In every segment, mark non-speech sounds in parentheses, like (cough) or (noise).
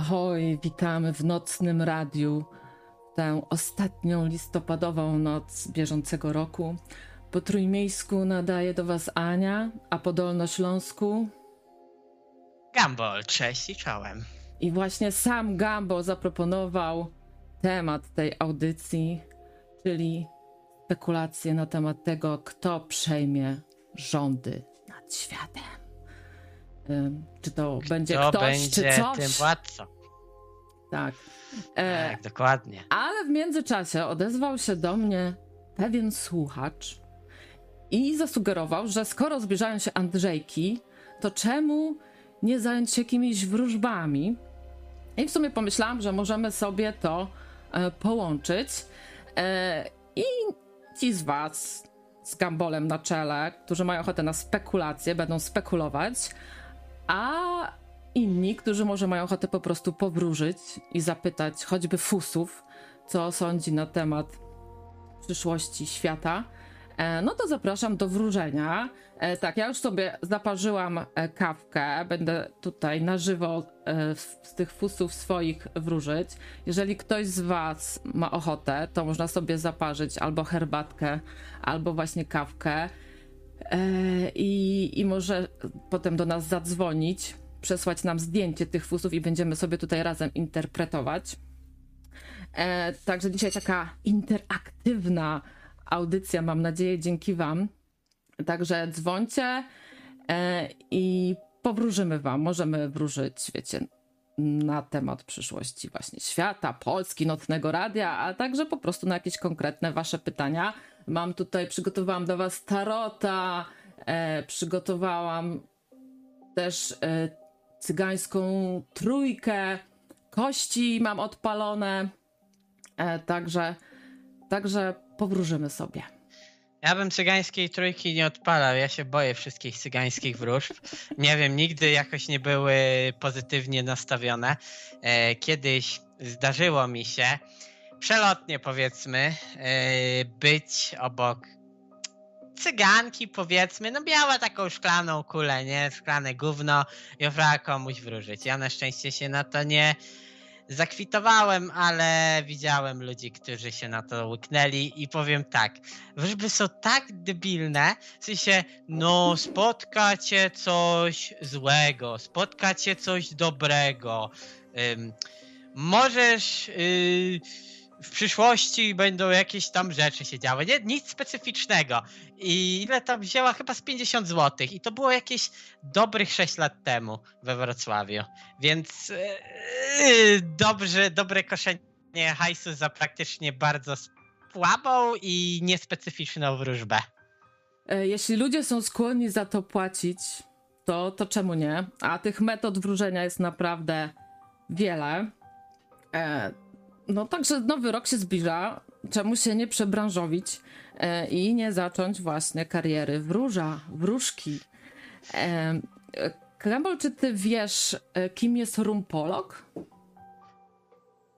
Ahoj, witamy w nocnym radiu. Tę ostatnią listopadową noc bieżącego roku. Po trójmiejsku nadaje do Was Ania, a po dolnośląsku Gumball, cześć i czołem. I właśnie sam Gambo zaproponował temat tej audycji, czyli spekulacje na temat tego, kto przejmie rządy nad światem. Czy to kto będzie ktoś, będzie czy coś? tym władcą? Tak. E, Tak, dokładnie. ale w międzyczasie odezwał się do mnie pewien słuchacz i zasugerował, że skoro zbliżają się Andrzejki, to czemu nie zająć się jakimiś wróżbami? I w sumie pomyślałam, że możemy sobie to e, połączyć. E, I ci z Was z gambolem na czele, którzy mają ochotę na spekulacje, będą spekulować, a inni, którzy może mają ochotę po prostu powróżyć i zapytać choćby fusów, co sądzi na temat przyszłości świata, e, no to zapraszam do wróżenia. E, Tak, ja już sobie zaparzyłam e, kawkę, będę tutaj na żywo z tych fusów swoich wróżyć. Jeżeli ktoś z Was ma ochotę, to można sobie zaparzyć albo herbatkę, albo właśnie kawkę. E, I, I może potem do nas zadzwonić, przesłać nam zdjęcie tych fusów i będziemy sobie tutaj razem interpretować. E, także dzisiaj taka interaktywna audycja, mam nadzieję, dzięki Wam. Także dzwońcie e, i powróżymy Wam. Możemy wróżyć, wiecie, na temat przyszłości właśnie świata, Polski, nocnego radia, a także po prostu na jakieś konkretne Wasze pytania. Mam tutaj, przygotowałam dla Was tarota, e, przygotowałam też e, cygańską trójkę, kości mam odpalone, e, także, także powróżymy sobie. Ja bym cygańskiej trójki nie odpalał, ja się boję wszystkich cygańskich wróżb. Nie wiem, nigdy jakoś nie były pozytywnie nastawione. E, Kiedyś zdarzyło mi się, przelotnie powiedzmy, e, być obok cyganki powiedzmy, no miała taką szklaną kulę, nie, szklane gówno i oferowała komuś wróżyć. Ja na szczęście się na to nie zakwitowałem, ale widziałem ludzi, którzy się na to łyknęli i powiem tak, wróżby są tak debilne, w sensie, no spotka cię coś złego, spotka cię coś dobrego, ym, możesz yy, w przyszłości będą jakieś tam rzeczy się działy, nie? nic specyficznego i ile tam wzięła? Chyba z 50 zł i to było jakieś dobrych 6 lat temu we Wrocławiu, więc yy, dobrze, dobre koszenie hajsu za praktycznie bardzo słabą i niespecyficzną wróżbę. E, Jeśli ludzie są skłonni za to płacić, to, to czemu nie? A tych metod wróżenia jest naprawdę wiele. E, no także nowy rok się zbliża. Czemu się nie przebranżowić e, i nie zacząć właśnie kariery wróża, wróżki? E, czy ty wiesz, e, kim jest rumpolog?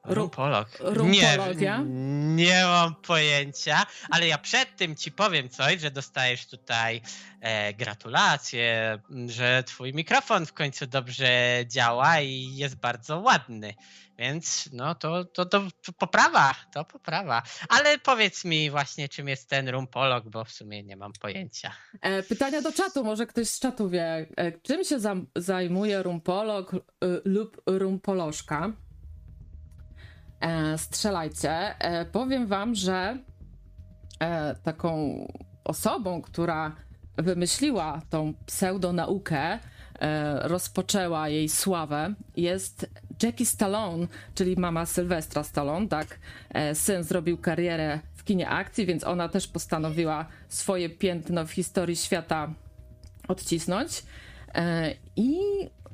Ru- Rumpolog. rumpologia? Nie, nie mam pojęcia, ale ja przed tym ci powiem coś, że dostajesz tutaj e, gratulacje, że twój mikrofon w końcu dobrze działa i jest bardzo ładny. Więc no to, to, to poprawa, to poprawa. Ale powiedz mi właśnie, czym jest ten rumpolog, bo w sumie nie mam pojęcia. E, pytania do czatu, może ktoś z czatu wie, e, czym się zajmuje rumpolog e, lub rumpolożka? Strzelajcie. Powiem wam, że taką osobą, która wymyśliła tą pseudonaukę, rozpoczęła jej sławę, jest Jackie Stallone, czyli mama Sylwestra Stallone, tak? E, syn zrobił karierę w kinie akcji, więc ona też postanowiła swoje piętno w historii świata odcisnąć e, i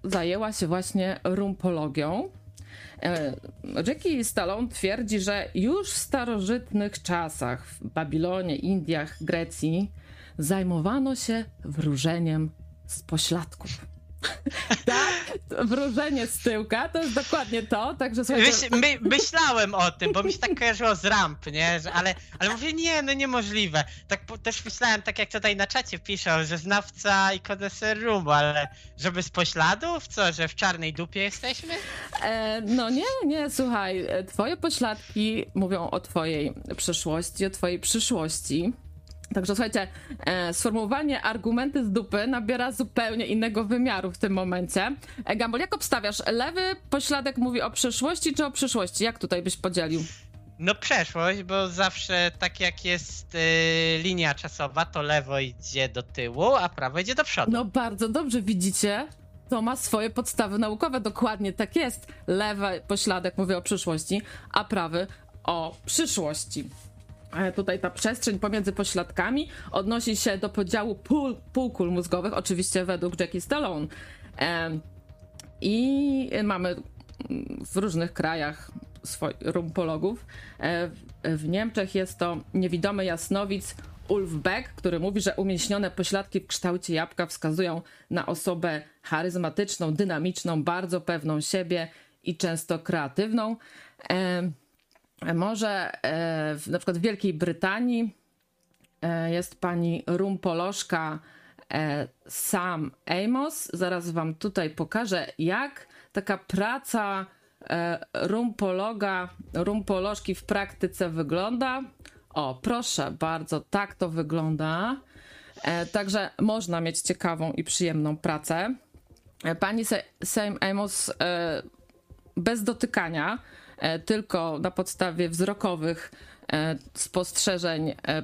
zajęła się właśnie rumpologią. E, Jackie Stallone twierdzi, że już w starożytnych czasach w Babilonie, Indiach, Grecji zajmowano się wróżeniem z pośladków. (laughs) tak, wróżenie z tyłka to jest dokładnie to, także słuchajcie... My, myślałem o tym, bo mi się tak kojarzyło z ramp, nie? Że, ale, ale mówię, nie, no niemożliwe. Tak też myślałem, tak jak tutaj na czacie piszą, że znawca i koneser rumu, ale żeby z pośladów? Co, że w czarnej dupie jesteśmy? E, no nie, nie, słuchaj, e, twoje pośladki mówią o twojej przeszłości, o twojej przyszłości. Także słuchajcie, e, sformułowanie argumenty z dupy nabiera zupełnie innego wymiaru w tym momencie. E, Gambol, jak obstawiasz? Lewy pośladek mówi o przeszłości czy o przyszłości? Jak tutaj byś podzielił? No przeszłość, bo zawsze tak jak jest y, linia czasowa, to lewo idzie do tyłu, a prawo idzie do przodu. No bardzo dobrze widzicie. To ma swoje podstawy naukowe, dokładnie tak jest. Lewy pośladek mówi o przyszłości, a prawy o przyszłości. E, Tutaj ta przestrzeń pomiędzy pośladkami odnosi się do podziału półkul mózgowych, oczywiście według Jackie Stallone. Em, I mamy w różnych krajach swoich rumpologów. E, W Niemczech jest to niewidomy jasnowic Ulf Beck, który mówi, że umieśnione pośladki w kształcie jabłka wskazują na osobę charyzmatyczną, dynamiczną, bardzo pewną siebie i często kreatywną. Może e, na przykład w Wielkiej Brytanii e, jest pani rumpolożka e, Sam Amos. Zaraz wam tutaj pokażę, jak taka praca rumpologa, rumpolożki w praktyce wygląda. O, proszę bardzo, tak to wygląda. Także można mieć ciekawą i przyjemną pracę. Pani Sam Amos bez dotykania, tylko na podstawie wzrokowych e, spostrzeżeń e,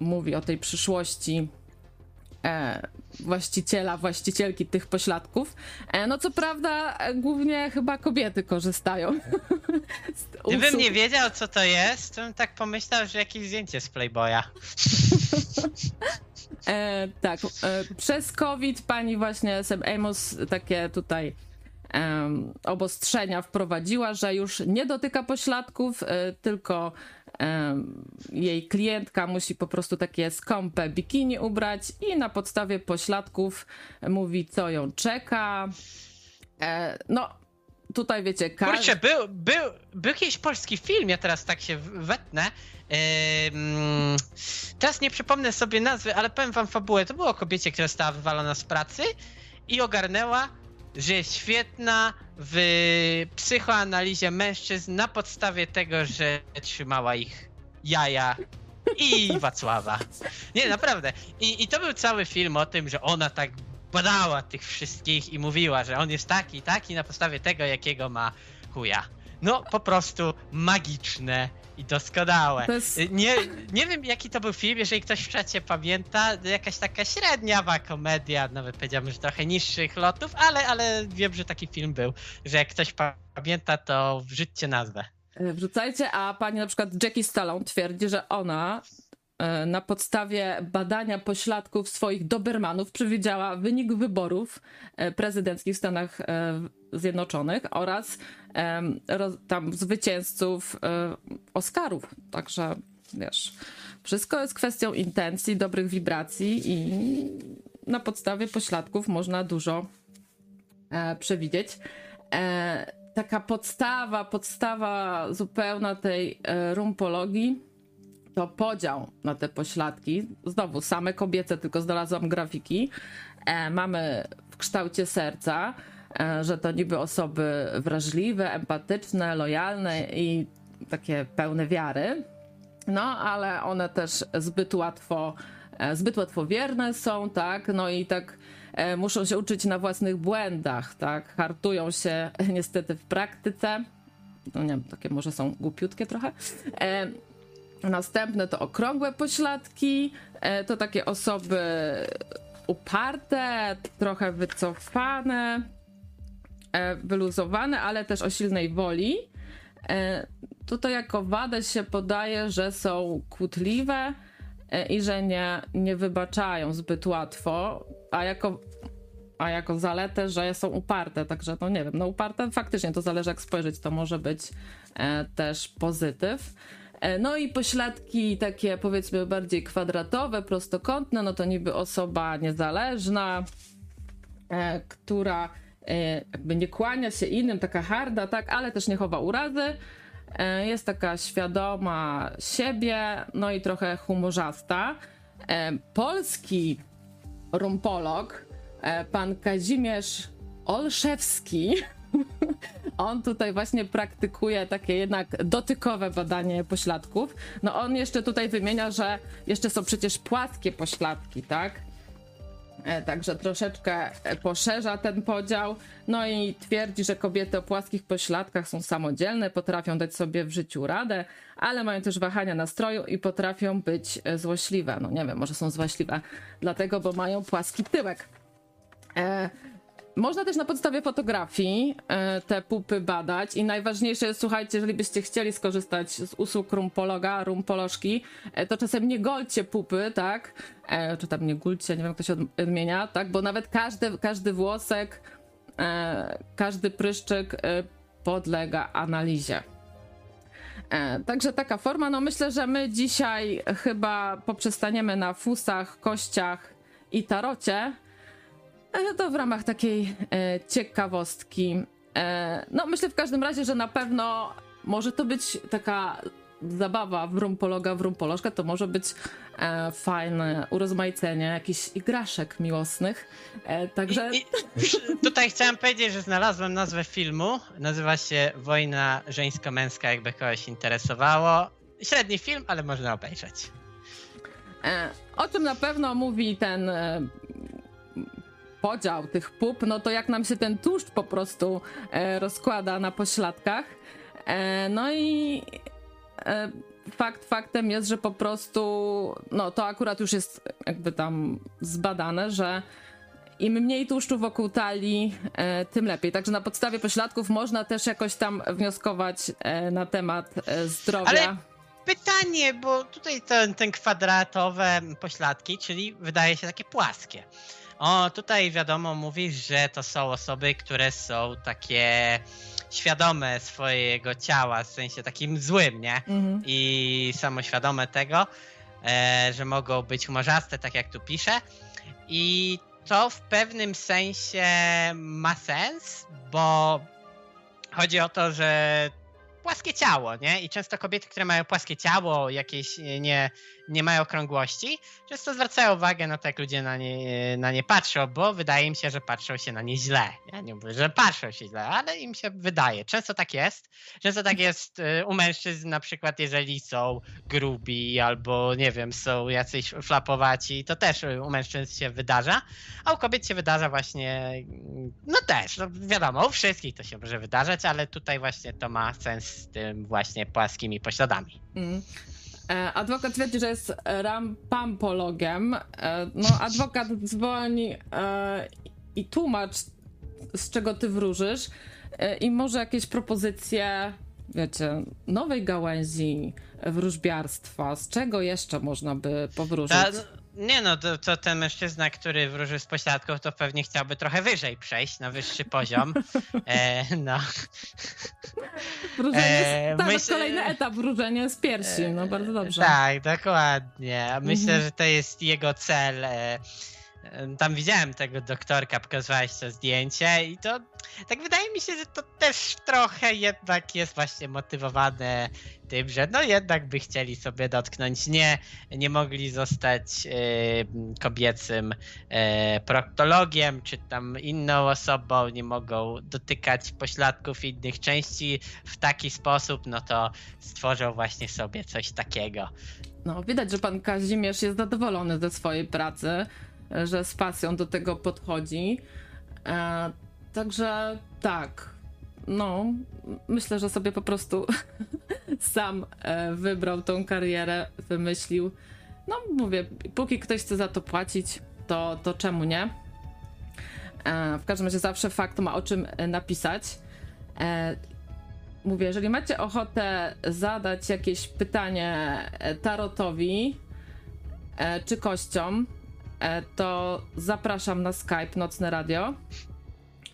mówi o tej przyszłości e, właściciela, właścicielki tych pośladków. E, no co prawda, e, głównie chyba kobiety korzystają. (laughs) Gdybym nie wiedział, co to jest, to bym tak pomyślał, że jakieś zdjęcie z Playboya. E, tak, e, przez COVID pani właśnie Sam Amos takie tutaj obostrzenia wprowadziła, że już nie dotyka pośladków, e, tylko jej klientka musi po prostu takie skąpe bikini ubrać i na podstawie pośladków mówi, co ją czeka. E, no, tutaj wiecie, każdy... Kurczę, był, był, był jakiś polski film, ja teraz tak się wetnę. Teraz nie przypomnę sobie nazwy, ale powiem wam fabułę. To było o kobiecie, która została wywalona z pracy i ogarnęła, że jest świetna w psychoanalizie mężczyzn na podstawie tego, że trzymała ich jaja i (laughs) Wacława. Nie, naprawdę. I, I to był cały film o tym, że ona tak badała tych wszystkich i mówiła, że on jest taki, taki na podstawie tego, jakiego ma chuja. No, po prostu magiczne i doskonałe. Jest- Nie, nie wiem, jaki to był film, jeżeli ktoś w czacie pamięta, jakaś taka średniawa komedia, nawet powiedziałbym, że trochę niższych lotów, ale, ale wiem, że taki film był, że jak ktoś pa- pamięta, to wrzućcie nazwę. E, Wrzucajcie, a pani na przykład Jackie Stallone twierdzi, że ona e, na podstawie badania pośladków swoich dobermanów przewidziała wynik wyborów e, prezydenckich w Stanach Zjednoczonych oraz tam zwycięzców e, Oscarów. Także wiesz, wszystko jest kwestią intencji, dobrych wibracji i na podstawie pośladków można dużo e, przewidzieć. E, taka podstawa, podstawa zupełna tej rumpologii to podział na te pośladki. Znowu same kobiece, tylko znalazłam grafiki. Mamy w kształcie serca, że to niby osoby wrażliwe, empatyczne, lojalne i takie pełne wiary. No, ale one też zbyt łatwo, e, zbyt łatwowierne są, tak? No i tak e, muszą się uczyć na własnych błędach, tak? Hartują się (laughs) niestety w praktyce. No nie wiem, takie może są głupiutkie trochę. E, następne to okrągłe pośladki, e, to takie osoby uparte, trochę wycofane, e, wyluzowane, ale też o silnej woli. E, Tutaj jako wadę się podaje, że są kłótliwe e, i że nie, nie wybaczają zbyt łatwo, a jako, a jako zaletę, że są uparte. Także no nie wiem, no uparte faktycznie to zależy jak spojrzeć, to może być e, też pozytyw. E, No i pośladki takie powiedzmy bardziej kwadratowe, prostokątne, no to niby osoba niezależna, e, która e, jakby nie kłania się innym, taka harda, tak, ale też nie chowa urazy. E, jest taka świadoma siebie, no i trochę humorzasta. E, polski rumpolog, e, pan Kazimierz Olszewski, (laughs) on tutaj właśnie praktykuje takie jednak dotykowe badanie pośladków. No on jeszcze tutaj wymienia, że jeszcze są przecież płaskie pośladki, tak? E, Także troszeczkę e, poszerza ten podział. No i twierdzi, że kobiety o płaskich pośladkach są samodzielne, potrafią dać sobie w życiu radę, ale mają też wahania nastroju i potrafią być e, złośliwe. No nie wiem, może są złośliwe dlatego, bo mają płaski tyłek. Można też na podstawie fotografii e, te pupy badać i najważniejsze jest, słuchajcie, jeżeli byście chcieli skorzystać z usług rumpologa, rumpolożki, e, to czasem nie golcie pupy, tak? E, czy tam nie gulcie, nie wiem jak to się od- odmienia, tak? Bo nawet każdy, każdy włosek, każdy pryszczyk podlega analizie. Także taka forma. No myślę, że my dzisiaj chyba poprzestaniemy na fusach, kościach i tarocie. E, To w ramach takiej e, ciekawostki. E, no myślę w każdym razie, że na pewno może to być taka zabawa w rumpologa, w rumpolożkę, to może być e, fajne urozmaicenie jakichś igraszek miłosnych. E, także I, i, tutaj chciałem powiedzieć, że znalazłem nazwę filmu. Nazywa się Wojna żeńsko-męska, jakby kogoś interesowało. Średni film, ale można obejrzeć. E, o czym na pewno mówi ten podział tych pup, no to jak nam się ten tłuszcz po prostu e, rozkłada na pośladkach. E, no i e, fakt faktem jest, że po prostu, no to akurat już jest jakby tam zbadane, że im mniej tłuszczu wokół talii, tym lepiej. Także na podstawie pośladków można też jakoś tam wnioskować na temat zdrowia. Ale pytanie, bo tutaj ten, ten kwadratowe pośladki, czyli wydaje się takie płaskie. O, tutaj wiadomo, mówisz, że to są osoby, które są takie świadome swojego ciała, w sensie takim złym, nie? Mhm. I samoświadome tego, e, że mogą być humorzaste, tak jak tu pisze. I to w pewnym sensie ma sens, bo chodzi o to, że płaskie ciało, nie? I często kobiety, które mają płaskie ciało, jakieś nie, nie mają okrągłości, często zwracają uwagę na to, jak ludzie na nie, na nie patrzą, bo wydaje im się, że patrzą się na nie źle. Ja nie mówię, że patrzą się źle, ale im się wydaje. Często tak jest. Często tak jest e, u mężczyzn, na przykład, jeżeli są grubi albo, nie wiem, są jacyś flapowaci, to też u mężczyzn się wydarza, a u kobiet się wydarza właśnie, mm, no też, no wiadomo, u wszystkich to się może wydarzać, ale tutaj właśnie to ma sens z tym właśnie płaskimi pośladami. Mm. E, Adwokat twierdzi, że jest rampampologiem. E, No, adwokat dzwoni e, i tłumacz, z czego ty wróżysz i może jakieś propozycje, wiecie, nowej gałęzi wróżbiarstwa. Z czego jeszcze można by powróżyć? Nie no, to, to ten mężczyzna, który wróży z pośladków, to pewnie chciałby trochę wyżej przejść, na wyższy poziom. (laughs) E, no. Wróżenie, e, tak, myśl- kolejny etap wróżenia z piersi. No, bardzo dobrze. Tak, dokładnie. Myślę, Mhm. że to jest jego cel. Tam widziałem tego doktorka, pokazywałeś to zdjęcie i to tak wydaje mi się, że to też trochę jednak jest właśnie motywowane tym, że no jednak by chcieli sobie dotknąć, nie, nie mogli zostać kobiecym e, proktologiem, czy tam inną osobą, nie mogą dotykać pośladków innych części w taki sposób, no to stworzą właśnie sobie coś takiego. No, widać, że pan Kazimierz jest zadowolony ze swojej pracy, że z pasją do tego podchodzi. E, także tak, no, myślę, że sobie po prostu (laughs) sam e, wybrał tą karierę, wymyślił. No, mówię, póki ktoś chce za to płacić, to, to czemu nie? E, w każdym razie zawsze fakt ma o czym e, napisać. Mówię, jeżeli macie ochotę zadać jakieś pytanie tarotowi czy kościom, to zapraszam na Skype Nocne Radio.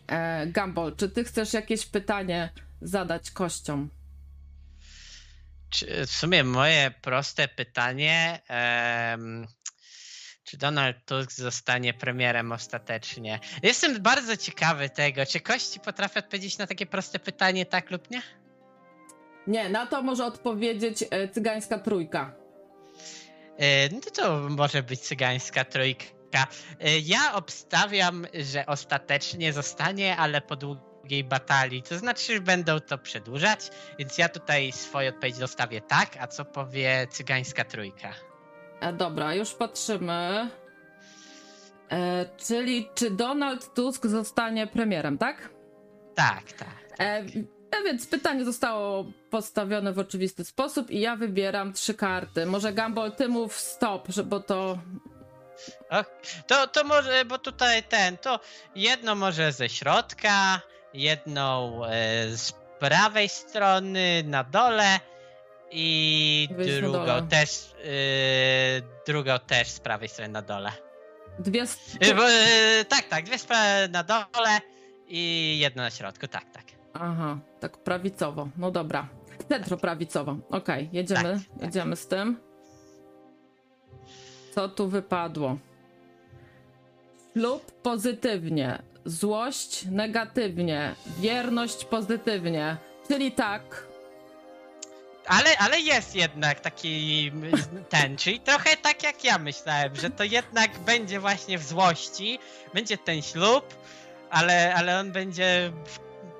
E, Gumball, czy ty chcesz jakieś pytanie zadać kościom? Czy, w sumie moje proste pytanie. em, Czy Donald Tusk zostanie premierem ostatecznie? Jestem bardzo ciekawy tego, czy kości potrafią odpowiedzieć na takie proste pytanie, tak lub nie? Nie, na to może odpowiedzieć e, cygańska trójka. E, No to może być cygańska trójka. E, Ja obstawiam, że ostatecznie zostanie, ale po długiej batalii. To znaczy, że będą to przedłużać, więc ja tutaj swoją odpowiedź zostawię tak, a co powie cygańska trójka? E, dobra, już patrzymy. E, czyli czy Donald Tusk zostanie premierem, tak? Tak, tak. E, a więc pytanie zostało postawione w oczywisty sposób i ja wybieram trzy karty. Może Gumball, ty mów stop, bo to... O, to, to może, bo tutaj ten, to jedno może ze środka, jedną e, z prawej strony na dole i drugą dole. też, e, drugą też z prawej strony na dole. Dwie... E, bo, e, tak, tak, dwie na dole i jedno na środku, tak, tak. Aha, tak prawicowo. No dobra. Centroprawicowo. Okej, jedziemy, Tak, tak. jedziemy z tym. Co tu wypadło? Ślub pozytywnie, złość negatywnie, wierność pozytywnie. Czyli tak. Ale, ale jest jednak taki ten, czyli trochę tak jak ja myślałem, że to jednak będzie właśnie w złości, będzie ten ślub, ale, ale on będzie,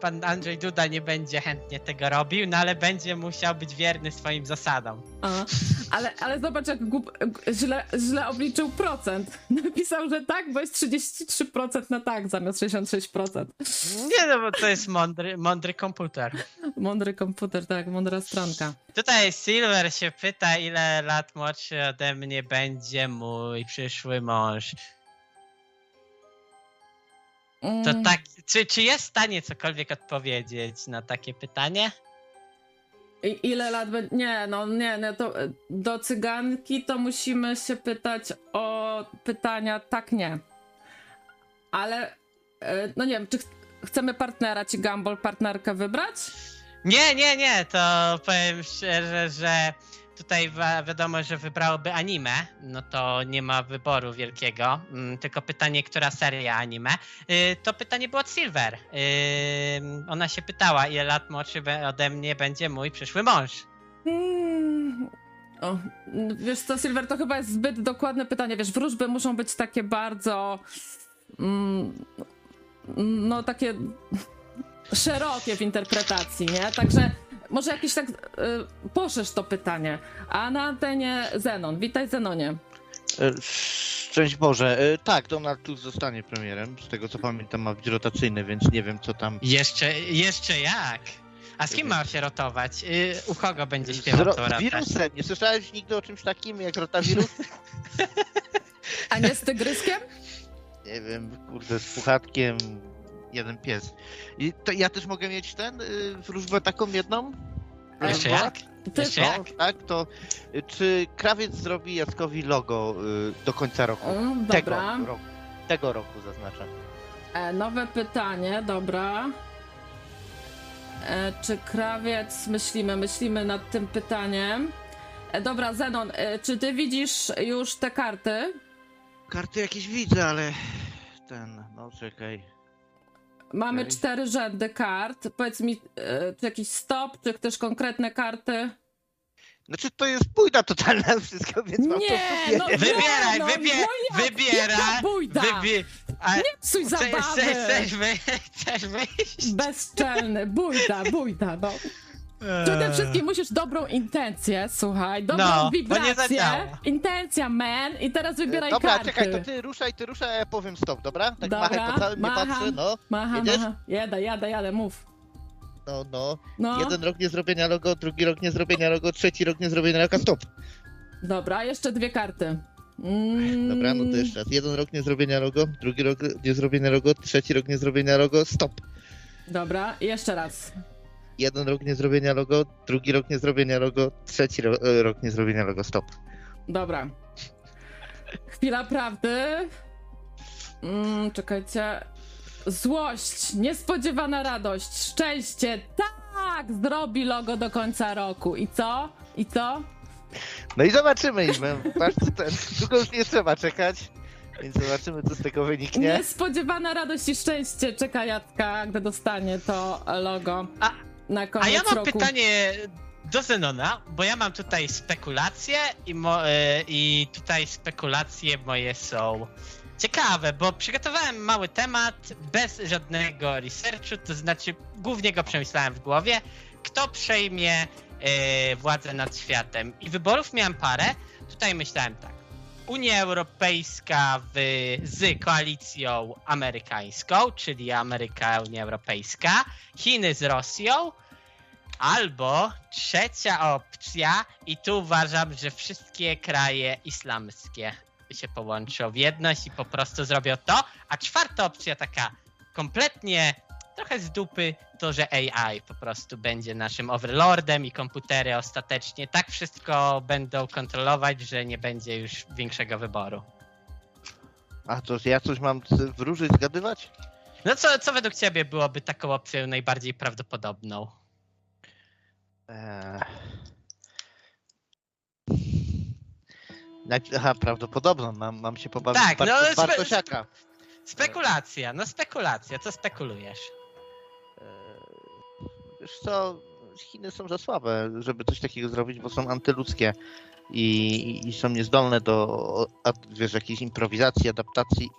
pan Andrzej Duda nie będzie chętnie tego robił, no ale będzie musiał być wierny swoim zasadom. A, ale, ale zobacz, jak głup, źle, źle obliczył procent. (laughs) Napisał, że tak, bo jest 33% na tak zamiast 66%. Nie no, bo to jest mądry, mądry komputer. Mądry komputer, tak, mądra stronka. Tutaj Silver się pyta, ile lat młodszy ode mnie będzie mój przyszły mąż. To Mm. tak, czy, czy jest w stanie cokolwiek odpowiedzieć na takie pytanie? I ile lat będzie? Nie, no nie, nie, to do cyganki to musimy się pytać o pytania tak, nie. Ale, e, no nie wiem, czy ch- chcemy partnera ci Gumball, partnerkę wybrać? Nie, nie, nie, to powiem szczerze, że tutaj wiadomo, że wybrałoby anime, no to nie ma wyboru wielkiego, mm, tylko pytanie, która seria anime. Y, To pytanie było od Silver. Y, Ona się pytała, ile lat młodszy ode mnie będzie mój przyszły mąż. Hmm. O, wiesz co, Silver, to chyba jest zbyt dokładne pytanie. Wiesz, wróżby muszą być takie bardzo. Mm, no, takie (laughs) szerokie w interpretacji, nie? Także może jakiś tak. Y, poszerz to pytanie. A na antenie Zenon. Witaj, Zenonie. E, Szczęść Boże. E, Tak, Donald Tusk zostanie premierem. Z tego co pamiętam ma być rotacyjny, więc nie wiem co tam. Jeszcze, jeszcze jak? A z kim ma się rotować? U kogo będzie Z, śpiewał ro- tą z rotację? wirusem. Nie słyszałeś nigdy o czymś takim jak rotawirus? (laughs) A nie z tygryskiem? nie wiem, kurde, z puchatkiem. Jeden pies. I to ja też mogę mieć ten, y, wróżbę taką jedną? Jeszcze Raz, jak? Jeszcze jak? tak, to y, czy krawiec zrobi Jackowi logo y, do końca roku? Mm, Tego dobra. roku. Tego roku zaznaczam. E, nowe pytanie, dobra. E, czy krawiec, myślimy, myślimy nad tym pytaniem. E, dobra, Zenon, e, czy ty widzisz już te karty? Karty jakieś widzę, ale ten, no czekaj. Mamy Okej. cztery rzędy kart. Powiedz mi, e, czy jakiś stop, czy też konkretne karty? Znaczy to jest bójda totalna wszystko, więc mam Nie, po prostu no nie. Wybieraj, no, wybie- no jak? wybieraj, Jaka bójda? Wybi- a, Psuj chcesz, zabawy! chcesz, chcesz, chcesz wyjść? Bezczelny, bójda, bójda, no. Przede wszystkim musisz dobrą intencję, słuchaj, dobrą No, nie wibrację. Intencja, man. I teraz wybieraj Dobra, karty. czekaj, to ty ruszaj, ty ruszaj, a ja powiem stop, dobra? Tak Dobra, machaj po całym, nie macham. patrzę, no, Macha, Jedziesz? macha. Jadę, jadę, jadę, mów. no, no. No, Jeden rok nie zrobienia logo, drugi rok nie zrobienia logo, trzeci rok nie zrobienia logo, stop. dobra, jeszcze dwie karty. Mm, Dobra, no to jeszcze raz. Jeden rok nie zrobienia logo, drugi rok nie zrobienia logo, trzeci rok nie zrobienia logo, stop. Dobra, i jeszcze raz. Jeden rok nie zrobienia logo, drugi rok nie zrobienia logo, trzeci ro e, rok nie zrobienia logo, stop. Dobra. Chwila prawdy. Mm, czekajcie. Złość, niespodziewana radość, szczęście. Tak! Zrobi logo do końca roku. I co? I co? No i zobaczymy, i bardzo ten, długo już nie trzeba czekać, więc zobaczymy, co z tego wyniknie. Niespodziewana radość i szczęście czeka Jacka, gdy dostanie to logo A- na koniec A ja mam roku. pytanie do Zenona, bo ja mam tutaj spekulacje i, mo- e, i tutaj spekulacje moje są ciekawe, bo przygotowałem mały temat bez żadnego researchu, to znaczy głównie go przemyślałem w głowie. Kto przejmie e, władzę nad światem? I wyborów miałem parę. Tutaj myślałem tak. Unia Europejska w, z koalicją amerykańską, czyli Ameryka, Unia Europejska, Chiny z Rosją, albo trzecia opcja, i tu uważam, że wszystkie kraje islamskie się połączą w jedność i po prostu zrobią to, a czwarta opcja taka kompletnie trochę z dupy, to że AI po prostu będzie naszym overlordem i komputery ostatecznie tak wszystko będą kontrolować, że nie będzie już większego wyboru. A to ja coś mam wróżyć, zgadywać? No co, co według ciebie byłoby taką opcją najbardziej prawdopodobną? Eee... Aha, prawdopodobno, mam, mam się pobawić Tak, tak, no, spe- Bartosiaka. Spekulacja, no spekulacja, co spekulujesz? Wiesz co, Chiny są za słabe, żeby coś takiego zrobić, bo są antyludzkie i, i- są niezdolne do a, wiesz, jakiejś improwizacji, adaptacji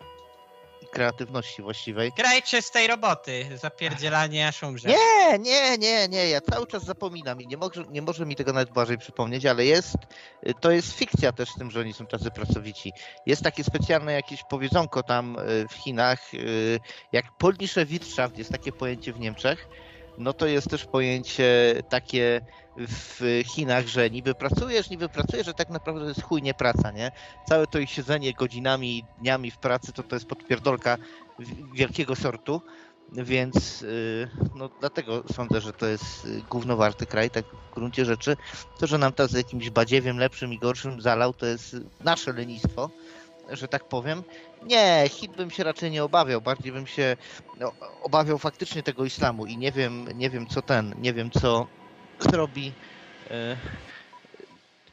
i kreatywności właściwej. Kraj czystej roboty, zapierdzielanie aż umrze. Nie, nie, nie, nie, ja cały czas zapominam i nie może, nie może mi tego nawet Błażej przypomnieć, ale jest, y, to jest fikcja też z tym, że oni są tacy pracowici. Jest takie specjalne jakieś powiedzonko tam y, w Chinach, y, jak Polnische Wirtschaft jest takie pojęcie w Niemczech, no to jest też pojęcie takie w Chinach, że niby pracujesz, niby pracujesz, że tak naprawdę to jest chujnie praca, nie? Całe to ich siedzenie godzinami, dniami w pracy, to to jest podpierdolka wielkiego sortu. Więc y, no dlatego sądzę, że to jest głównowarty kraj, tak w gruncie rzeczy. To, że nam to z jakimś badziewiem lepszym i gorszym zalał, to jest nasze lenistwo, że tak powiem. Nie, Chin bym się raczej nie obawiał, bardziej bym się no, obawiał faktycznie tego islamu i nie wiem, nie wiem co ten, nie wiem co zrobi y,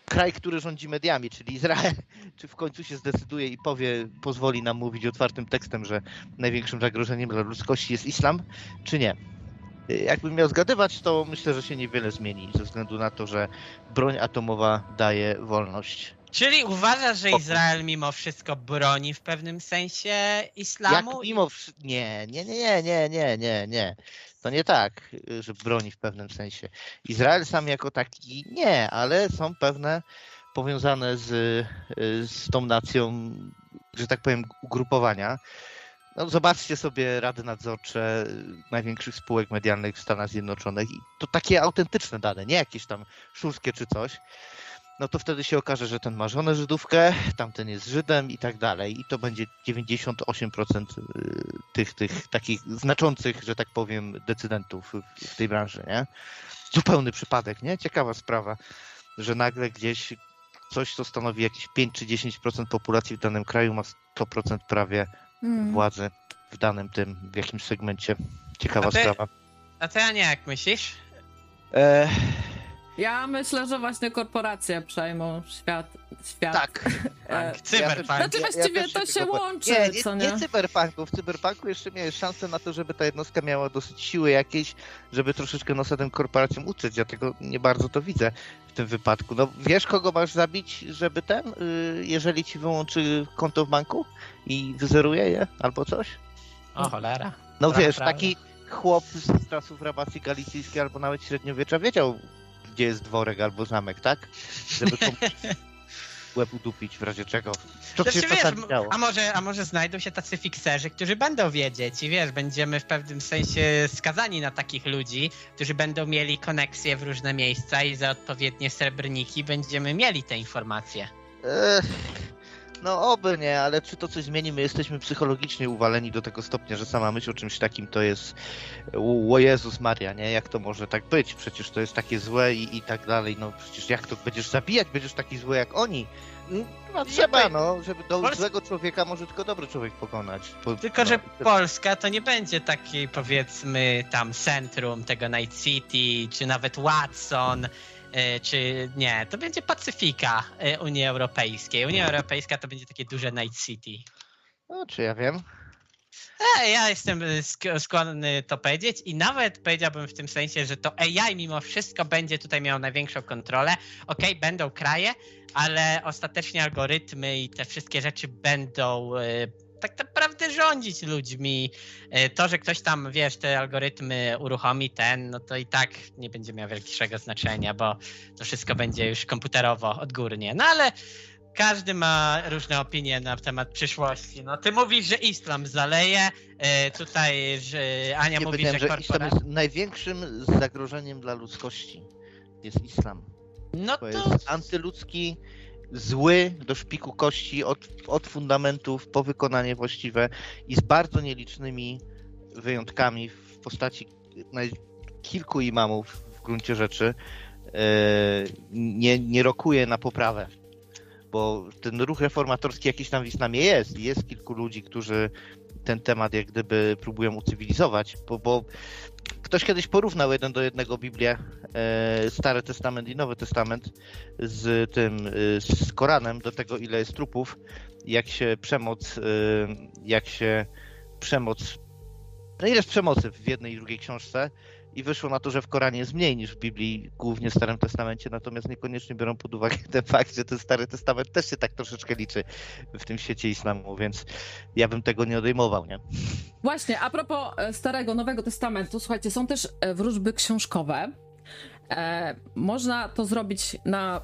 kraj, który rządzi mediami, czyli Izrael, (laughs) czy w końcu się zdecyduje i powie, pozwoli nam mówić otwartym tekstem, że największym zagrożeniem dla ludzkości jest islam, czy nie. Jakbym miał zgadywać, to myślę, że się niewiele zmieni, ze względu na to, że broń atomowa daje wolność. Czyli uważasz, że. Izrael mimo wszystko broni w pewnym sensie islamu? Jak mimo Nie, nie, nie, nie, nie, nie, nie. To nie tak, że broni w pewnym sensie. Izrael sam jako taki nie, ale są pewne powiązane z, z tą nacją, że tak powiem, ugrupowania. No, zobaczcie sobie rady nadzorcze największych spółek medialnych w Stanach Zjednoczonych i to takie autentyczne dane, nie jakieś tam szurskie czy coś. No to wtedy się okaże, że ten ma żonę Żydówkę, tamten jest Żydem i tak dalej. I to będzie 98% y, tych, tych takich znaczących, że tak powiem, decydentów w- tej branży, nie? Zupełny przypadek, nie? Ciekawa sprawa, że nagle gdzieś coś, co stanowi jakieś 5 czy 10% populacji w danym kraju ma 100% prawie Hmm. władzy w danym tym, w jakimś segmencie. Ciekawa A ty- sprawa. A ty, Ania, jak myślisz? E, Ja myślę, że właśnie korporacje przejmą świat. świat. tak. (laughs) E, Cyberpunk. Znaczy Ja- ja właściwie też to tego się łączy, Nie, nie, co nie? nie cyberpunku. W cyberpunku jeszcze miałeś szansę na to, żeby ta jednostka miała dosyć siły jakieś, żeby troszeczkę nosa tym korporacjom uczyć. Ja tego nie bardzo to widzę w tym wypadku. No wiesz, kogo masz zabić, żeby ten, y, jeżeli ci wyłączy konto w banku i wyzeruje je albo coś? O cholera. No Prawda, wiesz, taki chłop z czasów rabacji galicyjskiej albo nawet średniowiecza wiedział, gdzie jest dworek albo zamek, tak? Żeby komuś (laughs) łeb udupić w razie czego. To Znaczy, się wiesz, działo. a może, a może znajdą się tacy fikserzy, którzy będą wiedzieć i wiesz, będziemy w pewnym sensie skazani na takich ludzi, którzy będą mieli koneksje w różne miejsca i za odpowiednie srebrniki będziemy mieli te informacje. Ech, no oby nie, ale czy to coś zmieni? My jesteśmy psychologicznie uwaleni do tego stopnia, że sama myśl o czymś takim to jest o Jezus Maria, nie? Jak to może tak być? Przecież to jest takie złe i, i tak dalej. No przecież jak to będziesz zabijać? Będziesz taki zły jak oni? No trzeba, no, żeby do Pols- złego człowieka może tylko dobry człowiek pokonać. Po, Tylko, no, że Polska to nie będzie taki, powiedzmy, tam centrum tego Night City, czy nawet Watson, czy nie. To będzie Pacyfika e, Unii Europejskiej. Unia Europejska to będzie takie duże Night City. No, czy ja wiem? E, ja jestem sk- skłonny to powiedzieć i nawet powiedziałbym w tym sensie, że to AI mimo wszystko będzie tutaj miał największą kontrolę. Okej, będą kraje, ale ostatecznie algorytmy i te wszystkie rzeczy będą e, tak naprawdę rządzić ludźmi. E, To, że ktoś tam, wiesz, te algorytmy uruchomi ten, no to i tak nie będzie miał większego znaczenia, bo to wszystko będzie już komputerowo, odgórnie. No ale każdy ma różne opinie na temat przyszłości. No ty mówisz, że islam zaleje, e, tutaj że Ania mówi, że że islam jest największym zagrożeniem dla ludzkości. Jest islam. No To to jest antyludzki, zły do szpiku kości, od, od fundamentów po wykonanie właściwe i z bardzo nielicznymi wyjątkami w postaci kilku imamów w gruncie rzeczy e, nie, nie rokuje na poprawę. Bo ten ruch reformatorski jakiś tam w islamie jest. Jest kilku ludzi, którzy ten temat jak gdyby próbują ucywilizować, bo, bo ktoś kiedyś porównał jeden do jednego Biblię, e, Stary Testament i Nowy Testament z tym, e, z Koranem, do tego ile jest trupów, jak się przemoc, e, jak się przemoc, no ile jest przemocy w jednej i drugiej książce i wyszło na to, że w Koranie jest mniej niż w Biblii, głównie w Starym Testamencie, natomiast niekoniecznie biorą pod uwagę (laughs) ten fakt, że ten Stary Testament też się tak troszeczkę liczy w tym świecie islamu, więc ja bym tego nie odejmował, nie? Właśnie, a propos e, Starego, Nowego Testamentu, słuchajcie, są też e, wróżby książkowe. E, można to zrobić na,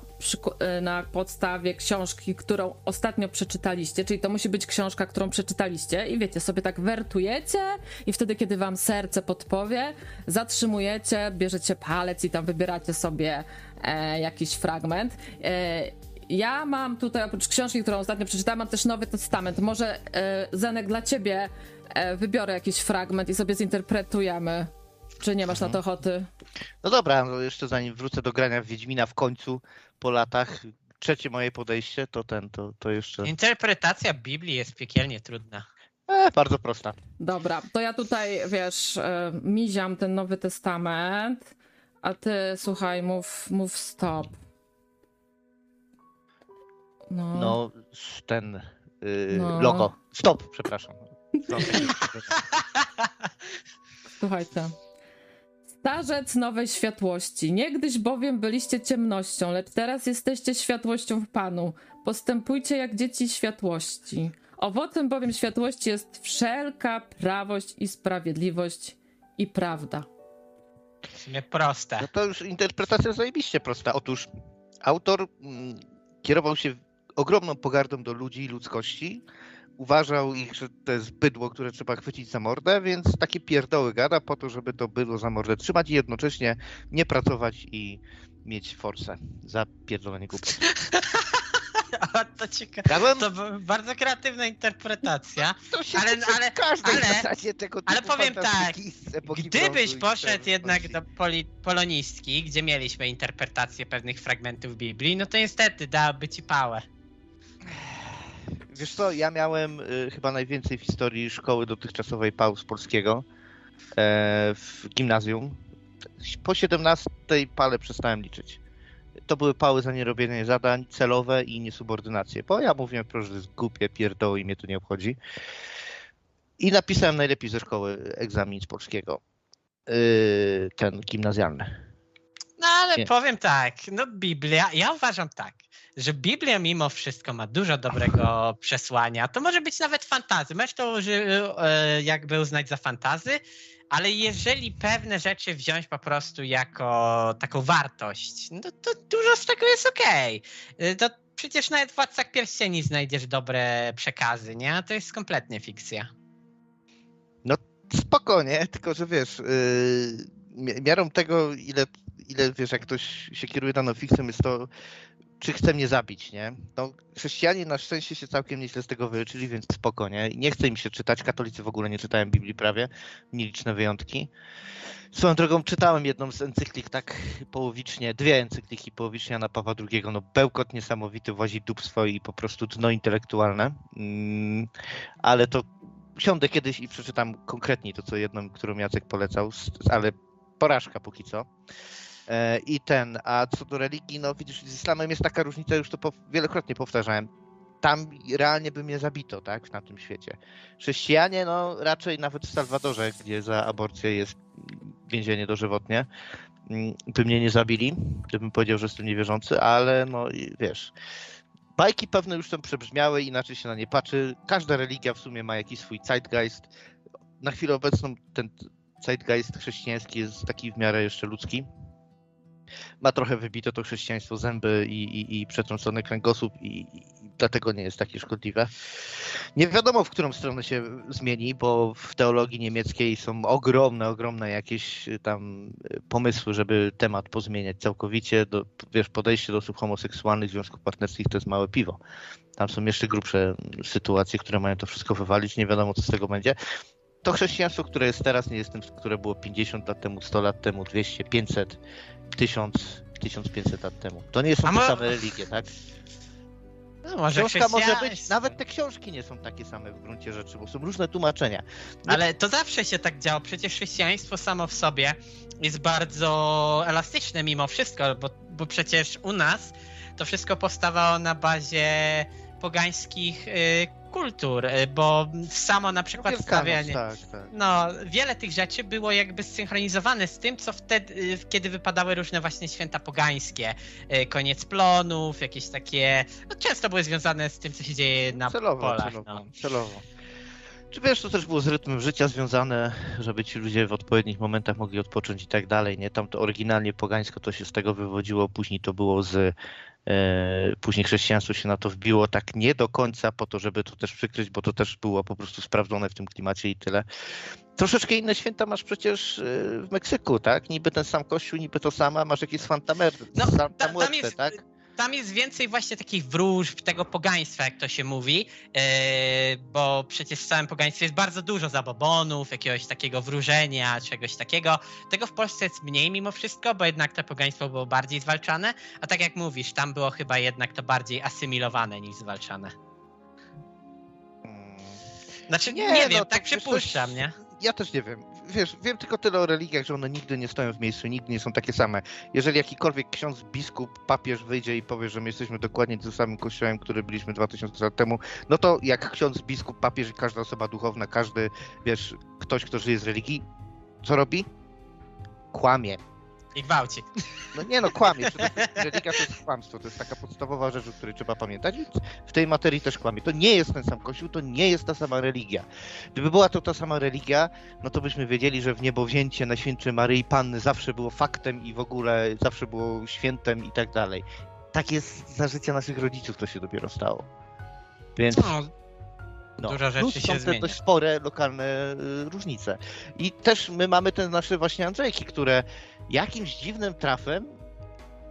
e, na podstawie książki, którą ostatnio przeczytaliście, czyli to musi być książka, którą przeczytaliście i wiecie, sobie tak wertujecie i wtedy, kiedy wam serce podpowie, zatrzymujecie, bierzecie palec i tam wybieracie sobie e, jakiś fragment. E, ja mam tutaj oprócz książki, którą ostatnio przeczytałam, mam też Nowy Testament. Może e, Zenek dla ciebie e, wybiorę jakiś fragment i sobie zinterpretujemy. Czy nie masz na to ochoty? No dobra, no jeszcze zanim wrócę do grania w Wiedźmina w końcu po latach, trzecie moje podejście to ten, to, to jeszcze. interpretacja Biblii jest piekielnie trudna. E, bardzo prosta. Dobra, to ja tutaj, wiesz, e, miziam ten Nowy Testament, a ty, słuchaj, mów, mów stop. No, No, ten y, No. logo. Stop, przepraszam. No, (laughs) słuchajcie. Starzec nowej światłości. Niegdyś bowiem byliście ciemnością, lecz teraz jesteście światłością w Panu. Postępujcie jak dzieci światłości. Owocem bowiem światłości jest wszelka prawość i sprawiedliwość i prawda. W sumie proste. No to już interpretacja zajebiście prosta. Otóż autor mm, kierował się ogromną pogardą do ludzi i ludzkości. Uważał ich, że to jest bydło, które trzeba chwycić za mordę, więc takie pierdoły gada po to, żeby to bydło za mordę trzymać i jednocześnie nie pracować i mieć forsę za pierdolenie głupie. (laughs) O, to ciekawe. To bardzo kreatywna interpretacja. (laughs) To się Ale- ale- każdej ale- tego typu ale powiem epoki Gdybyś poszedł jednak do poli- polonistki, gdzie mieliśmy interpretację pewnych fragmentów Biblii, no to niestety dałaby ci pałę. Wiesz co, ja miałem y, chyba najwięcej w historii szkoły dotychczasowej PAU z polskiego e, w gimnazjum. Po 17 pale przestałem liczyć. To były pały za nierobienie zadań celowe i niesubordynację. Bo ja mówiłem, proszę, że to jest głupie, pierdoły i mnie to nie obchodzi. I napisałem najlepiej ze szkoły egzamin z polskiego. Y, ten gimnazjalny. No ale Nie. powiem tak, no Biblia, ja uważam tak, że Biblia mimo wszystko ma dużo dobrego przesłania. To może być nawet fantazy. Możesz to e, jakby uznać za fantazy, ale jeżeli pewne rzeczy wziąć po prostu jako taką wartość, no to dużo z tego jest okej. E, To przecież nawet w Władcach Pierścieni znajdziesz dobre przekazy, nie? To jest kompletnie fikcja. Spoko, nie? Tylko, że wiesz, yy, mi- miarą tego, ile, ile wiesz, jak ktoś się kieruje daną fikcją, jest to, czy chce mnie zabić, nie? No, chrześcijanie na szczęście się całkiem nieźle z tego wyleczyli, więc spoko, nie? Nie chce im się czytać, katolicy w ogóle nie czytają Biblii prawie, nieliczne wyjątki. Swoją drogą czytałem jedną z encyklik tak połowicznie, dwie encykliki połowicznie Jana Pawła II, no bełkot niesamowity, włazi dupstwo i po prostu dno intelektualne, mm, ale to siądę kiedyś i przeczytam konkretniej to, co jedną, którą Jacek polecał, ale porażka póki co. E, I ten, a co do religii, no widzisz, z islamem jest taka różnica, już to po, wielokrotnie powtarzałem. Tam realnie by mnie zabito, tak, na tym świecie. Chrześcijanie, no raczej nawet w Salwadorze, gdzie za aborcję jest więzienie dożywotnie, mm, by mnie nie zabili, gdybym powiedział, że jestem niewierzący, ale no wiesz, bajki pewne już są przebrzmiałe, inaczej się na nie patrzy. Każda religia w sumie ma jakiś swój zeitgeist. Na chwilę obecną ten zeitgeist chrześcijański jest taki w miarę jeszcze ludzki. Ma trochę wybite to chrześcijaństwo zęby i, i, i przetrącony kręgosłup i, i dlatego nie jest takie szkodliwe. Nie wiadomo, w którą stronę się zmieni, bo w teologii niemieckiej są ogromne, ogromne jakieś tam pomysły, żeby temat pozmieniać całkowicie. Do, wiesz, podejście do osób homoseksualnych, związków partnerskich to jest małe piwo. Tam są jeszcze grubsze sytuacje, które mają to wszystko wywalić. Nie wiadomo, co z tego będzie. To chrześcijaństwo, które jest teraz, nie jest tym, które było 50 lat temu, 100 lat temu, 200, 500, 1000, 1500 lat temu. To nie są A te mo- same religie, tak? No, może Książka może być, nawet te książki nie są takie same w gruncie rzeczy, bo są różne tłumaczenia. No, Ale to zawsze się tak działo. Przecież chrześcijaństwo samo w sobie jest bardzo elastyczne mimo wszystko, bo, bo przecież u nas to wszystko powstawało na bazie pogańskich y, kultur, y, bo samo na przykład Wielkanoc, stawianie. Tak, tak. No, wiele tych rzeczy było jakby zsynchronizowane z tym, co wtedy, y, kiedy wypadały różne właśnie święta pogańskie. Y, Koniec plonów, jakieś takie. No, często były związane z tym, co się dzieje na celowo, polach. celowo, No. celowo. Czy wiesz, to też było z rytmem życia związane, żeby ci ludzie w odpowiednich momentach mogli odpocząć i tak dalej, nie? Tam to oryginalnie pogańsko to się z tego wywodziło, później to było z... E, później chrześcijaństwo się na to wbiło tak nie do końca po to, żeby to też przykryć, bo to też było po prostu sprawdzone w tym klimacie i tyle. Troszeczkę inne święta masz przecież e, w Meksyku, tak? Niby ten sam kościół, niby to sama, masz jakieś Santa Mer, No, tam jest- tak? Tam jest więcej właśnie takich wróżb, tego pogaństwa, jak to się mówi, e, bo przecież w całym pogaństwie jest bardzo dużo zabobonów, jakiegoś takiego wróżenia, czegoś takiego. Tego w Polsce jest mniej mimo wszystko, bo jednak to pogaństwo było bardziej zwalczane, a tak jak mówisz, tam było chyba jednak to bardziej asymilowane niż zwalczane. Mm. Znaczy, nie, Nie, wiem, no, tak przypuszczam, coś- nie? Ja też nie wiem. Wiesz, wiem tylko tyle o religiach, że one nigdy nie stoją w miejscu, nigdy nie są takie same. Jeżeli jakikolwiek ksiądz, biskup, papież wyjdzie i powie, że my jesteśmy dokładnie tym samym kościołem, który byliśmy 2000 lat temu, no to jak ksiądz, biskup, papież i każda osoba duchowna, każdy, wiesz, ktoś, kto żyje z religii, co robi? Kłamie. I gwałci. No nie no, kłamie. Religia to jest kłamstwo, to jest taka podstawowa rzecz, o której trzeba pamiętać. W tej materii też kłamie. To nie jest ten sam kościół, to nie jest ta sama religia. Gdyby była to ta sama religia, no to byśmy wiedzieli, że w niebowzięcie Najświętszej Maryi Panny zawsze było faktem i w ogóle zawsze było świętem i tak dalej. Tak jest za życia naszych rodziców, to się dopiero stało. Więc No, no, Dużo rzeczy plus się są te zmienia. dość spore lokalne y, różnice. I też my mamy te nasze właśnie Andrzejki, które jakimś dziwnym trafem,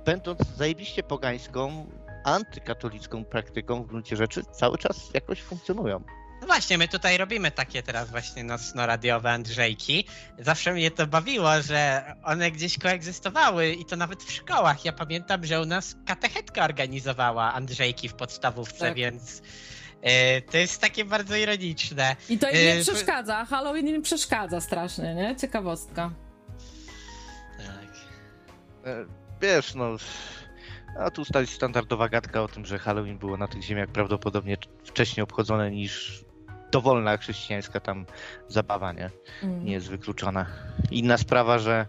będąc zajebiście pogańską, antykatolicką praktyką w gruncie rzeczy, cały czas jakoś funkcjonują. No właśnie, my tutaj robimy takie teraz właśnie nocno-radiowe Andrzejki. Zawsze mnie to bawiło, że one gdzieś koegzystowały i to nawet w szkołach. Ja pamiętam, że u nas katechetka organizowała Andrzejki w podstawówce, Tak. więc to jest takie bardzo ironiczne. I to im nie Yy, przeszkadza. Halloween im przeszkadza strasznie, nie? Ciekawostka. Tak. E, Wiesz, no. A tu stać standardowa gadka o tym, że Halloween było na tych ziemiach prawdopodobnie wcześniej obchodzone niż dowolna chrześcijańska tam zabawa, nie? Mm. nie jest wykluczona. Inna sprawa, że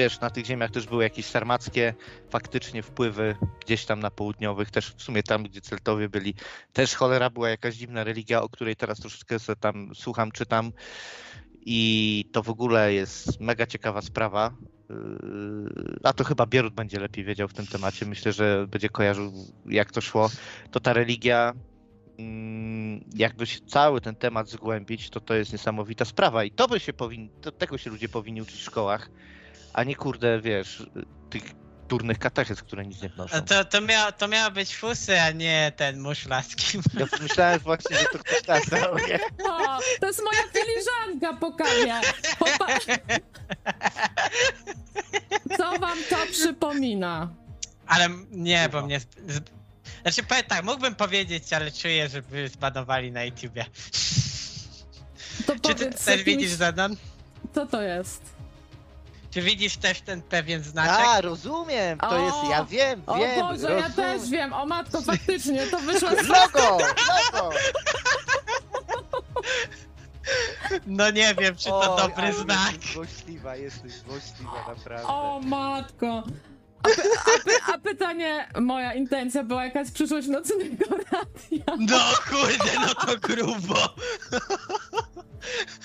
wiesz, na tych ziemiach też były jakieś sarmackie faktycznie wpływy gdzieś tam na południowych, też w sumie tam, gdzie Celtowie byli. Też cholera była jakaś dziwna religia, o której teraz troszeczkę sobie tam słucham, czytam i to w ogóle jest mega ciekawa sprawa. Yy, A to chyba Bierut będzie lepiej wiedział w tym temacie. Myślę, że będzie kojarzył, jak to szło. To ta religia mm, jakby się cały ten temat zgłębić, to to jest niesamowita sprawa i to by się powinni, to, tego się ludzie powinni uczyć w szkołach, a nie kurde, wiesz, tych durnych katechez, które nic nie wnoszą. A To, to, miało, to miało być fusy, a nie ten muszlaski. Ja myślałem właśnie, że to ktoś (laughs) kazał, nie? O, to jest moja filiżanka po kawie. Co wam to przypomina? Ale nie, bo mnie... Znaczy, powiem tak, mógłbym powiedzieć, ale czuję, żeby zbanowali na YouTubie. To Czy ty też jakimś- widzisz, Zadan? Co to jest? Czy widzisz też ten pewien znaczek? A, rozumiem, to O! jest, ja wiem, O wiem, Boże, ja rozumiem. też wiem. O matko, faktycznie, to wyszło z... Logo, logo! No nie wiem, czy to Oj, dobry ale znak. Jesteś złośliwa, jesteś złośliwa, naprawdę. O matko. A, py, a, py, a pytanie, moja intencja była jakaś przyszłość nocnego radia. No kurde, no to grubo.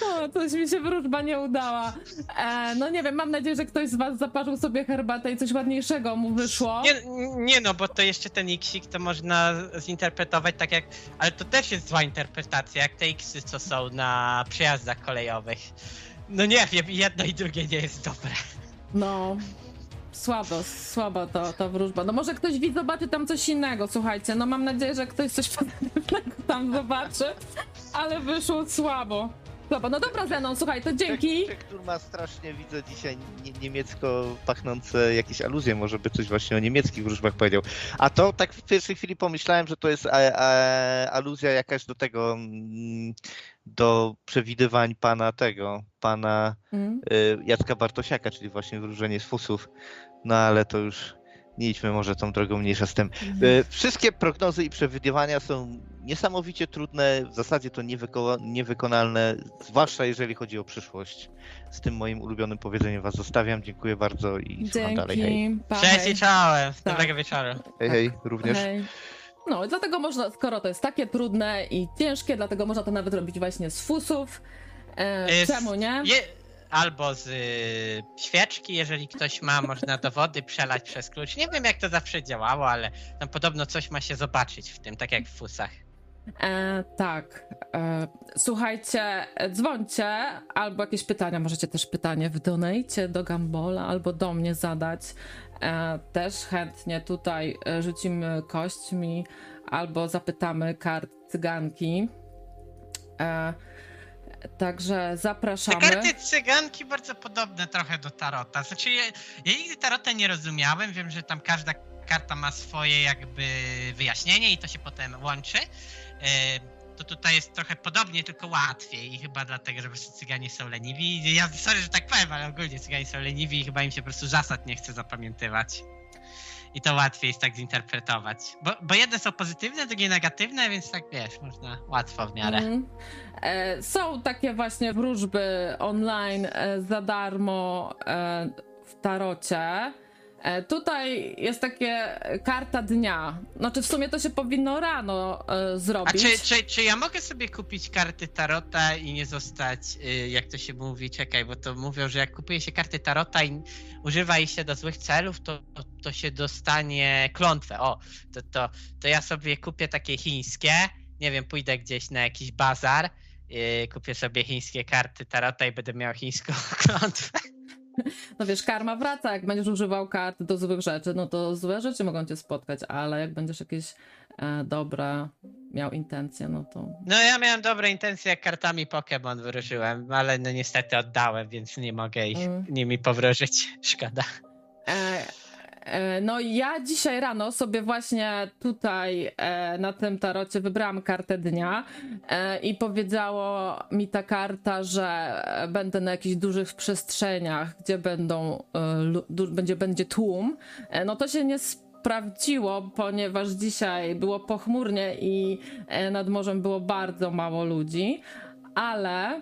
O, coś mi się wróżba nie udała. E, no nie wiem, mam nadzieję, że ktoś z was zaparzył sobie herbatę i coś ładniejszego mu wyszło. Nie, nie no, bo to jeszcze ten Xik to można zinterpretować tak jak... Ale to też jest zła interpretacja, jak te Xy, co są na przejazdach kolejowych. No nie wiem, jedno i drugie nie jest dobre. No, słabo, słaba to, ta wróżba. No może ktoś widz zobaczy tam coś innego, słuchajcie. No mam nadzieję, że ktoś coś (laughs) pozytywnego tam zobaczy, ale wyszło słabo. Słabo. No dobra, Zenon, słuchaj, to dzięki. Czek, który ma strasznie, widzę dzisiaj nie, niemiecko pachnące jakieś aluzje, może by coś właśnie o niemieckich wróżbach powiedział. A to tak w pierwszej chwili pomyślałem, że to jest a, a, aluzja jakaś do tego, mm, do przewidywań pana tego, pana Mm. y, Jacka Bartosiaka, czyli właśnie wróżenie z fusów. No ale to już nie idźmy może tą drogą mniejsza z tym. Y, Wszystkie prognozy i przewidywania są niesamowicie trudne, w zasadzie to niewyko- niewykonalne, zwłaszcza jeżeli chodzi o przyszłość. Z tym moim ulubionym powiedzeniem was zostawiam. Dziękuję bardzo i słucham dalej. Hej. Pa, Cześć i czołem. Tak. Dobrego wieczoru. hej, hej również. Hej. No, i dlatego można, skoro to jest takie trudne i ciężkie, dlatego można to nawet robić właśnie z fusów. E, Jest- czemu nie? Je, albo z y, świeczki, jeżeli ktoś ma, można do wody przelać przez klucz. Nie wiem jak to zawsze działało, ale tam podobno coś ma się zobaczyć w tym, tak jak w fusach. E, tak. E, słuchajcie, dzwońcie, albo jakieś pytania, możecie też pytanie w do Gambola, albo do mnie zadać. E, też chętnie tutaj e, rzucimy kośćmi, albo zapytamy kart cyganki. E, także Te zapraszamy. karty cyganki bardzo podobne trochę do tarota. Znaczy, ja, ja nigdy tarota nie rozumiałem. Wiem, że tam każda karta ma swoje jakby wyjaśnienie i to się potem łączy. E, to tutaj jest trochę podobnie, tylko łatwiej i chyba dlatego, że po cyganie są leniwi. Ja sorry, że tak powiem, ale ogólnie cyganie są leniwi i chyba im się po prostu zasad nie chce zapamiętywać. I to łatwiej jest tak zinterpretować. Bo, bo jedne są pozytywne, drugie negatywne, więc tak wiesz, można łatwo w miarę. Mhm. E, Są takie właśnie wróżby online e, za darmo e, w tarocie. E, Tutaj jest takie karta dnia. Znaczy w sumie to się powinno rano e, A zrobić. czy, czy, czy ja mogę sobie kupić karty Tarota i nie zostać, y, jak to się mówi, czekaj, bo to mówią, że jak kupuje się karty Tarota i używa ich się do złych celów, to, to, to się dostanie klątwę. O, to, to, to ja sobie kupię takie chińskie, nie wiem, pójdę gdzieś na jakiś bazar, y, kupię sobie chińskie karty Tarota i będę miał chińską (laughs) klątwę. (laughs) No wiesz, karma wraca, jak będziesz używał kart do złych rzeczy, no to złe rzeczy mogą cię spotkać, ale jak będziesz jakieś e, dobre miał intencje, no to... No ja miałem dobre intencje, jak kartami Pokémon wyruszyłem, ale no niestety oddałem, więc nie mogę ich Mm. nimi powróżyć. (laughs) Szkoda. E, e, No ja dzisiaj rano sobie właśnie tutaj e, na tym tarocie wybrałam kartę dnia e, i powiedziało mi ta karta, że e, będę na jakichś dużych przestrzeniach, gdzie będą, e, będzie, będzie tłum. E, No to się nie sprawdziło, ponieważ dzisiaj było pochmurnie i e, nad morzem było bardzo mało ludzi, ale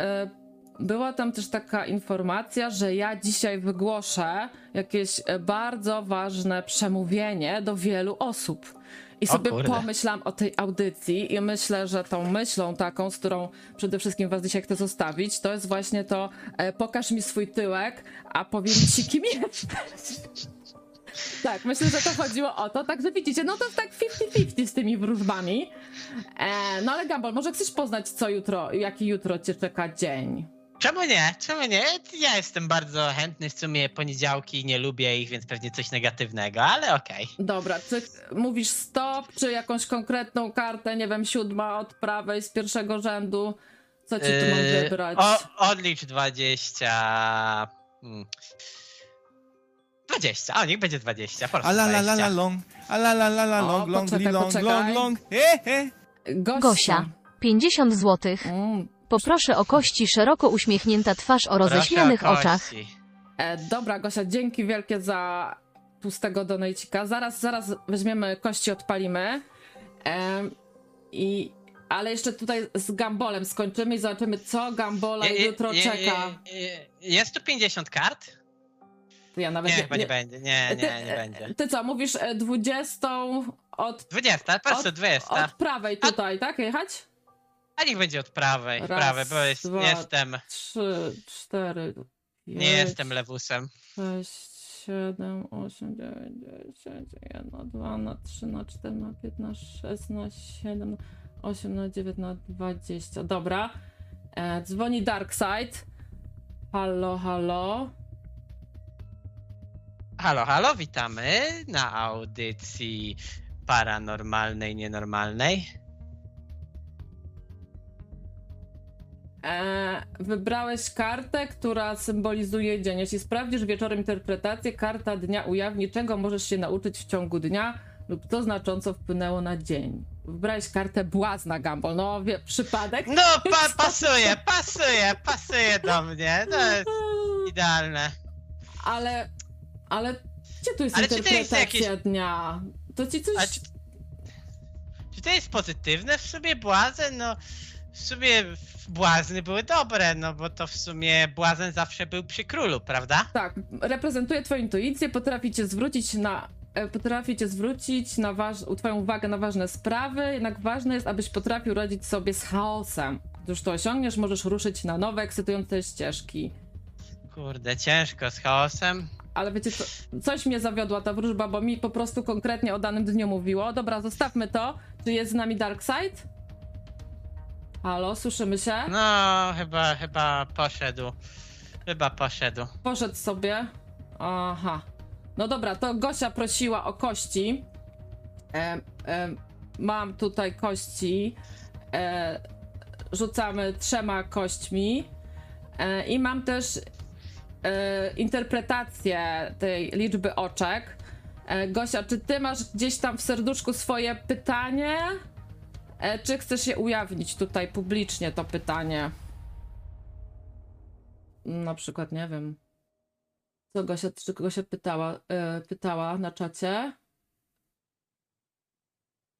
e, była tam też taka informacja, że ja dzisiaj wygłoszę jakieś e, bardzo ważne przemówienie do wielu osób. I sobie kurde. pomyślałam o tej audycji i myślę, że tą myślą taką, z którą przede wszystkim was dzisiaj chcę zostawić, to jest właśnie to e, pokaż mi swój tyłek, a powiem ci kim (laughs) jesteś. Tak, myślę, że to chodziło o to. Także widzicie, no to jest tak 50-50 z tymi wróżbami. E, no ale Gambol, może chcesz poznać, co jutro, jaki jutro cię czeka dzień? Czemu nie? Czemu nie? Ja jestem bardzo chętny, w sumie poniedziałki nie lubię ich, więc pewnie coś negatywnego, ale okej. Dobra, czy mówisz stop, czy jakąś konkretną kartę, nie wiem, siódma od prawej z pierwszego rzędu? Co ci tu mam Yy, wybrać? O, odlicz 20. Hmm. 20, a niech będzie 20. Po prostu A la la la la 20. long, a la la la la O, long, long, poczekaj, long, poczekaj. long, long, he he. Gosia. Gosia. 50 złotych. Mm, Poproszę o kości szeroko uśmiechnięta twarz o roześmianych Proszę oczach. E, dobra, Gosia, dzięki wielkie za pustego donajcika. Zaraz, zaraz weźmiemy kości, odpalimy. Em, I, ale jeszcze tutaj z Gambolem skończymy i zobaczymy, co Gambola Je- je- jutro je- czeka. je- je- Jest tu 50 kart? Ja nawet Nie, chyba nie będzie. Nie, Ty, nie, nie będzie. Ty co, mówisz e, 20 od, 20, po prostu Od- 20. od prawej tutaj, tak? Jechać? A niech będzie od prawej, Raz, prawej, bo jest, dwa, jestem, 3, 4, 5, nie jestem lewusem. 6, 7, 8, 9, 10, 1, 2, na 3, na 4, na 5, na 6, na 7, 8, na 9, na 20. Dobra. E, dzwoni Darkseid. Halo, halo. Halo, halo, witamy na audycji paranormalnej, nienormalnej. Wybrałeś kartę, która symbolizuje dzień. Jeśli sprawdzisz wieczorem interpretację, karta dnia ujawni, czego możesz się nauczyć w ciągu dnia lub co znacząco wpłynęło na dzień. Wybrałeś kartę błazna, Gumball. No, wie, przypadek? No, pa, pasuje, pasuje, pasuje do mnie. To jest idealne. Ale, ale gdzie tu jest Ale to interpretacja dnia? To ci coś... Czy, czy to jest pozytywne w sumie błazen? No, w sumie błazny były dobre, no bo to w sumie błazen zawsze był przy królu, prawda? Tak, reprezentuje twoją intuicję, potrafi cię zwrócić na... e, Potrafi cię zwrócić na waż... twoją uwagę na ważne sprawy, jednak ważne jest, abyś potrafił radzić sobie z chaosem. Gdyż to osiągniesz, możesz ruszyć na nowe, ekscytujące ścieżki. Kurde, ciężko z chaosem. Ale wiecie co, coś mnie zawiodła ta wróżba, bo mi po prostu konkretnie o danym dniu mówiło. Dobra, zostawmy to. Czy jest z nami Darkseid? Halo, słyszymy się? No, chyba, chyba poszedł. Chyba poszedł. Poszedł sobie. Aha. No dobra, to Gosia prosiła o kości. E, e, mam tutaj kości. E, rzucamy trzema kośćmi. E, I mam też e, interpretację tej liczby oczek. E, Gosia, czy ty masz gdzieś tam w serduszku swoje pytanie? E, czy chcesz je ujawnić tutaj publicznie, to pytanie? Na przykład, nie wiem. Co Gosia, czy Gosia pytała, e, pytała na czacie?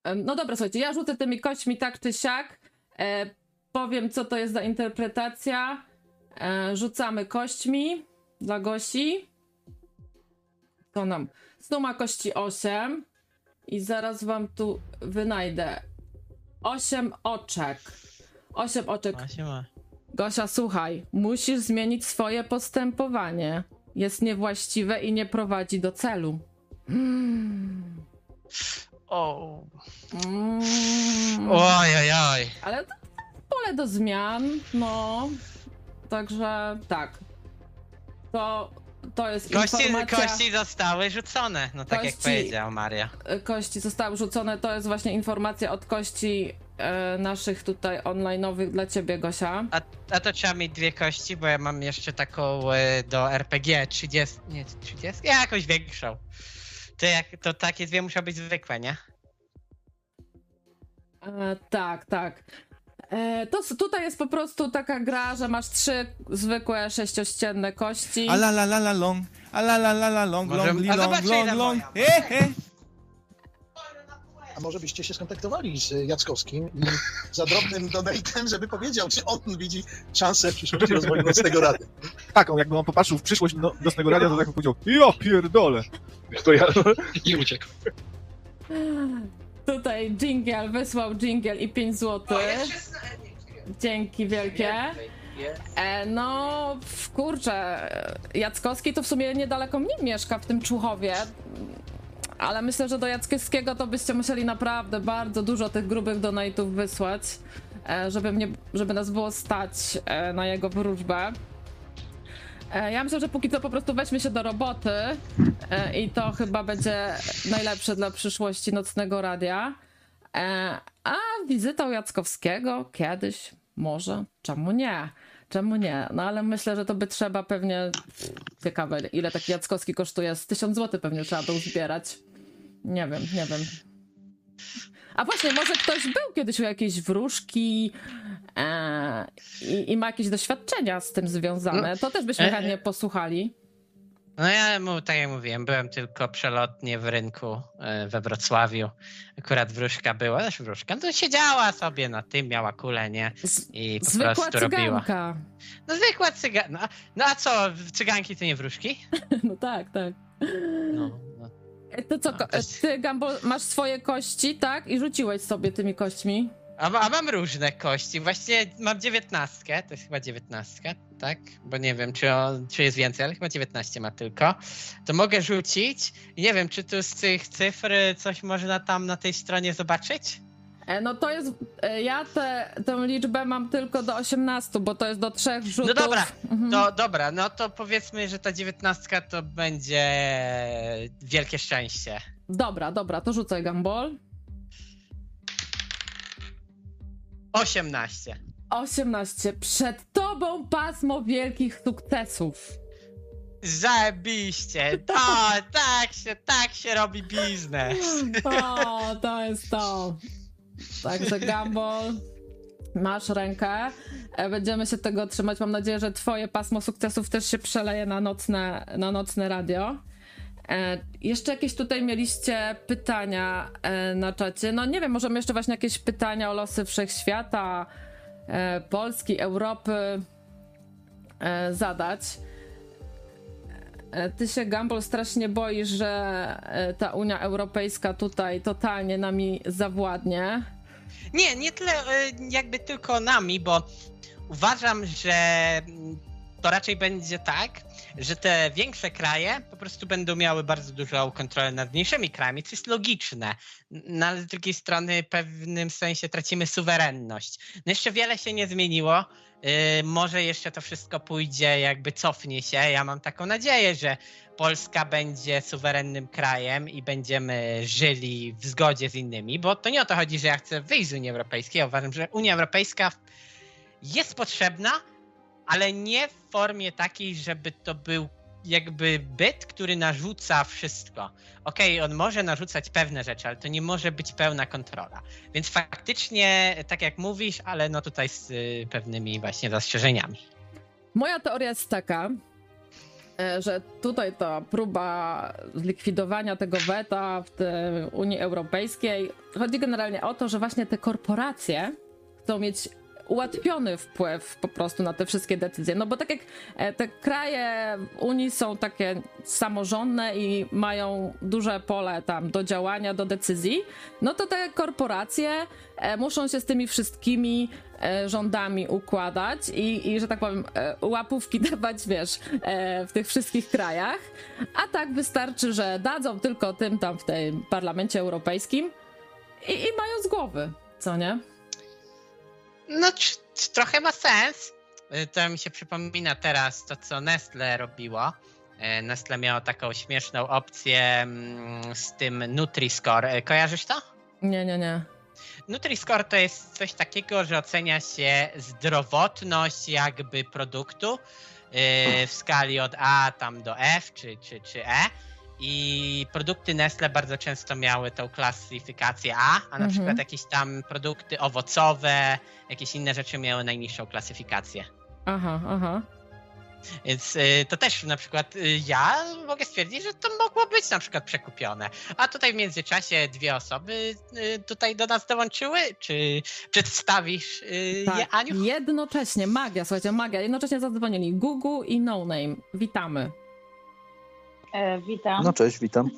Em, No dobra, słuchajcie, ja rzucę tymi kośćmi tak czy siak. E, powiem, co to jest za interpretacja. E, rzucamy kośćmi dla Gosi. To nam suma kości 8. I zaraz wam tu wynajdę 8 oczek. 8 oczek. Gosia, słuchaj, musisz zmienić swoje postępowanie. Jest niewłaściwe i nie prowadzi do celu. Mm. O. Mm. Ale to pole do zmian, no. Także tak. To, to jest Kości, informacja. kości zostały rzucone, no tak jak Kości- powiedział Maria. kości zostały rzucone. To jest właśnie informacja od kości e, naszych tutaj online'owych dla ciebie, Gosia. A, a to trzeba mieć dwie kości, bo ja mam jeszcze taką e, do RPG 30, nie 30? Ja jakoś większą. To, jak, to takie dwie muszą być zwykłe, nie? E, tak, tak. E, to tutaj jest po prostu taka gra, że masz trzy zwykłe sześciościenne kości. A la la la la long. A la la la la long, Może- long, li, a long, long, long. moja. He, he. A może byście się skontaktowali z Jackowskim i za drobnym donatem, żeby powiedział, czy on widzi szansę w przyszłości rozwoju Nocnego Rady. taką, jakby on popatrzył w przyszłość no, Nocnego Radia, to tak powiedział, ja pierdolę. To ja (laughs) i uciekł. (laughs) Tutaj Jingle wysłał Jingle i 5 zł. Dzięki wielkie. E, no, kurczę, Jackowski to w sumie niedaleko mnie mieszka, w tym Czuchowie. Ale myślę, że do Jackowskiego to byście musieli naprawdę bardzo dużo tych grubych donate'ów wysłać, e, żeby, mnie, żeby nas było stać e, na jego wróżbę. E, Ja myślę, że póki co po prostu weźmy się do roboty e, i to chyba będzie najlepsze dla przyszłości nocnego radia. E, A wizyta u Jackowskiego kiedyś, może, czemu nie? Czemu nie? No ale myślę, że to by trzeba pewnie. Ciekawe, ile taki Jackowski kosztuje. Z 1000 zł pewnie trzeba to uzbierać. Nie wiem, nie wiem. A właśnie, może ktoś był kiedyś u jakiejś wróżki e, i, i ma jakieś doświadczenia z tym związane. To też byśmy E, chętnie posłuchali. No ja tak jak mówiłem, byłem tylko przelotnie w rynku e, we Wrocławiu. Akurat wróżka była, też wróżka, no to siedziała sobie na tym, miała kulę, nie? I po Zwykła prostu robiła. cyganka. No zwykła cyganka. No, a- no a co, cyganki to nie wróżki? (laughs) No tak, tak. No, no. E, To co, No, ty, Gambo, masz swoje kości, tak? I rzuciłeś sobie tymi kośćmi. A, a mam różne kości. Właściwie mam dziewiętnastkę, to jest chyba dziewiętnastka, tak? Bo nie wiem, czy, on, czy jest więcej, ale chyba 19 ma tylko. To mogę rzucić. Nie wiem, czy tu z tych cyfr coś można tam na tej stronie zobaczyć? E, No to jest, e, ja te, tę liczbę mam tylko do 18, bo to jest do trzech rzutów. No dobra, Mhm. to dobra, no to powiedzmy, że ta dziewiętnastka to będzie wielkie szczęście. Dobra, dobra, to rzucaj Gambol. 18. 18. Przed tobą pasmo wielkich sukcesów. Zajebiście! To, tak się, tak się robi biznes. O, to jest to. Także Gambol, masz rękę. E, Będziemy się tego trzymać. Mam nadzieję, że twoje pasmo sukcesów też się przeleje na nocne, na nocne radio. E, jeszcze jakieś tutaj mieliście pytania e, na czacie? No nie wiem, możemy jeszcze właśnie jakieś pytania o losy wszechświata, e, Polski, Europy e, zadać. E, Ty się, Gumball, strasznie boisz, że ta Unia Europejska tutaj totalnie nami zawładnie. Nie, nie tyle y, jakby tylko nami, bo uważam, że to raczej będzie tak, że te większe kraje po prostu będą miały bardzo dużą kontrolę nad mniejszymi krajami, co jest logiczne. No, ale z drugiej strony w pewnym sensie tracimy suwerenność. No jeszcze wiele się nie zmieniło. Y, może jeszcze to wszystko pójdzie, jakby cofnie się. Ja mam taką nadzieję, że Polska będzie suwerennym krajem i będziemy żyli w zgodzie z innymi, bo to nie o to chodzi, że ja chcę wyjść z Unii Europejskiej. Ja uważam, że Unia Europejska jest potrzebna, ale nie w formie takiej, żeby to był jakby byt, który narzuca wszystko. Okej, on może narzucać pewne rzeczy, ale to nie może być pełna kontrola. Więc faktycznie, tak jak mówisz, ale no tutaj z y, pewnymi właśnie zastrzeżeniami. Moja teoria jest taka, e, że tutaj ta próba zlikwidowania tego weta w Unii Europejskiej chodzi generalnie o to, że właśnie te korporacje chcą mieć ułatwiony wpływ po prostu na te wszystkie decyzje. No bo tak jak e, te kraje Unii są takie samorządne i mają duże pole tam do działania, do decyzji, no to te korporacje e, muszą się z tymi wszystkimi e, rządami układać i, i że tak powiem, łapówki (laughs) dawać, wiesz, w tych wszystkich krajach. A tak wystarczy, że dadzą tylko tym tam w tym parlamencie europejskim i, i mają z głowy, co nie? No, trochę ma sens. Y, To mi się przypomina teraz to, co Nestle robiło. Y, Nestle miało taką śmieszną opcję mm, z tym Nutri-Score. Y, Kojarzysz to? Nie, nie, nie. Nutri-Score to jest coś takiego, że ocenia się zdrowotność jakby produktu w skali od A tam do F czy, czy, czy E. I produkty Nestle bardzo często miały tą klasyfikację A, a na Mhm. przykład jakieś tam produkty owocowe, jakieś inne rzeczy miały najniższą klasyfikację. Aha, aha. Więc y, to też na przykład y, ja mogę stwierdzić, że to mogło być na przykład przekupione. A tutaj w międzyczasie dwie osoby y, tutaj do nas dołączyły. Czy przedstawisz y, je, Tak, Aniu? jednocześnie, magia, słuchajcie, magia. Jednocześnie zadzwonili Gugu i No Name. Witamy. E, witam. No cześć, witam. (laughs)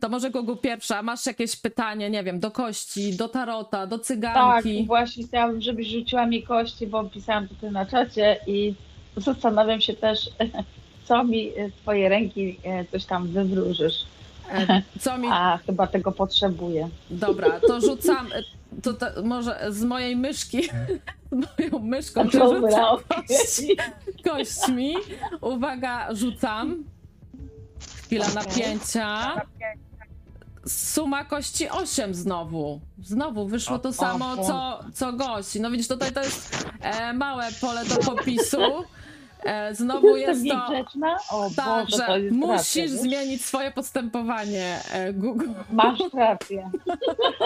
To może Gugu pierwsza, masz jakieś pytanie, nie wiem, do kości, do tarota, do tak, cyganki? właśnie chciałabym, żebyś rzuciła mi kości, bo pisałam tutaj na czacie i zastanawiam się też, (laughs) co mi twoje ręki e, coś tam wywróżysz. E, Co mi... (laughs) A chyba tego potrzebuję. Dobra, to rzucam, to, to może z mojej myszki, z moją myszką przerzucam okej. kości, kośćmi. Uwaga, rzucam. Chwila napięcia. Suma kości 8 znowu. Znowu wyszło to samo, co, co gości. No widzisz, tutaj to jest e, małe pole do popisu. E, znowu jest to... O Tak, Boże, że to jest musisz racja, wiesz? zmienić swoje postępowanie, e, Google. Masz rację.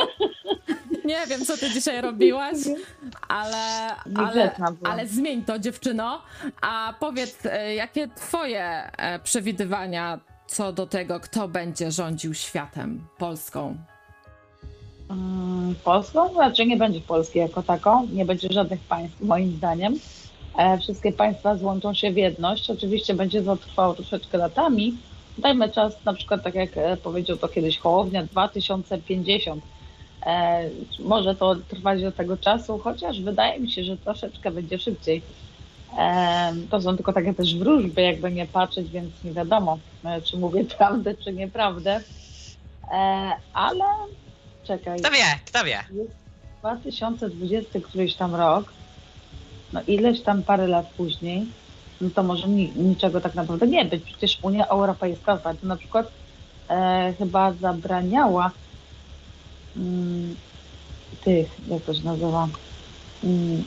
(laughs) Nie wiem, co ty dzisiaj robiłaś, ale, ale, ale zmień to, dziewczyno. A powiedz, e, jakie twoje e, przewidywania co do tego, kto będzie rządził światem, Polską? Mm, Polską? Znaczy nie będzie Polski jako taką, nie będzie żadnych państw moim zdaniem. E, Wszystkie państwa złączą się w jedność. Oczywiście będzie to trwało troszeczkę latami. Dajmy czas, na przykład tak jak e, powiedział to kiedyś Hołownia, 2050. E, Może to trwać do tego czasu, chociaż wydaje mi się, że troszeczkę będzie szybciej. To są tylko takie też wróżby, jakby nie patrzeć, więc nie wiadomo, e, czy mówię (laughs) prawdę, czy nieprawdę. E, Ale czekaj. Kto wie, kto wie. Jest 2020 któryś tam rok, no ileś tam parę lat później, no to może ni niczego tak naprawdę nie być. Przecież Unia Europejska na przykład e, chyba zabraniała mm, tych, jak to się nazywa,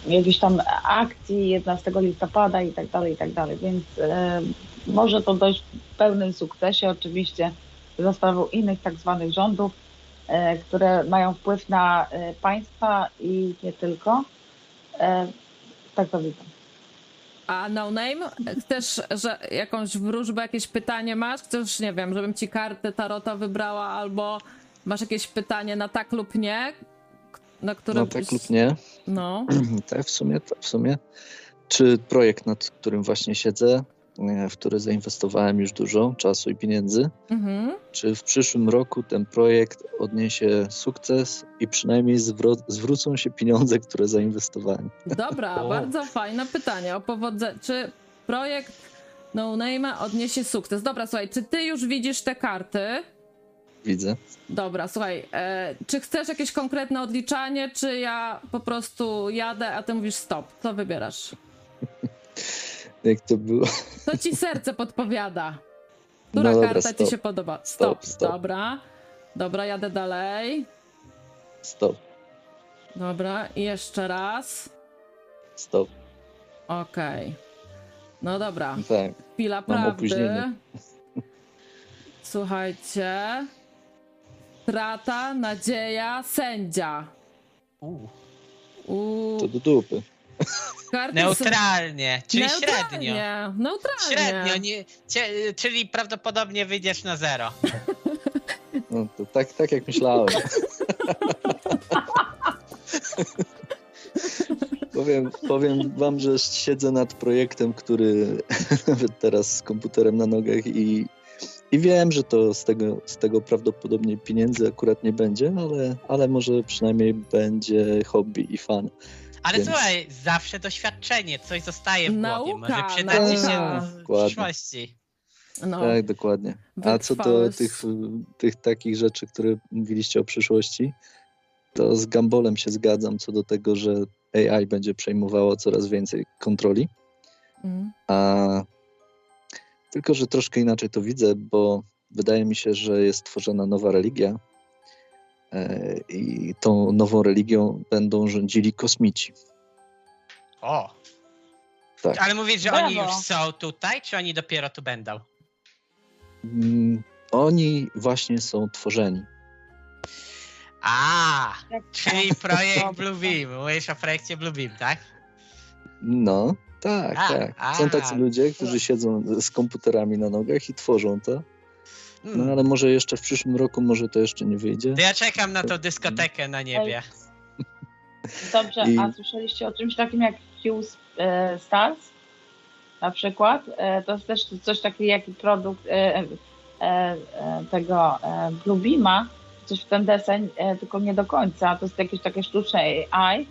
jakichś tam akcji 11 listopada i tak dalej, i tak dalej, więc e, może to dojść w pełnym sukcesie, oczywiście za sprawą innych tak zwanych rządów, e, które mają wpływ na e, państwa i nie tylko. Tak to widzę. A no name? Chcesz, że jakąś wróżbę, jakieś pytanie masz? Chcesz, nie wiem, żebym ci kartę tarota wybrała, albo masz jakieś pytanie na tak lub nie? Na które No tak lub nie. No. (clears throat) tak, w sumie, tak, w sumie. Czy projekt, nad którym właśnie siedzę, e, w który zainwestowałem już dużo czasu i pieniędzy, Mhm. czy w przyszłym roku ten projekt odniesie sukces i przynajmniej zwro- zwrócą się pieniądze, które zainwestowałem? Dobra, O. bardzo fajne pytanie o powodze... Czy projekt No Name'a odniesie sukces? Dobra, słuchaj, czy ty już widzisz te karty? Widzę. Dobra, słuchaj, e, czy chcesz jakieś konkretne odliczanie, czy ja po prostu jadę, a ty mówisz stop? Co wybierasz? (laughs) Jak to było? To ci serce podpowiada. Która No dobra, karta ci stop. się podoba? Stop, Stop, stop. Dobra. Dobra, jadę dalej. Stop, Dobra, i jeszcze raz. stop. Okej. No dobra, Tak. chwila Mam prawdy. opóźnienie. Słuchajcie. Strata, nadzieja, sędzia. U, To do dupy. karty są- Neutralnie, czyli Neutralnie, średnio. Neutralnie. Średnio, nie, cie, czyli prawdopodobnie wyjdziesz na zero. (laughs) No, to tak, tak jak myślałem. (laughs) powiem, powiem wam, że siedzę nad projektem, który (laughs) nawet teraz z komputerem na nogach i, i wiem, że to z tego, z tego prawdopodobnie pieniędzy akurat nie będzie, ale, ale może przynajmniej będzie hobby i fan. Ale Więc- słuchaj, zawsze doświadczenie, coś zostaje w głowie, może Nauka, przydać ci się w Dokładnie. przyszłości. No, Tak, dokładnie. A co do tych, tych takich rzeczy, które mówiliście o przyszłości, to z Gambolem się zgadzam co do tego, że AI będzie przejmowało coraz więcej kontroli. Mm. A tylko, że troszkę inaczej to widzę, bo wydaje mi się, że jest tworzona nowa religia e, i tą nową religią będą rządzili kosmici. O! Tak. Ale mówisz, że oni Brawo. już są tutaj, czy oni dopiero tu będą? Mm, Oni właśnie są tworzeni. A, Jak czyli projekt Dobra. Bluebeam. Mówisz o projekcie Bluebeam, tak? No, tak, A, tak. Są tacy a. ludzie, którzy siedzą z komputerami na nogach i tworzą to. No Hmm. ale może jeszcze w przyszłym roku, może to jeszcze nie wyjdzie. To ja czekam na tą dyskotekę na niebie. Dobrze, I- a słyszeliście o czymś takim jak Q e, Stars? Na przykład. E, To jest też coś takiego jak produkt e, e, e, tego e, Bluebeama, coś w ten deseń, e, tylko nie do końca. To jest jakieś takie sztuczne AI,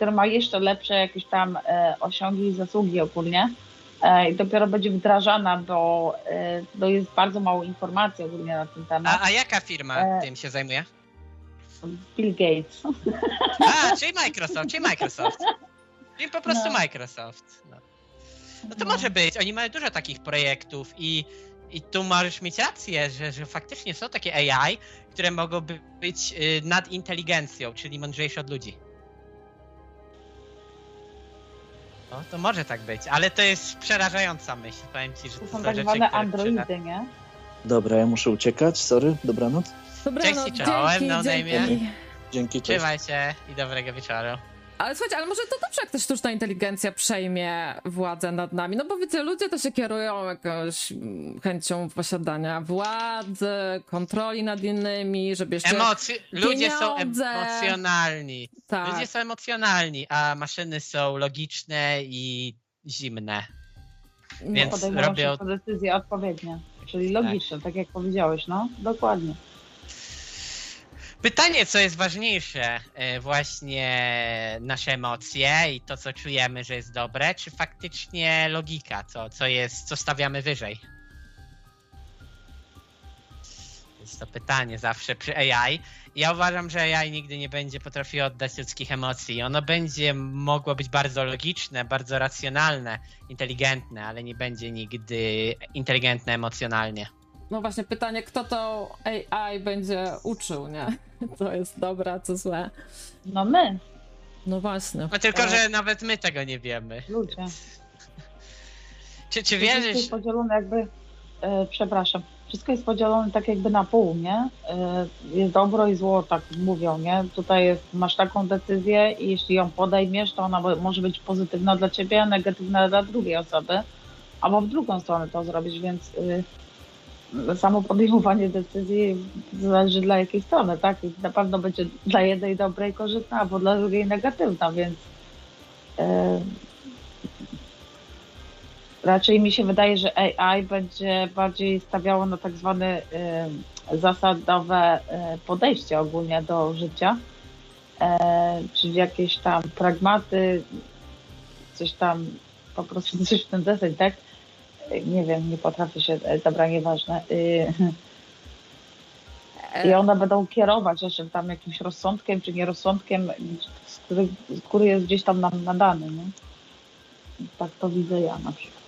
które ma jeszcze lepsze jakieś tam e, osiągi i zasługi ogólnie. E, I dopiero będzie wdrażana, bo, e, bo jest bardzo mało informacji ogólnie na ten temat. A, a jaka firma E. tym się zajmuje? Bill Gates. A, czyli Microsoft, czyli Microsoft. Czyli po prostu No. Microsoft. No. no to może być, oni mają dużo takich projektów i, i tu możesz mieć rację, że, że faktycznie są takie AI, które mogą by- być y, nad inteligencją, czyli mądrzejsze od ludzi. No, to może tak być, ale to jest przerażająca myśl, powiem ci, że to To są tak rzeczy, zwane androidy, nie? Dobra, ja muszę uciekać, sorry, dobranoc. Dobra, Cześć i czołem, dzięki, no, dzięki. Dejmie. Dzięki, cześć. Trzymaj się i dobrego wieczoru. Ale słuchajcie, ale może to dobrze, jak ta sztuczna inteligencja przejmie władzę nad nami. No bo wiecie, ludzie to się kierują jakąś mm, chęcią posiadania władzy, kontroli nad innymi, żeby jeszcze... Emocji... Ludzie są emocjonalni. tak. Ludzie są emocjonalni, a maszyny są logiczne i zimne. No, Więc robią- decyzje odpowiednie, czyli logiczne, tak. jak powiedziałeś, no, dokładnie. Pytanie, co jest ważniejsze, e, właśnie nasze emocje i to, co czujemy, że jest dobre, czy faktycznie logika, co, co jest, co stawiamy wyżej? Jest to pytanie zawsze przy AI. Ja uważam, że AI nigdy nie będzie potrafiło oddać ludzkich emocji. Ono będzie mogło być bardzo logiczne, bardzo racjonalne, inteligentne, ale nie będzie nigdy inteligentne emocjonalnie. No właśnie pytanie, kto to AI będzie uczył, nie? (laughs) To jest dobre, a co złe. No my, No właśnie. No tylko, że nawet my tego nie wiemy. ludzie. Czy, czy Wszystko wierzysz, jest podzielone jakby, e, przepraszam, wszystko jest podzielone tak jakby na pół, nie? E, jest dobro i zło, tak mówią, nie? Tutaj jest, masz taką decyzję i jeśli ją podejmiesz, to ona może być pozytywna dla ciebie, a negatywna dla drugiej osoby, albo w drugą stronę to zrobić, więc y, samo podejmowanie decyzji zależy dla jakiej strony, tak? I na pewno będzie dla jednej dobrej korzystna, albo dla drugiej negatywna, więc y, Raczej mi się wydaje, że AI będzie bardziej stawiało na tak zwane y, zasadowe y, podejście ogólnie do życia, e, czyli jakieś tam pragmaty, coś tam, po prostu (laughs) coś w ten deseń, tak? Nie wiem, nie potrafię się, e, dobra, nieważne. Y, I one będą kierować jeszcze tam jakimś rozsądkiem czy nierozsądkiem, z który, który jest gdzieś tam nam nadany, nie? Tak to widzę ja na przykład.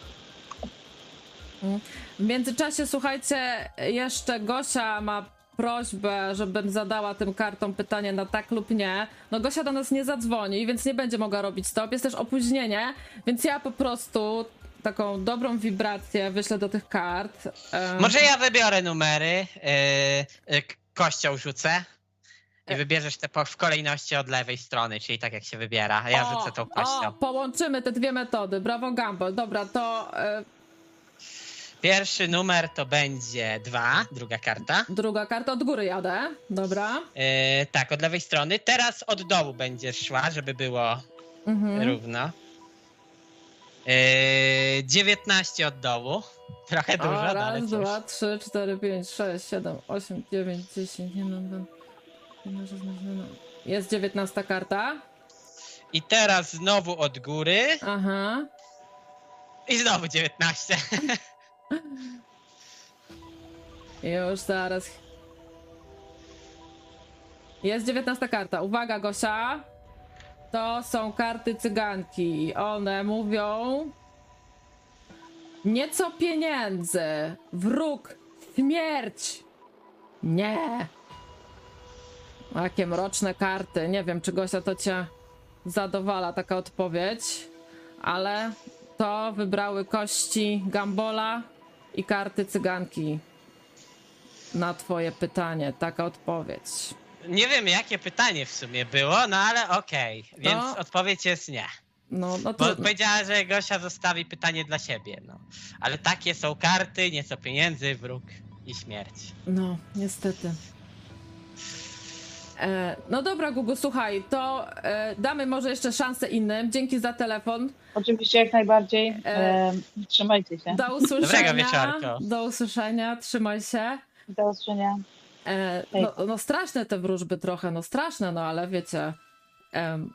W międzyczasie, słuchajcie, jeszcze Gosia ma prośbę, żebym zadała tym kartom pytanie na tak lub nie. No Gosia do nas nie zadzwoni, więc nie będzie mogła robić stop. Jest też opóźnienie, więc ja po prostu taką dobrą wibrację wyślę do tych kart. Może ja wybiorę numery, yy, yy, kością rzucę i E- wybierzesz te po, w kolejności od lewej strony, czyli tak jak się wybiera, a ja o, rzucę tą O, kością. połączymy te dwie metody. Brawo, Gumball. Dobra, to e, Pierwszy numer to będzie dwa, druga karta. druga karta od góry jadę. Dobra. Yy, tak, od lewej strony. Teraz od dołu będziesz szła, żeby było Mhm. równo. Yy, 19 od dołu. (laughs) Trochę dużo, O, no, ale raz, cóż. dwa, trzy, cztery, pięć, sześć, siedem, osiem, dziewięć, dziesięć, no. Jest dziewiętnasta karta. I teraz znowu od góry. Aha. I znowu 19. (laughs) Już zaraz. Jest dziewiętnasta karta. Uwaga, Gosia. To są karty cyganki. One mówią. Nieco pieniędzy. Wróg. Śmierć. Nie. Jakie mroczne karty. Nie wiem, czy Gosia to cię zadowala taka odpowiedź. Ale to wybrały kości Gambola i karty cyganki na twoje pytanie. Taka odpowiedź. Nie wiem, jakie pytanie w sumie było, no ale okej. Więc No. odpowiedź jest nie. No, no Bo to. powiedziała, że Gosia zostawi pytanie dla siebie, no. Ale takie są karty, nieco pieniędzy, wróg i śmierć. No, niestety. E, no dobra, Gugu, słuchaj, to e, damy może jeszcze szansę innym. Dzięki za telefon. Oczywiście jak najbardziej. E, E, trzymajcie się. Do usłyszenia. wieczorku. Do usłyszenia, trzymaj się. Do usłyszenia. E, no, no straszne te wróżby trochę, no straszne, no ale wiecie, em,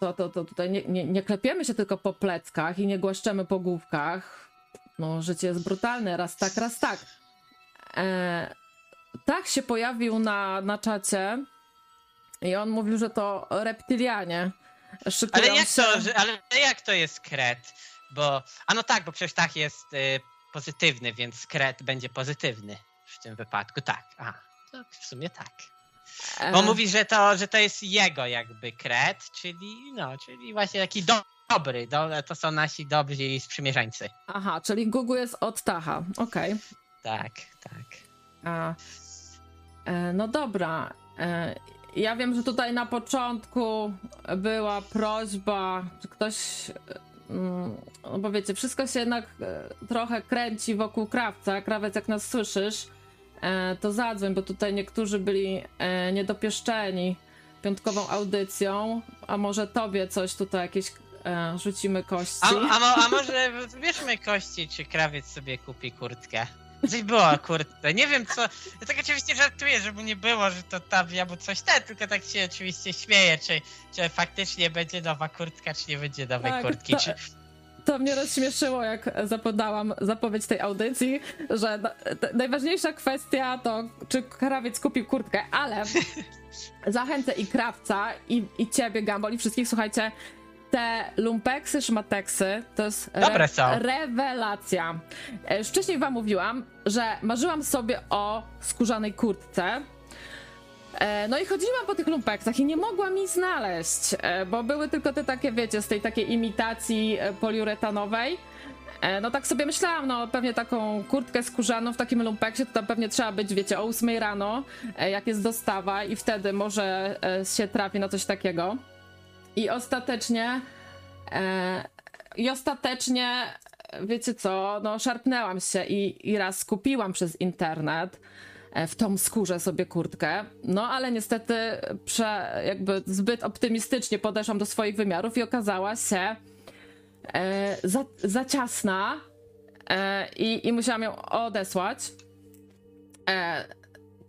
to, to, to tutaj nie, nie, nie klepiemy się tylko po pleckach i nie głaszczemy po główkach. No, życie jest brutalne, raz tak, raz tak. E, tak się pojawił na, na czacie i on mówił, że to reptylianie szykują Ale jak się... to, że, ale jak to jest kret? Bo, a no tak, bo przecież tak jest y, pozytywny, więc kret będzie pozytywny w tym wypadku, tak. A, to w sumie tak. E, Bo mówi, że to, że to jest jego jakby kret, czyli no, czyli właśnie taki do, dobry, do, to są nasi dobrzy sprzymierzeńcy. Aha, czyli Gugu jest od Tacha, okej. Tak, tak. A, e, no dobra. E, ja wiem, że tutaj na początku była prośba, czy ktoś. mm, No bo wiecie, wszystko się jednak trochę kręci wokół krawca. Krawiec, jak nas słyszysz, to zadzwoń, bo tutaj niektórzy byli e, niedopieszczeni piątkową audycją. A może tobie coś tutaj jakieś e, rzucimy kości. A, a, a może wybierzmy kości, czy krawiec sobie kupi kurtkę? Coś było o kurtce. Nie wiem co. Ja tak oczywiście żartuję, żeby nie było, że to Tawi albo coś ten, tylko tak się oczywiście śmieję, czy, czy faktycznie będzie nowa kurtka, czy nie będzie nowej Tak, kurtki. to- Czy, To mnie rozśmieszyło, jak zapodałam zapowiedź tej audycji, że najważniejsza kwestia to, czy krawiec kupił kurtkę, ale (laughs) zachęcę i krawca, i, i ciebie, Gambol, i wszystkich, słuchajcie, te lumpeksy, szmateksy to jest Dobre są. rewelacja. E, Już wcześniej wam mówiłam, że marzyłam sobie o skórzanej kurtce, No i chodziłam po tych lumpeksach i nie mogłam ich znaleźć, e, bo były tylko te takie, wiecie, z tej takiej imitacji e, poliuretanowej. E, No tak sobie myślałam, no pewnie taką kurtkę skórzaną w takim lumpeksie to tam pewnie trzeba być, wiecie, o 8 rano, e, jak jest dostawa i wtedy może e, się trafi na coś takiego. I ostatecznie e, i ostatecznie, e, wiecie co, no szarpnęłam się i, i raz kupiłam przez internet e, w tą skórze sobie kurtkę. No ale niestety prze, jakby zbyt optymistycznie podeszłam do swoich wymiarów i okazała się e, za, za ciasna e, i, i musiałam ją odesłać. E,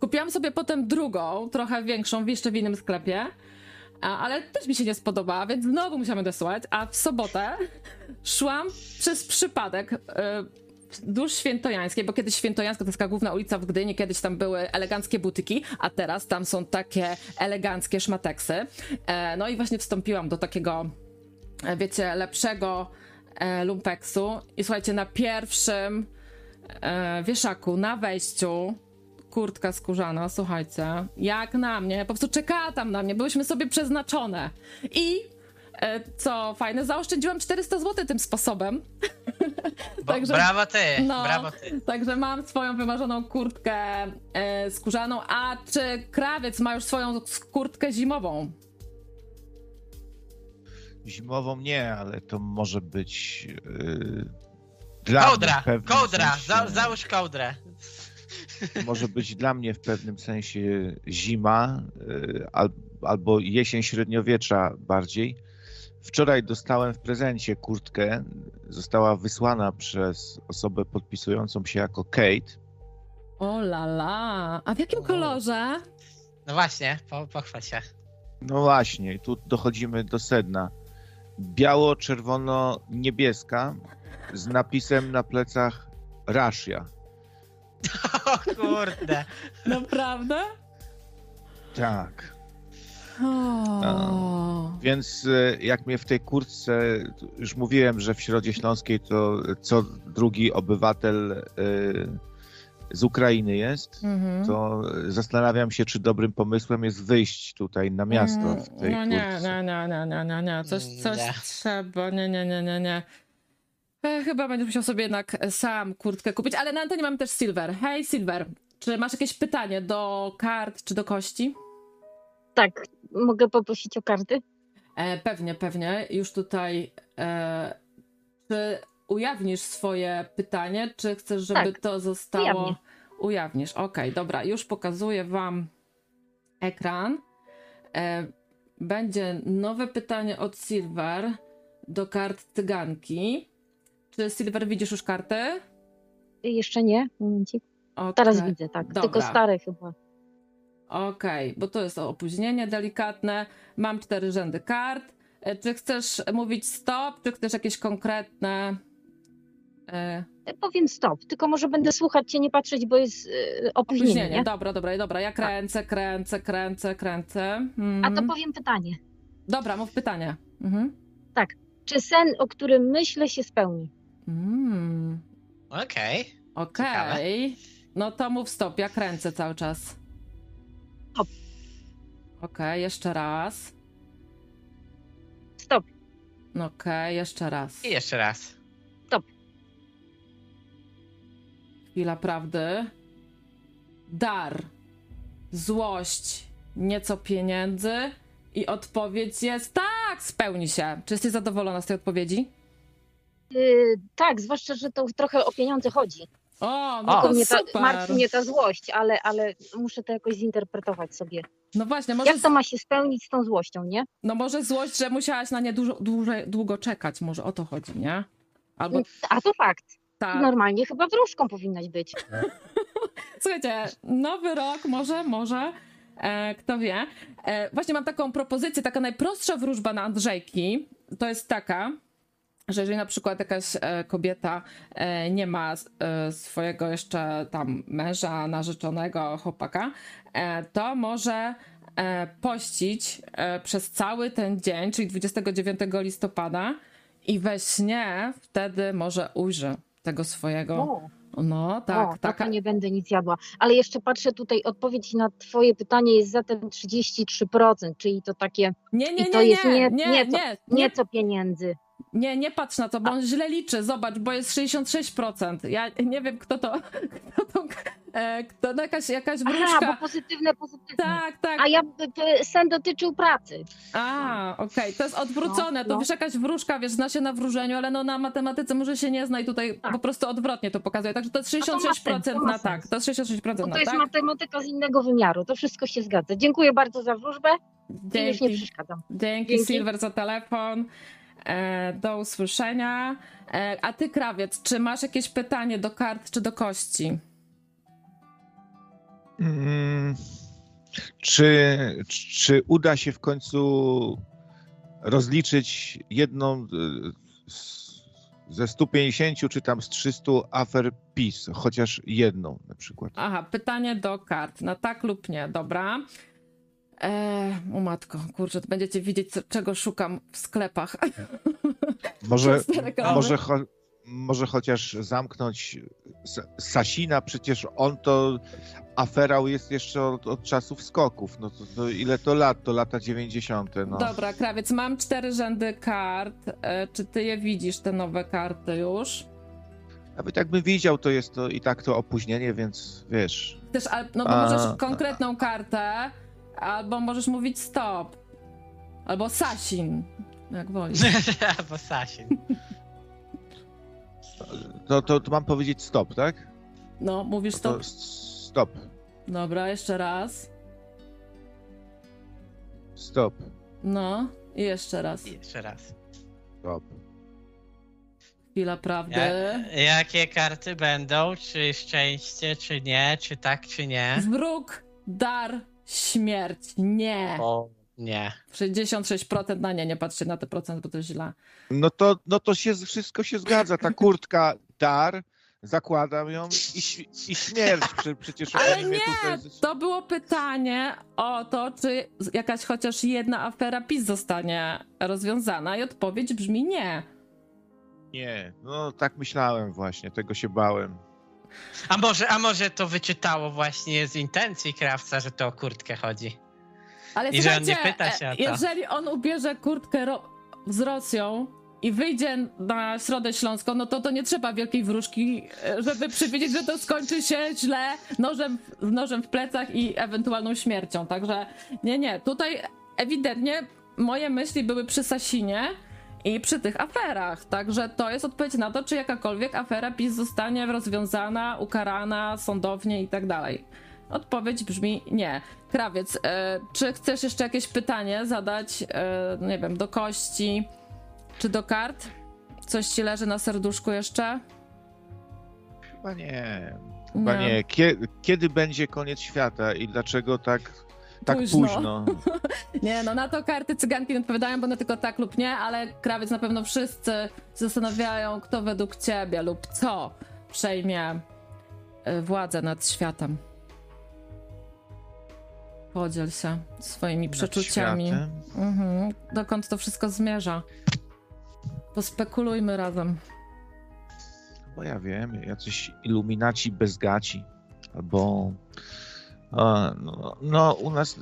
kupiłam sobie potem drugą, trochę większą, w jeszcze w innym sklepie. Ale też mi się nie spodobała, więc znowu musiałam odesłać. A w sobotę szłam przez przypadek e, wzdłuż Świętojańskiej, bo kiedyś Świętojańska to jest taka główna ulica w Gdyni, kiedyś tam były eleganckie butyki, a teraz tam są takie eleganckie szmateksy. E, no i właśnie wstąpiłam do takiego, e, wiecie, lepszego e, lumpeksu i słuchajcie, na pierwszym wieszaku, na wejściu kurtka skórzana, słuchajcie, jak na mnie, po prostu czekała tam na mnie, byłyśmy sobie przeznaczone. I co fajne, zaoszczędziłam 400 zł tym sposobem. bo, (laughs) Także- brawo ty, no. brawo ty. Także mam swoją wymarzoną kurtkę e, skórzaną. A czy krawiec ma już swoją kurtkę zimową? Zimową nie, ale to może być yy, dla mnie Kołdra, pewnym kołdra, sensie, załóż kołdrę. (laughs) może być dla mnie w pewnym sensie zima yy, al, albo jesień średniowiecza bardziej. Wczoraj dostałem w prezencie kurtkę, została wysłana przez osobę podpisującą się jako Kate. O la la. A w jakim kolorze? No właśnie, po, pochwal się. No właśnie, tu dochodzimy do sedna. Biało-czerwono-niebieska z napisem na plecach Russia. (laughs) O kurde. Naprawdę? Tak. Więc e, jak mnie w tej kurtce, już mówiłem, że w Środzie Śląskiej to co drugi obywatel e, z Ukrainy jest, Mhm. to zastanawiam się, czy dobrym pomysłem jest wyjść tutaj na miasto w tej No nie, kurtce. nie, nie, nie, nie, nie, nie. Coś, coś Nie. trzeba, nie, nie, nie, nie, nie. E, chyba będziesz musiał sobie jednak sam kurtkę kupić, ale na antenie mamy też Silver. Hej Silver, czy masz jakieś pytanie do kart czy do kości? Tak, mogę poprosić o karty? E, pewnie, pewnie. Już tutaj. E, czy ujawnisz swoje pytanie, czy chcesz, żeby Tak, to zostało. ujawnię. Ujawnisz. Okej, dobra. Już pokazuję Wam ekran. E, będzie nowe pytanie od Silver do kart cyganki. Czy Silver widzisz już karty? Jeszcze nie, momencik. Okej. Teraz widzę, tak. Dobra. Tylko stare chyba. Okej, bo to jest opóźnienie delikatne. Mam cztery rzędy kart. E, Czy chcesz mówić stop, czy chcesz jakieś konkretne. E, Powiem stop, tylko może będę słuchać cię, nie patrzeć, bo jest e, opóźnienie, opóźnienie? nie? Dobra, dobra, dobra. Ja kręcę, kręcę, kręcę, kręcę. Mhm. A to powiem pytanie. Dobra, mów pytanie. Mhm. Czy sen, o którym myślę, się spełni? Mm, Okej. Okej. No to mów stop, ja kręcę cały czas. Stop. Okej, jeszcze raz. Stop. Okej, jeszcze raz. I jeszcze raz. Chwila prawdy. Dar, złość nieco pieniędzy i odpowiedź jest tak, spełni się. Czy jesteś zadowolona z tej odpowiedzi? Yy, tak, zwłaszcza, że to trochę o pieniądze chodzi. O, no Tylko to mnie ta, super. martwi mnie ta złość, ale, ale muszę to jakoś zinterpretować sobie. No właśnie, może, Jak to ma się spełnić z tą złością, nie? no może złość, że musiałaś na nie dużo, dłużej, długo czekać, może o to chodzi, nie? Albo A to fakt. tak. Normalnie chyba wróżką powinnaś być. (laughs) Słuchajcie, nowy rok, może, może, e, kto wie. E, właśnie mam taką propozycję, taka najprostsza wróżba na Andrzejki, to jest taka, że jeżeli na przykład jakaś e, kobieta e, nie ma e, swojego jeszcze tam męża, narzeczonego, chłopaka, to może pościć przez cały ten dzień, czyli 29 listopada i we śnie wtedy może ujrzy tego swojego. No, tak, o, no tak. to nie będę nic jadła. Ale jeszcze patrzę tutaj, odpowiedź na twoje pytanie jest zatem 33%, czyli to takie Nie, nie, i to nie, jest nie, nie, nie, nieco, nie, nie, nieco pieniędzy. Nie, nie patrz na to, bo on źle liczy, zobacz, bo jest 66%. Ja nie wiem, kto to, (laughs) kto to, e, kto, no jakaś, jakaś Aha, wróżka. bo pozytywne, pozytywne. Tak, tak. A ja sen dotyczył pracy. A, okej, to jest odwrócone, No, to no. wiesz, jakaś wróżka, wiesz, zna się na wróżeniu, ale no na matematyce może się nie zna i tutaj Tak. po prostu odwrotnie to pokazuje, także to jest A to ma sens, 66% to na tak, to jest 66% Bo na to jest tak. matematyka z innego wymiaru. To wszystko się zgadza. Dziękuję bardzo za wróżbę i już nie Dzięki. przeszkadzam. Dzięki, Dzięki. Silver za telefon. E, do usłyszenia. E, a ty, krawiec, czy masz jakieś pytanie do kart czy do kości? Mm, czy, czy uda się w końcu rozliczyć jedną e, ze 150 czy tam z 300 afer PiS, chociaż jedną na przykład? Aha, pytanie do kart. Na tak lub nie, dobra. E, o matko, kurczę, to będziecie widzieć, co, czego szukam w sklepach. (laughs) Może, może, cho, może chociaż zamknąć Sasina, przecież on to aferał jest jeszcze od, od czasów skoków. No to, to ile to lat? To lata 90. No. Dobra, krawiec, mam cztery rzędy kart. E, czy ty je widzisz, te nowe karty już? Nawet jakbym widział, to jest to i tak to opóźnienie, więc wiesz. Też, no bo A, możesz konkretną kartę, albo możesz mówić stop. Albo Sasin, jak wolisz. (laughs) Albo Sasin. To, to, to mam powiedzieć stop, tak? No, mówisz No to stop. stop, Dobra, jeszcze raz. stop, No, i jeszcze raz. I Jeszcze raz. stop. Chwila prawdy. Ja, jakie karty będą? Czy szczęście, czy nie? Czy tak, czy nie? Wróg, dar, śmierć. Nie. O, nie. 66% na nie, nie patrzcie na te procent, bo to źle. No to, no to się, wszystko się zgadza. Ta kurtka dar, zakładam ją i, i śmierć. Prze- Przecież Ale nie! tutaj... To było pytanie o to, czy jakaś chociaż jedna afera PiS zostanie rozwiązana i odpowiedź brzmi nie. Nie, no tak myślałem właśnie, tego się bałem. A może, a może to wyczytało właśnie z intencji krawca, że to o kurtkę chodzi? Ale I że on nie pyta się o to. jeżeli on ubierze kurtkę ro- z Rosją i wyjdzie na Środę Śląską, no to to nie trzeba wielkiej wróżki, e, żeby przewidzieć, że to skończy się źle nożem, nożem w plecach i ewentualną śmiercią. Także nie, nie. Tutaj ewidentnie moje myśli były przy Sasinie i przy tych aferach. Także to jest odpowiedź na to, czy jakakolwiek afera PiS zostanie rozwiązana, ukarana sądownie i tak dalej. Odpowiedź brzmi nie. Krawiec, e, czy chcesz jeszcze jakieś pytanie zadać, e, nie wiem, do kości czy do kart? Coś ci leży na serduszku jeszcze? Chyba nie. Chyba Nie. nie. Kie, kiedy będzie koniec świata i dlaczego tak, tak Późno. późno? (laughs) Nie, no na to karty cyganki nie odpowiadają, bo one tylko tak lub nie, ale krawiec na pewno wszyscy zastanawiają, kto według ciebie lub co przejmie e, władzę nad światem. Podziel się swoimi Nad przeczuciami. Mhm. Dokąd to wszystko zmierza? Pospekulujmy razem. Bo ja wiem, jacyś iluminaci bez gaci. Albo. No, no, u nas.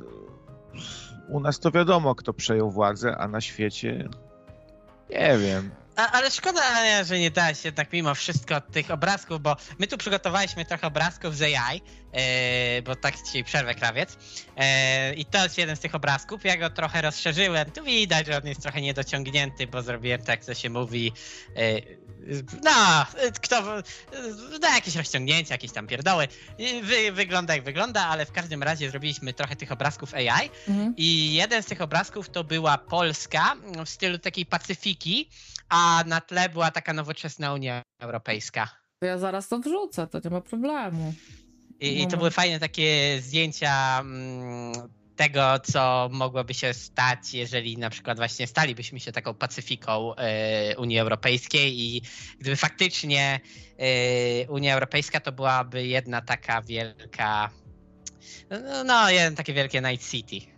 U nas to wiadomo, kto przejął władzę, a na świecie. Nie wiem. A, ale szkoda, że nie dałeś jednak mimo wszystko tych obrazków, bo my tu przygotowaliśmy trochę obrazków z AI, e, bo tak dzisiaj przerwę krawiec. E, I to jest jeden z tych obrazków. Ja go trochę rozszerzyłem. Tu widać, że on jest trochę niedociągnięty, bo zrobiłem tak, to się mówi. E, no, kto. No, jakieś rozciągnięcia, jakieś tam pierdoły. Wy, wygląda jak wygląda, ale w każdym razie zrobiliśmy trochę tych obrazków AI. Mhm. I jeden z tych obrazków to była Polska w stylu takiej Pacyfiki, a na tle była taka nowoczesna Unia Europejska. To ja zaraz to wrzucę, to nie ma problemu. I, i to No. były fajne takie zdjęcia mm, tego, co mogłoby się stać, jeżeli na przykład właśnie stalibyśmy się taką Pacyfiką e, Unii Europejskiej i gdyby faktycznie e, Unia Europejska to byłaby jedna taka wielka, no, no jeden takie wielkie Night City.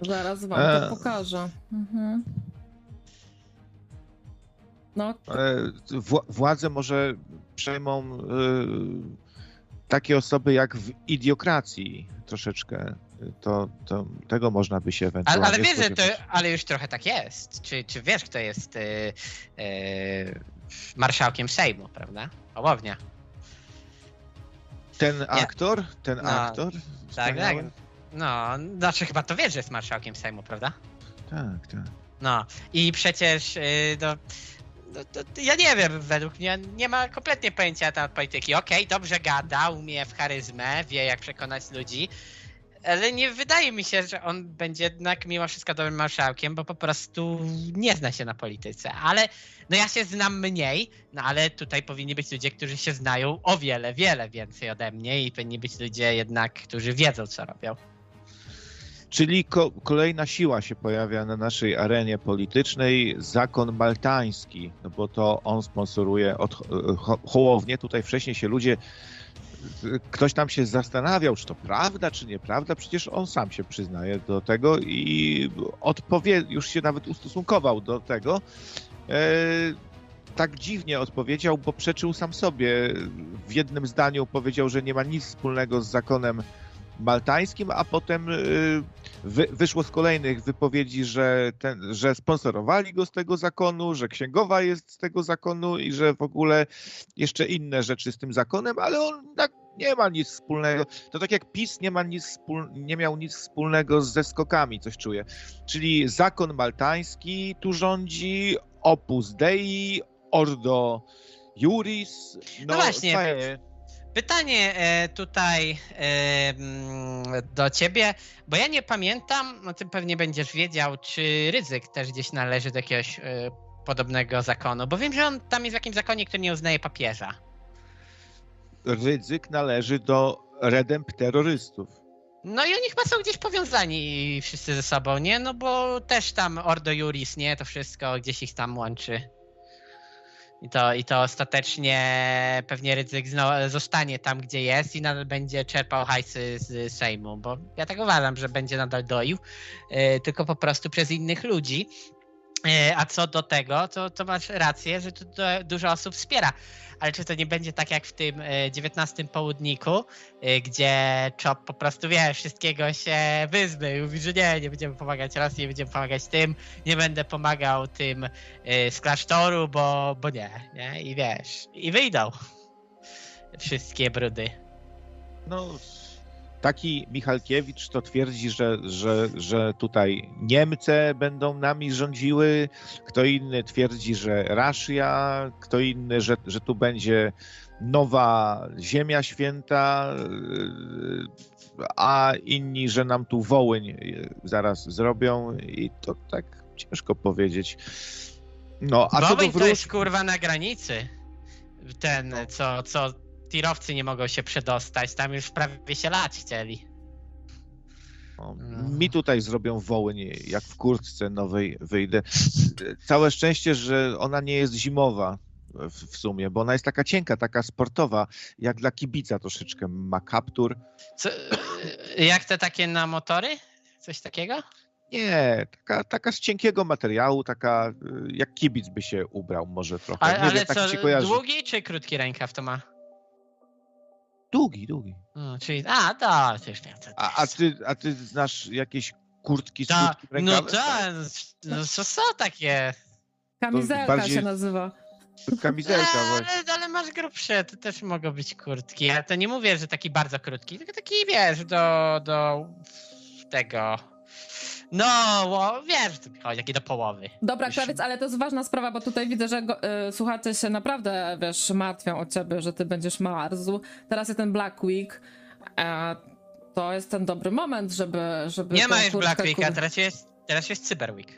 Zaraz wam E. to pokażę. Mhm. No, Ale wła- władzę może przejmą y, takie osoby jak w idiokracji troszeczkę. To, to tego można by się Ale, ewentualnie ale wiesz, że to, ale już trochę tak jest. Czy, czy wiesz, kto jest e, e, marszałkiem Sejmu, prawda? Hołownia. Ten aktor, ten No, aktor Tak, wspaniały? tak. No, znaczy chyba to wiesz, że jest marszałkiem Sejmu, prawda? tak, tak. No i przecież y, no, no, to, ja nie wiem, według mnie nie ma kompletnie pojęcia na temat polityki. Okej, dobrze gada, umie w charyzmę, wie jak przekonać ludzi, ale nie wydaje mi się, że on będzie jednak mimo wszystko dobrym marszałkiem, bo po prostu nie zna się na polityce. Ale no ja się znam mniej, no ale tutaj powinni być ludzie, którzy się znają o wiele, wiele więcej ode mnie i powinni być ludzie jednak, którzy wiedzą co robią. Czyli ko- kolejna siła się pojawia na naszej arenie politycznej, zakon maltański, no bo to on sponsoruje od Ho- Hołownię. Tutaj wcześniej się ludzie, ktoś tam się zastanawiał, czy to prawda, czy nieprawda. Przecież on sam się przyznaje do tego i odpowie, już się nawet ustosunkował do tego. E, tak dziwnie odpowiedział, bo przeczył sam sobie. W jednym zdaniu powiedział, że nie ma nic wspólnego z zakonem maltańskim, a potem y, wy, wyszło z kolejnych wypowiedzi, że, ten, że sponsorowali go z tego zakonu, że księgowa jest z tego zakonu i że w ogóle jeszcze inne rzeczy z tym zakonem, ale on tak nie ma nic wspólnego. To tak jak PiS nie ma nic wspól, nie miał nic wspólnego ze skokami, coś czuję. Czyli zakon maltański tu rządzi, Opus Dei, Ordo Juris. No właśnie, fajnie. Pytanie e, tutaj e, do ciebie, bo ja nie pamiętam, no ty pewnie będziesz wiedział, czy ryzyk też gdzieś należy do jakiegoś e, podobnego zakonu, bo wiem, że on tam jest w jakimś zakonie, który nie uznaje papieża. Ryzyk należy do redempterrorystów. No i oni chyba są gdzieś powiązani wszyscy ze sobą, nie? No bo też tam Ordo Juris, nie? To wszystko gdzieś ich tam łączy. I to, I to ostatecznie pewnie ryzyk zno- zostanie tam, gdzie jest i nadal będzie czerpał hajsy z Sejmu, bo ja tak uważam, że będzie nadal doił, e, tylko po prostu przez innych ludzi. E, A co do tego, to, to masz rację, że tu du- dużo osób wspiera. Ale czy to nie będzie tak jak w tym e, 19 południku, e, gdzie Chop po prostu wie, wszystkiego się wyzbył mówi, że nie, nie będziemy pomagać Rosji, nie będziemy pomagać tym, nie będę pomagał tym e, z klasztoru, bo, bo nie, nie? I wiesz, i wyjdą wszystkie brudy. No, taki Michalkiewicz to twierdzi, że, że, że tutaj Niemcy będą nami rządziły, kto inny twierdzi, że Rosja, kto inny, że, że tu będzie nowa Ziemia Święta, yy, a inni, że nam tu Wołyń yy, zaraz zrobią i to tak ciężko powiedzieć. No, a Wołyń to wróż... jest kurwa na granicy. Ten, co, co tirowcy nie mogą się przedostać, tam już prawie się lat chcieli. O, Mi tutaj zrobią Wołyń, jak w kurtce nowej wyjdę. Całe szczęście, że ona nie jest zimowa w, sumie, bo ona jest taka cienka, taka sportowa, jak dla kibica troszeczkę ma kaptur. Co, jak te takie na motory? Coś takiego? Nie, taka, taka z cienkiego materiału, taka y, jak kibic by się ubrał może trochę. Ale, nie ale wiem, tak co, długi czy krótki rękaw to ma? Długi, długi. No, czyli, a, to, to wiem. co to A, a, ty, a ty znasz jakieś kurtki z krótkim no rękawem? tak, no co są takie? Kamizelka bardziej- się nazywa. Kamizelka E, właśnie. ale, ale masz grubsze, to też mogą być kurtki. Ja to nie mówię, że taki bardzo krótki, tylko taki wiesz, do, do tego. No, o, wiesz, co mi chodzi, taki do połowy. Dobra, krawiec, ale to jest ważna sprawa, bo tutaj widzę, że go, y, słuchacze się naprawdę, wiesz, martwią o ciebie, że ty będziesz marzł. Teraz jest ten Black Week. E, to jest ten dobry moment, żeby. żeby Nie ma już Black Weeka, kur- teraz jest, teraz jest Cyber Week.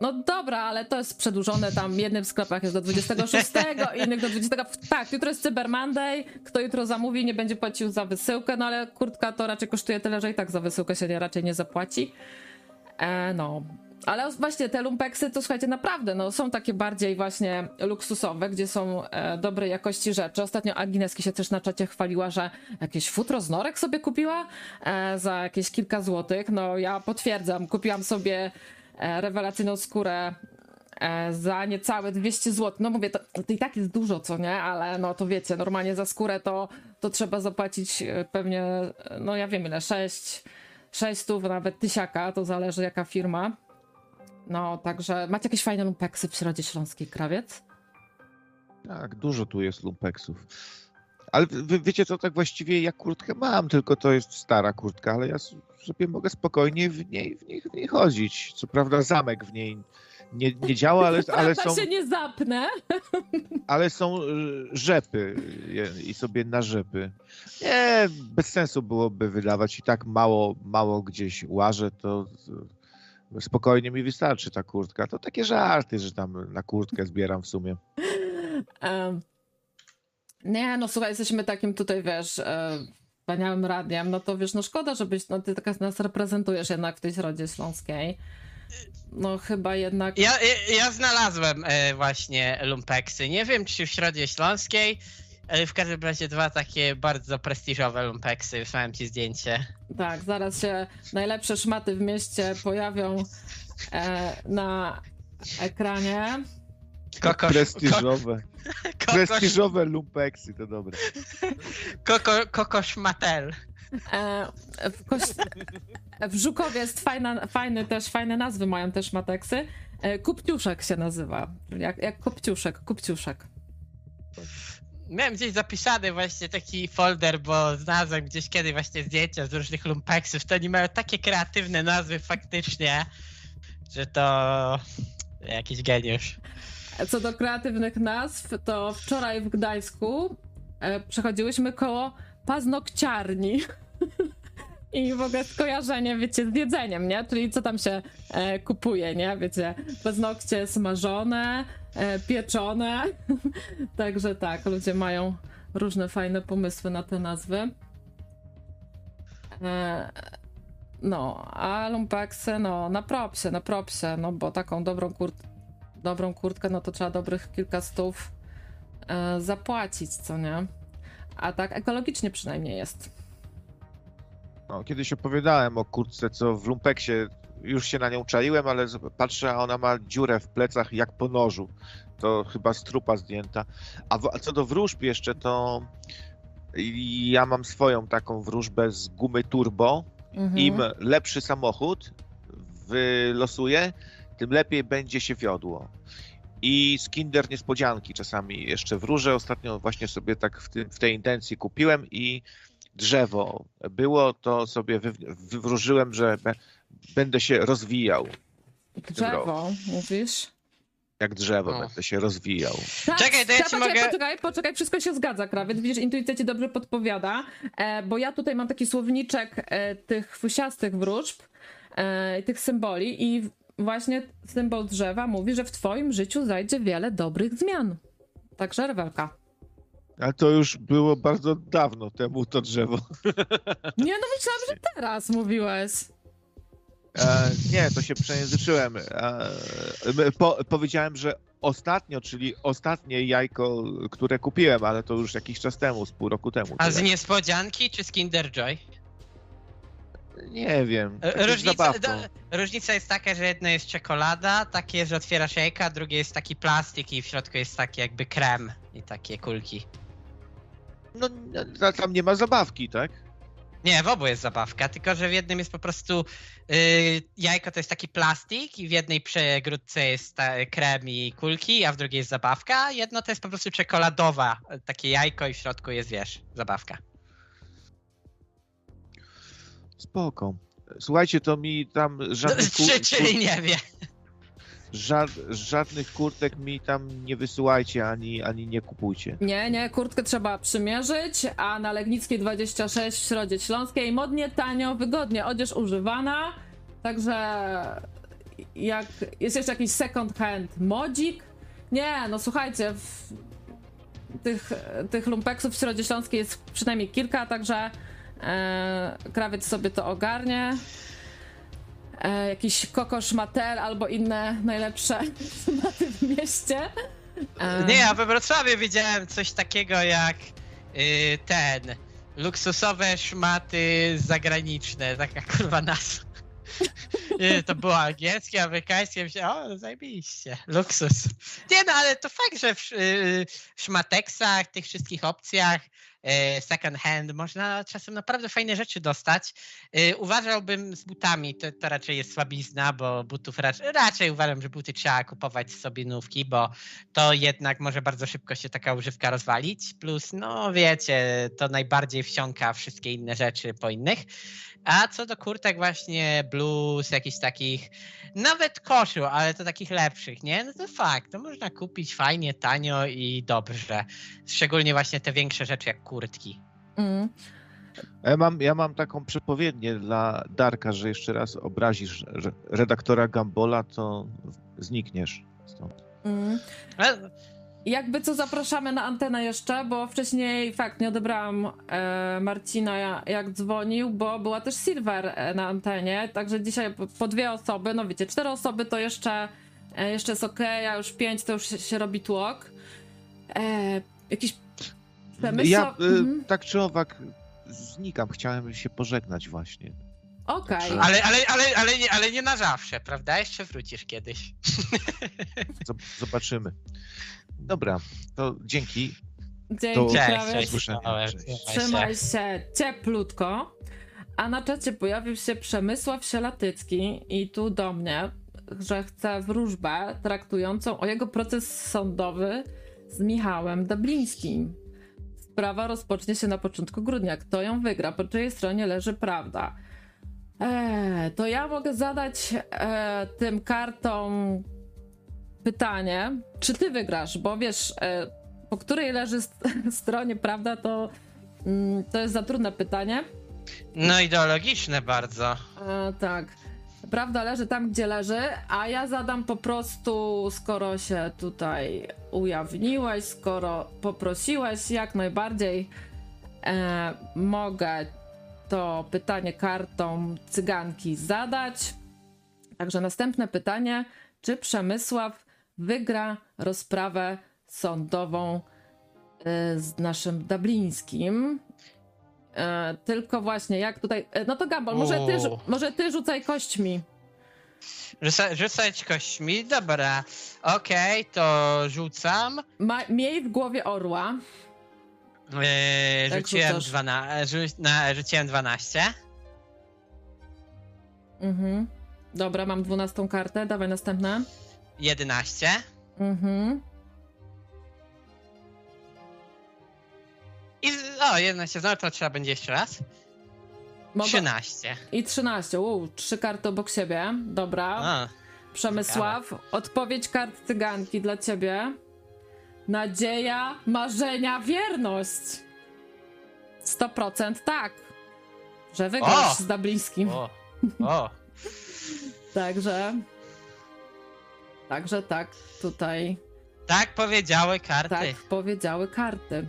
No dobra, ale to jest przedłużone tam. W jednym sklepach jest do 26, (laughs) innych do 20. Tak, jutro jest Cyber Monday. Kto jutro zamówi, nie będzie płacił za wysyłkę, no ale kurtka to raczej kosztuje tyle, że i tak za wysyłkę się raczej nie zapłaci. E, no. Ale właśnie te lumpeksy to słuchajcie, naprawdę, no są takie bardziej właśnie luksusowe, gdzie są e, dobrej jakości rzeczy. Ostatnio Agineski się też na czacie chwaliła, że jakieś futro z norek sobie kupiła e, za jakieś kilka złotych. No ja potwierdzam, kupiłam sobie e, rewelacyjną skórę e, za niecałe 200 zł. No mówię, to, to i tak jest dużo, co nie? Ale no to wiecie, normalnie za skórę to, to trzeba zapłacić e, pewnie, e, no ja wiem ile, 6, 600, nawet tysiaka, to zależy jaka firma. No, także macie jakieś fajne lumpeksy w Środzie Śląskiej, krawiec? Tak, dużo tu jest lumpeksów. Ale wy wiecie co, tak właściwie ja kurtkę mam, tylko to jest stara kurtka, ale ja sobie mogę spokojnie w niej, w niej, w niej chodzić. Co prawda zamek w niej nie, nie działa, ale, ale, są, się nie zapnę. ale są y, rzepy i sobie na rzepy. Nie, bez sensu byłoby wydawać i tak mało, mało gdzieś łażę, to y, spokojnie mi wystarczy ta kurtka. To takie żarty, że tam na kurtkę zbieram w sumie. Em, nie, no słuchaj, jesteśmy takim tutaj, wiesz, e, wspaniałym radiem, no to wiesz, no szkoda, żebyś, no ty taka nas reprezentujesz jednak w tej Środzie Śląskiej. No chyba jednak... Ja, ja, znalazłem e, właśnie lumpeksy. Nie wiem, czy w Środzie Śląskiej, ale w każdym razie dwa takie bardzo prestiżowe lumpeksy. Wysłałem ci zdjęcie. Tak, zaraz się najlepsze szmaty w mieście pojawią e, na ekranie. Kokosz, Prestiżowe. (laughs) Kokosz, Prestiżowe lumpeksy, to dobre. koko, kokosz Matel. E, w, Koś... (laughs) w Żukowie jest fajna, fajny też, fajne nazwy mają też mateksy. E, Kupciuszek się nazywa. Jak, jak Kopciuszek, Kupciuszek. Miałem gdzieś zapisany właśnie taki folder, bo znalazłem gdzieś kiedyś właśnie zdjęcia z różnych lumpeksów. To oni mają takie kreatywne nazwy faktycznie, że to jakiś geniusz. Co do kreatywnych nazw, to wczoraj w Gdańsku e, przechodziłyśmy koło paznokciarni. (laughs) I w ogóle skojarzenie, wiecie, z jedzeniem, nie? Czyli co tam się e, kupuje, nie? Wiecie, paznokcie smażone, e, pieczone. (laughs) Także tak, ludzie mają różne fajne pomysły na te nazwy. E, no, a lumpeksy, no, na propsie, na propsie, no bo taką dobrą kurtkę dobrą kurtkę, no to trzeba dobrych kilka stów e, zapłacić, co nie? A tak ekologicznie przynajmniej jest. No, kiedyś opowiadałem o kurtce, co w lumpeksie już się na nią czaiłem, ale patrzę, a ona ma dziurę w plecach jak po nożu. To chyba z trupa zdjęta. A, w, a co do wróżb jeszcze, to ja mam swoją taką wróżbę z gumy turbo. Mhm. Im lepszy samochód wylosuje, tym lepiej będzie się wiodło. I z Kinder niespodzianki czasami jeszcze wróżę. Ostatnio właśnie sobie tak w, tym, w tej intencji kupiłem i drzewo było, to sobie wy, wywróżyłem, że będę się rozwijał. Drzewo, mówisz? Jak drzewo O. będę się rozwijał. Tak, Czekaj, to ja tak, ci poczekaj, mogę- poczekaj, poczekaj, wszystko się zgadza, krawiec. Widzisz, intuicja ci dobrze podpowiada, e, bo ja tutaj mam taki słowniczek e, tych fusiastych wróżb, e, tych symboli i właśnie symbol drzewa mówi, że w twoim życiu zajdzie wiele dobrych zmian. Także rewelka. Ale to już było bardzo dawno temu to drzewo. (laughs) Nie, no myślałam, że teraz mówiłeś. E, nie, to się przejęzyczyłem. E, po, powiedziałem, że ostatnio, czyli ostatnie jajko, które kupiłem, ale to już jakiś czas temu, z pół roku temu. A z niespodzianki czy z Kinder Joy? Nie wiem. E, Różnica, do, różnica jest taka, że jedno jest czekolada, takie, że otwierasz jajka, a drugie jest taki plastik i w środku jest taki jakby krem i takie kulki. No, no, tam nie ma zabawki, tak? Nie, w obu jest zabawka, tylko że w jednym jest po prostu y, jajko to jest taki plastik i w jednej przegródce jest ta, krem i kulki, a w drugiej jest zabawka. Jedno to jest po prostu czekoladowa, takie jajko i w środku jest, wiesz, zabawka. Spoko. Słuchajcie, to mi tam żadnych. (laughs) Czy, czyli nie wie. Ża... żadnych kurtek mi tam nie wysyłajcie, ani, ani nie kupujcie. Nie, nie, kurtkę trzeba przymierzyć, a na Legnickiej 26 w Środzie Śląskiej modnie, tanio, wygodnie, odzież używana, także jak jest jeszcze jakiś second hand modzik, nie, no słuchajcie, w tych, tych lumpeksów w Środzie Śląskiej jest przynajmniej kilka, także e, krawiec sobie to ogarnie. E, jakiś kokosz matel albo inne najlepsze (laughs) szmaty w mieście. E, Nie, a we Wrocławiu widziałem coś takiego jak y, ten, luksusowe szmaty zagraniczne, taka (laughs) kurwa nazwa. Y, To było angielskie, amerykańskie, myślałem, o, zajebiście, luksus. Nie no, ale to fakt, że w y, szmateksach, tych wszystkich opcjach second hand można czasem naprawdę fajne rzeczy dostać. Y, Uważałbym z butami, to, to raczej jest słabizna, bo butów raczej, raczej uważam, że buty trzeba kupować sobie nówki, bo to jednak może bardzo szybko się taka używka rozwalić. Plus, no wiecie, to najbardziej wsiąka wszystkie inne rzeczy po innych. A co do kurtek właśnie blues, jakichś takich, nawet koszu, ale to takich lepszych, nie? No to fakt, to można kupić fajnie, tanio i dobrze. Szczególnie właśnie te większe rzeczy jak kurtki. mm. Ja mam, ja mam taką przepowiednię dla Darka, że jeszcze raz obrazisz re- redaktora Gambola, to znikniesz stąd. Mm. Jakby co zapraszamy na antenę jeszcze, bo wcześniej fakt nie odebrałam e, Marcina ja- jak dzwonił, bo była też Silver e, na antenie, także dzisiaj po, po dwie osoby, no wiecie, cztery osoby to jeszcze, e, jeszcze jest ok, a już pięć to już się, się robi tłok. E, jakiś przemysł... Ja y, Mhm. tak czy owak znikam, chciałem się pożegnać właśnie. Okej, Ale, ale, ale, ale, nie, ale nie na zawsze, prawda? Jeszcze wrócisz kiedyś. Zob- Zobaczymy. Dobra, to dzięki. dzięki to- Cześć, cześć. Cześć. się. Trzymaj się cieplutko. A na czacie pojawił się Przemysław Sielatycki i tu do mnie, że chce wróżbę traktującą o jego proces sądowy z Michałem Dablińskim. Sprawa rozpocznie się na początku grudnia. Kto ją wygra? Po czyjej stronie leży prawda? Eee, to ja mogę zadać e, tym kartom pytanie, czy ty wygrasz? Bo wiesz, e, po której leży st- (laughs) stronie prawda, to, mm, to jest za trudne pytanie. No ideologiczne bardzo. E, tak. Prawda leży tam, gdzie leży, a ja zadam po prostu, skoro się tutaj ujawniłeś, skoro poprosiłeś, jak najbardziej e, mogę to pytanie kartą cyganki zadać. Także następne pytanie, czy Przemysław wygra rozprawę sądową e, z naszym Dublińskim? E, tylko właśnie, jak tutaj. e, No to Gambol, może ty, może ty rzucaj kośćmi. Rzuca, rzucać kośćmi, dobra. Okej, to rzucam. Ma, miej w głowie orła. Eee, Tak rzuciłem, rzucasz. dwana, rzu, na, rzuciłem 12. Mhm. Dobra, mam dwunastą kartę, dawaj następne. 11. Mhm. I o, 11 znowu to trzeba będzie jeszcze raz. Mogę- 13. I 13. Uu, trzy karty obok siebie. Dobra. A, Przemysław, odpowiedź kart cyganki dla ciebie. Nadzieja, marzenia, wierność. 100% tak. Że wygrasz O! z Dublińskim. o, o. (laughs) Także. Także tak, tutaj Tak powiedziały karty. tak powiedziały karty.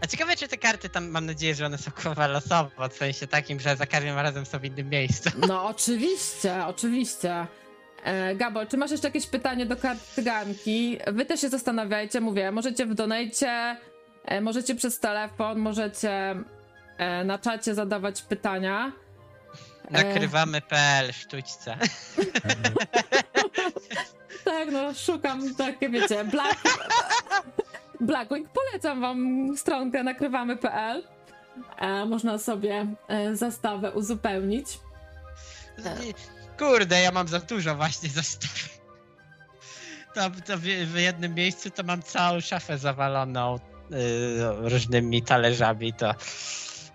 A ciekawe, czy te karty tam, mam nadzieję, że one są kurwa losowo, w sensie takim, że za każdym razem są w innym miejscu. (laughs) No oczywiście, oczywiście. E, Gabol, czy masz jeszcze jakieś pytanie do kart cyganki? Wy też się zastanawiajcie, mówię, możecie w donajcie, e, możecie przez telefon, możecie e, na czacie zadawać pytania. Nakrywamy.pl sztućce. (laughs) Tak, no szukam takie, wiecie, Black... Blackwing, polecam wam stronkę nakrywamy.pl. e, można sobie e, zastawę uzupełnić. Kurde, ja mam za dużo właśnie zestaw. To, to w, w jednym miejscu to mam całą szafę zawaloną y, różnymi talerzami, to...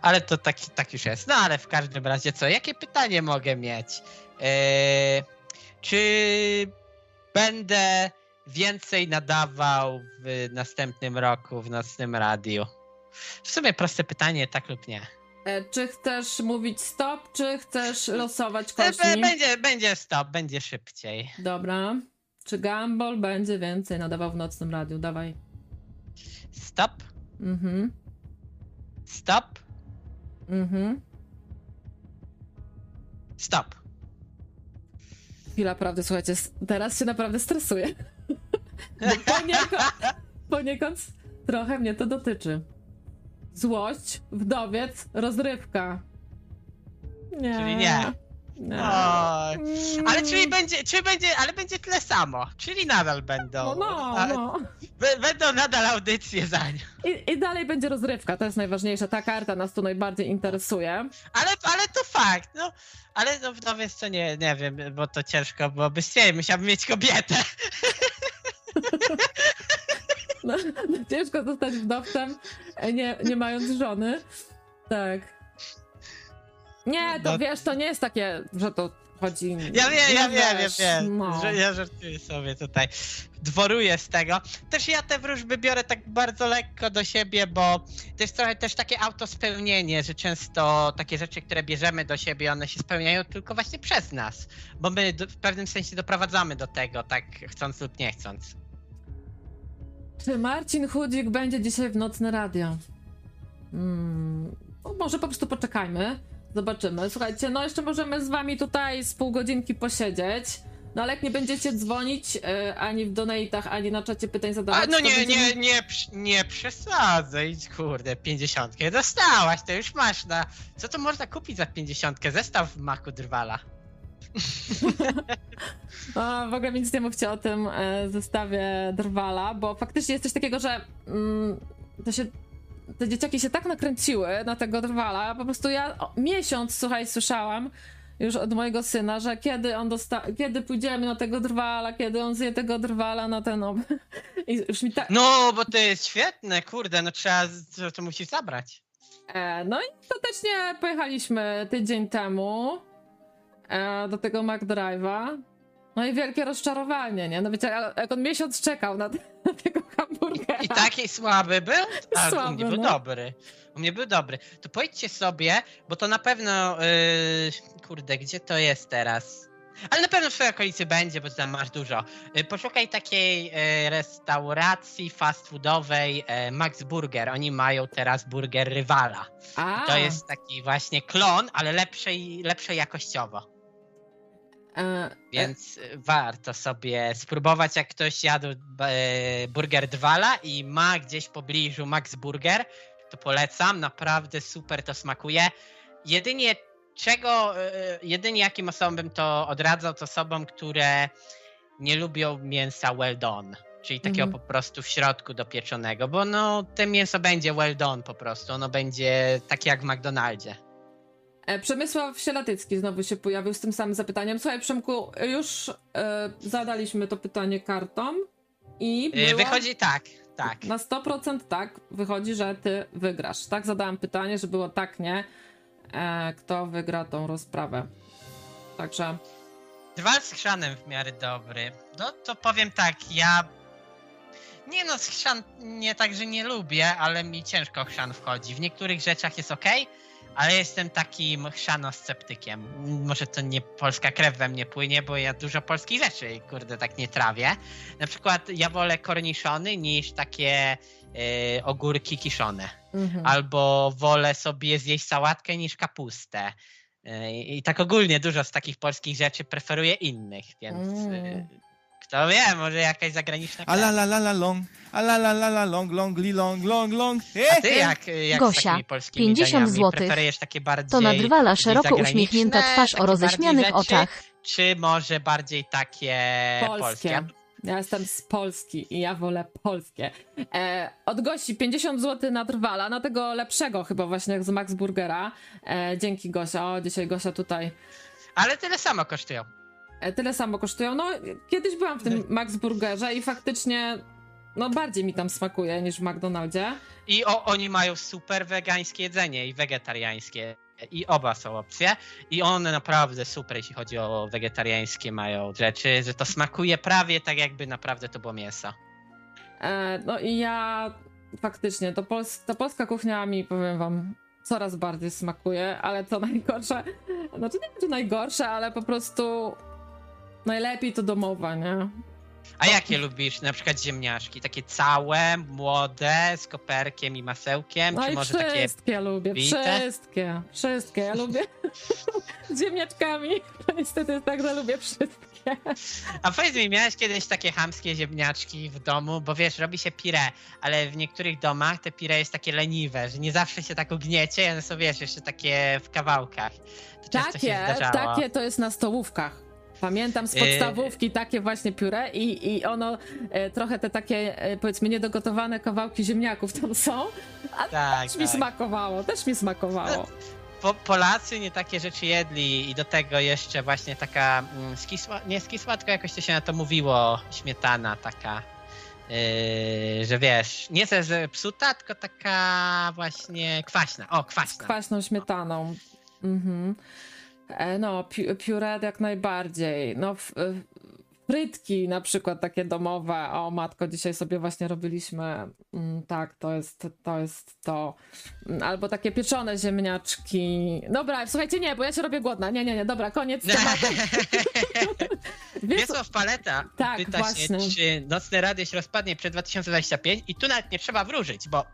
Ale to tak, tak już jest. No ale w każdym razie co? Jakie pytanie mogę mieć? E, czy będę więcej nadawał w następnym roku w nocnym radiu? W sumie proste pytanie, tak lub nie. E, czy chcesz mówić stop, czy chcesz losować E, kośćmi? Będzie, będzie stop, będzie szybciej. Dobra. Czy Gumball będzie więcej nadawał w nocnym radiu? Dawaj. Stop, Mhm. stop, Mhm. stop. Chwila prawdy, słuchajcie, teraz się naprawdę stresuję. (laughs) Poniekąd, poniekąd trochę mnie to dotyczy. Złość, wdowiec, rozrywka. Nie. Czyli nie. Nie. Oj. Ale czyli będzie, czy będzie, ale będzie tyle samo. Czyli nadal będą. No, no, no. Będą nadal audycje za nią. I, I dalej będzie rozrywka, to jest najważniejsze. Ta karta nas tu najbardziej interesuje. Ale, ale to fakt, no. Ale no wdowiec to nie, nie wiem, bo to ciężko byłoby stwierdzić, musiałbym mieć kobietę. No, no, ciężko zostać wdowcem, nie, nie mając żony. Tak. Nie, to No. wiesz, to nie jest takie, że to chodzi. Ja wiem, ja wiem, ja wiem, no. że ja żartuję sobie tutaj, dworuję z tego. Też ja te wróżby biorę tak bardzo lekko do siebie, bo to jest trochę też takie autospełnienie, że często takie rzeczy, które bierzemy do siebie, one się spełniają tylko właśnie przez nas, bo my w pewnym sensie doprowadzamy do tego, tak chcąc lub nie chcąc. Czy Marcin Chudzik będzie dzisiaj w nocne radio? Hmm, no może po prostu poczekajmy. Zobaczymy. Słuchajcie, no jeszcze możemy z wami tutaj z pół godzinki posiedzieć. No ale jak nie będziecie dzwonić e, ani w donatach, ani na czacie pytań zadawać, A no to nie, będziemy- nie, nie, przy- nie przesadzaj, kurde, pięćdziesiątkę dostałaś, to już masz na... Co to można kupić za pięćdziesiątkę? Zestaw Maku Drwala. A, (laughs) w ogóle mi nic nie mówcie o tym e, zestawie Drwala, bo faktycznie jest coś takiego, że mm, to się, te dzieciaki się tak nakręciły na tego Drwala, po prostu ja miesiąc, słuchaj, słyszałam już od mojego syna, że kiedy on dosta kiedy pójdziemy na tego Drwala, kiedy on zje tego Drwala na ten ob... (laughs) I już mi tak... No, bo to jest świetne, kurde, no trzeba, to, to musisz zabrać. E, no i ostatecznie pojechaliśmy tydzień temu e, do tego McDrive'a. No i wielkie rozczarowanie, nie? No wiecie, jak- on miesiąc czekał na, (laughs) tego hamburgera. I taki słaby był? (laughs) A u Słaby, mnie był no. dobry. U mnie był dobry. To pojdźcie sobie, bo to na pewno, yy, kurde, gdzie to jest teraz? Ale na pewno w twojej okolicy będzie, bo tam masz dużo. Yy, Poszukaj takiej yy, restauracji fast foodowej yy, Max Burger. Oni mają teraz burger rywala. A, To jest taki właśnie klon, ale lepszej, lepszej jakościowo. E, Więc y, warto sobie spróbować, jak ktoś jadł e, burger Dwala i ma gdzieś w pobliżu Max Burger, to polecam, naprawdę super to smakuje. Jedynie czego, e, jedynie jakim osobom bym to odradzał, to osobom, które nie lubią mięsa well done. Czyli takiego Mhm. po prostu w środku dopieczonego, bo no to mięso będzie well done po prostu, ono będzie takie jak w McDonaldzie. E, Przemysław Sielatycki znowu się pojawił z tym samym zapytaniem. Słuchaj, Przemku, już e, zadaliśmy to pytanie kartą i E, była... Wychodzi tak, tak. Na 100% tak, wychodzi, że ty wygrasz. Tak zadałam pytanie, że było tak, nie. E, kto wygra tą rozprawę. Także Dwa z chrzanem w miarę dobry. No to powiem tak, ja. Nie no, z chrzan nie tak, że nie lubię, ale mi ciężko chrzan wchodzi. W niektórych rzeczach jest ok, ale jestem takim chrzano-sceptykiem. Może to nie polska krew we mnie płynie, bo ja dużo polskich rzeczy, kurde, tak nie trawię. Na przykład ja wolę korniszony niż takie y, ogórki kiszone. mhm. Albo wolę sobie zjeść sałatkę niż kapustę. Yy, I tak ogólnie dużo z takich polskich rzeczy preferuję innych, więc Mm. yy, kto wie, może jakaś zagraniczna A la la la la long, a la la la la long, long, li long, long, long. A ty jak, jak z Gosia, takimi polskimi 50 daniami złotych. preferujesz takie bardziej To nadrwala szeroko zagraniczne, uśmiechnięta twarz o takie roześmianych bardziej rzeczy, oczach. Czy może bardziej takie Polskie. polskie? Ja jestem z Polski i ja wolę polskie. E, od gości 50 zł na trwala, na tego lepszego chyba właśnie jak z Max Burgera. E, dzięki Gosia. O, dzisiaj Gosia tutaj. Ale tyle samo kosztują. E, tyle samo kosztują. No, kiedyś byłam w tym Max Burgerze i faktycznie no bardziej mi tam smakuje niż w McDonaldzie. I o, oni mają super wegańskie jedzenie i wegetariańskie. I oba są opcje. I one naprawdę super, jeśli chodzi o wegetariańskie mają rzeczy, że to smakuje prawie tak jakby naprawdę to było mięso. E, no i ja faktycznie, to, pols to polska kuchnia mi, powiem wam, coraz bardziej smakuje, ale to najgorsze, znaczy nie wiem, czy najgorsze, ale po prostu najlepiej to domowe, nie? A jakie lubisz? Na przykład ziemniaczki? Takie całe, młode, z koperkiem i masełkiem? No czy i może wszystkie takie lubię, bite? wszystkie, wszystkie, ja lubię z (laughs) ziemniaczkami, no niestety jest tak, że lubię wszystkie. A powiedz mi, miałeś kiedyś takie hamskie ziemniaczki w domu? Bo wiesz, robi się pire, ale w niektórych domach te pire jest takie leniwe, że nie zawsze się tak ugniecie, one są, wiesz, jeszcze takie w kawałkach. To Takie, takie to jest na stołówkach. Pamiętam z Yy. podstawówki takie właśnie pióre i, i ono e, trochę te takie e, powiedzmy niedogotowane kawałki ziemniaków tam są, a Tak, też mi tak. smakowało, też mi smakowało. Po, Polacy nie takie rzeczy jedli i do tego jeszcze właśnie taka mm, skisła, nie skisła, tylko jakoś to się na to mówiło, śmietana taka, yy, że wiesz, nie ze zepsuta, tylko taka właśnie kwaśna, o Z kwaśna. kwaśną śmietaną. Mhm. E, No, pi- jak najbardziej. No, e, frytki na przykład takie domowe. O matko, dzisiaj sobie właśnie robiliśmy. Mm, Tak, to jest to. Jest to. Mm, Albo takie pieczone ziemniaczki. Dobra, słuchajcie, nie, bo ja się robię głodna. Nie, nie, nie, dobra, koniec (laughs) tematu. Wiesław Paleta Tak, pyta właśnie. się, czy Nocne Radio się rozpadnie przed 2025 i tu nawet nie trzeba wróżyć, bo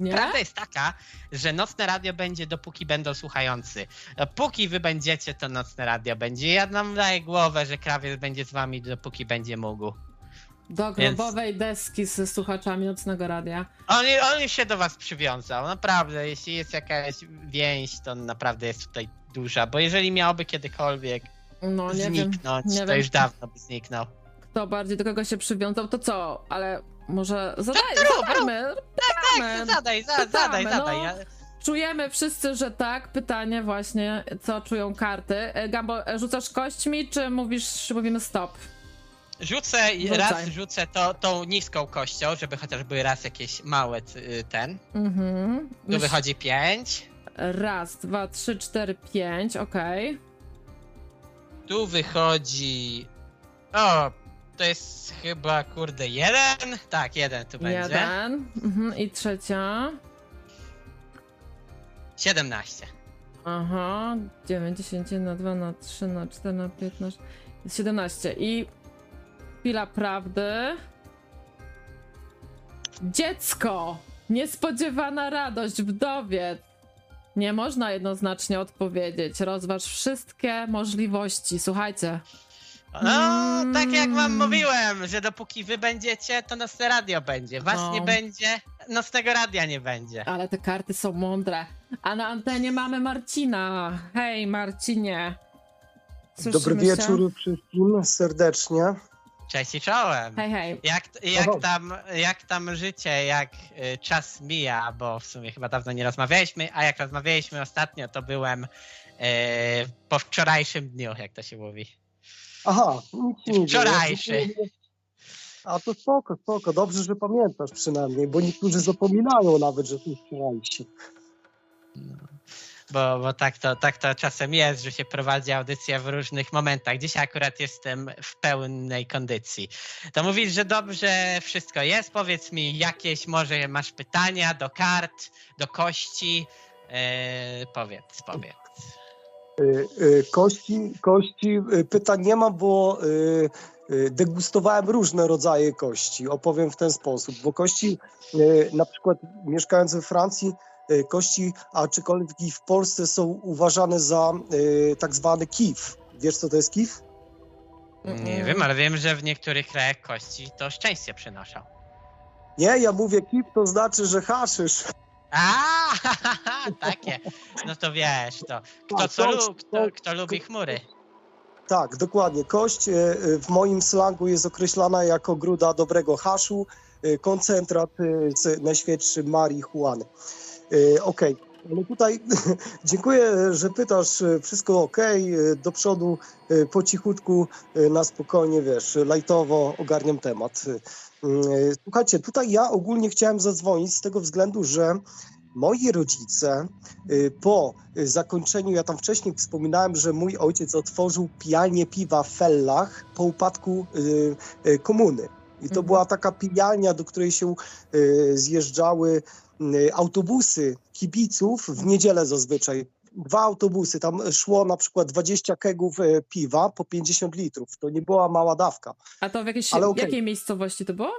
nie? Prawda jest taka, że nocne radio będzie dopóki będą słuchający. Dopóki wy będziecie, to nocne radio będzie. Ja nam daję głowę, że krawiec będzie z wami dopóki będzie mógł. Do grobowej deski z słuchaczami nocnego radia. On, on się do was przywiązał, naprawdę. Jeśli jest jakaś więź, to naprawdę jest tutaj duża, bo jeżeli miałby kiedykolwiek No, wiem. zniknąć, nie to wiem. już dawno by zniknął. Kto bardziej do kogo się przywiązał, to co? Ale może zadaj, zadajmy. Tak, zadaj, za, Pytamy, zadaj, no. zadaj. Ja, Czujemy wszyscy, że tak. Pytanie właśnie, co czują karty. E, Gambo, e, rzucasz kośćmi, czy mówisz, mówimy stop? Rzucę, Rzucaj. raz rzucę to, tą niską kością, żeby chociaż były raz jakieś małe y, ten. Mhm. Tu Myśl- wychodzi pięć. Raz, dwa, trzy, cztery, pięć, okej. Tu wychodzi. O, to jest chyba, kurde, jeden? Tak, jeden tu będzie. Jeden. Mhm. I trzecia. 17. Aha. 9, 10, na 2, na 3, na 4, na 15. Jest 17. I chwila prawdy. Dziecko! Niespodziewana radość, wdowiec. Nie można jednoznacznie odpowiedzieć. Rozważ wszystkie możliwości. Słuchajcie. No, tak jak wam Mm. mówiłem, że dopóki wy będziecie, to nocne radio będzie. Was No. nie będzie, nocnego radia nie będzie. Ale te karty są mądre. A na antenie mamy Marcina. Hej, Marcinie. Słyszymy Dobry się? wieczór wszystkim serdecznie. Cześć i czołem. Hej, hej. Jak, jak, tam, jak tam życie, jak y, czas mija, bo w sumie chyba dawno nie rozmawialiśmy, a jak rozmawialiśmy ostatnio, to byłem y, po wczorajszym dniu, jak to się mówi. Aha, nic nie. Wczorajszy. A to spoko, spoko. Dobrze, że pamiętasz przynajmniej, bo niektórzy zapominają nawet, że to wczorajsi. Bo, bo tak, to, tak to czasem jest, że się prowadzi audycję w różnych momentach. Dzisiaj akurat jestem w pełnej kondycji. To mówisz, że dobrze wszystko jest. Powiedz mi, jakieś może masz pytania do kart, do kości. Yy, powiedz, powiedz. Y, y, Kości, kości, y, pytań nie mam, bo degustowałem różne rodzaje kości. Opowiem w ten sposób, bo kości, na przykład mieszkając we Francji, kości, a czykolwiek i w Polsce są uważane za tak zwany kif. Wiesz, co to jest kif? Nie wiem, ale wiem, że w niektórych krajach kości to szczęście przynoszą. Nie, ja mówię kif, to znaczy, że haszysz. A, (laughs) takie. No to wiesz, to kto, Tak, co lu, kto, kto lubi chmury. Tak, dokładnie. Kość e, e, w moim slangu jest określana jako gruda dobrego haszu, e, koncentrat z najświętszej marihuany. Okej, ale tutaj (laughs) dziękuję, że pytasz, wszystko ok, do przodu po cichutku, na spokojnie, wiesz, lajtowo ogarniam temat. E, Słuchajcie, tutaj ja ogólnie chciałem zadzwonić z tego względu, że moi rodzice y, po y, zakończeniu, ja tam wcześniej wspominałem, że mój ojciec otworzył pijalnię piwa w Fellach po upadku y, y, komuny. I to była taka pijalnia, do której się y, zjeżdżały y, autobusy kibiców w niedzielę zazwyczaj. Dwa autobusy, tam szło na przykład 20 kegów y, piwa po 50 litrów. To nie była mała dawka. A to w jakiejś, Ale okej. jakiej miejscowości to było?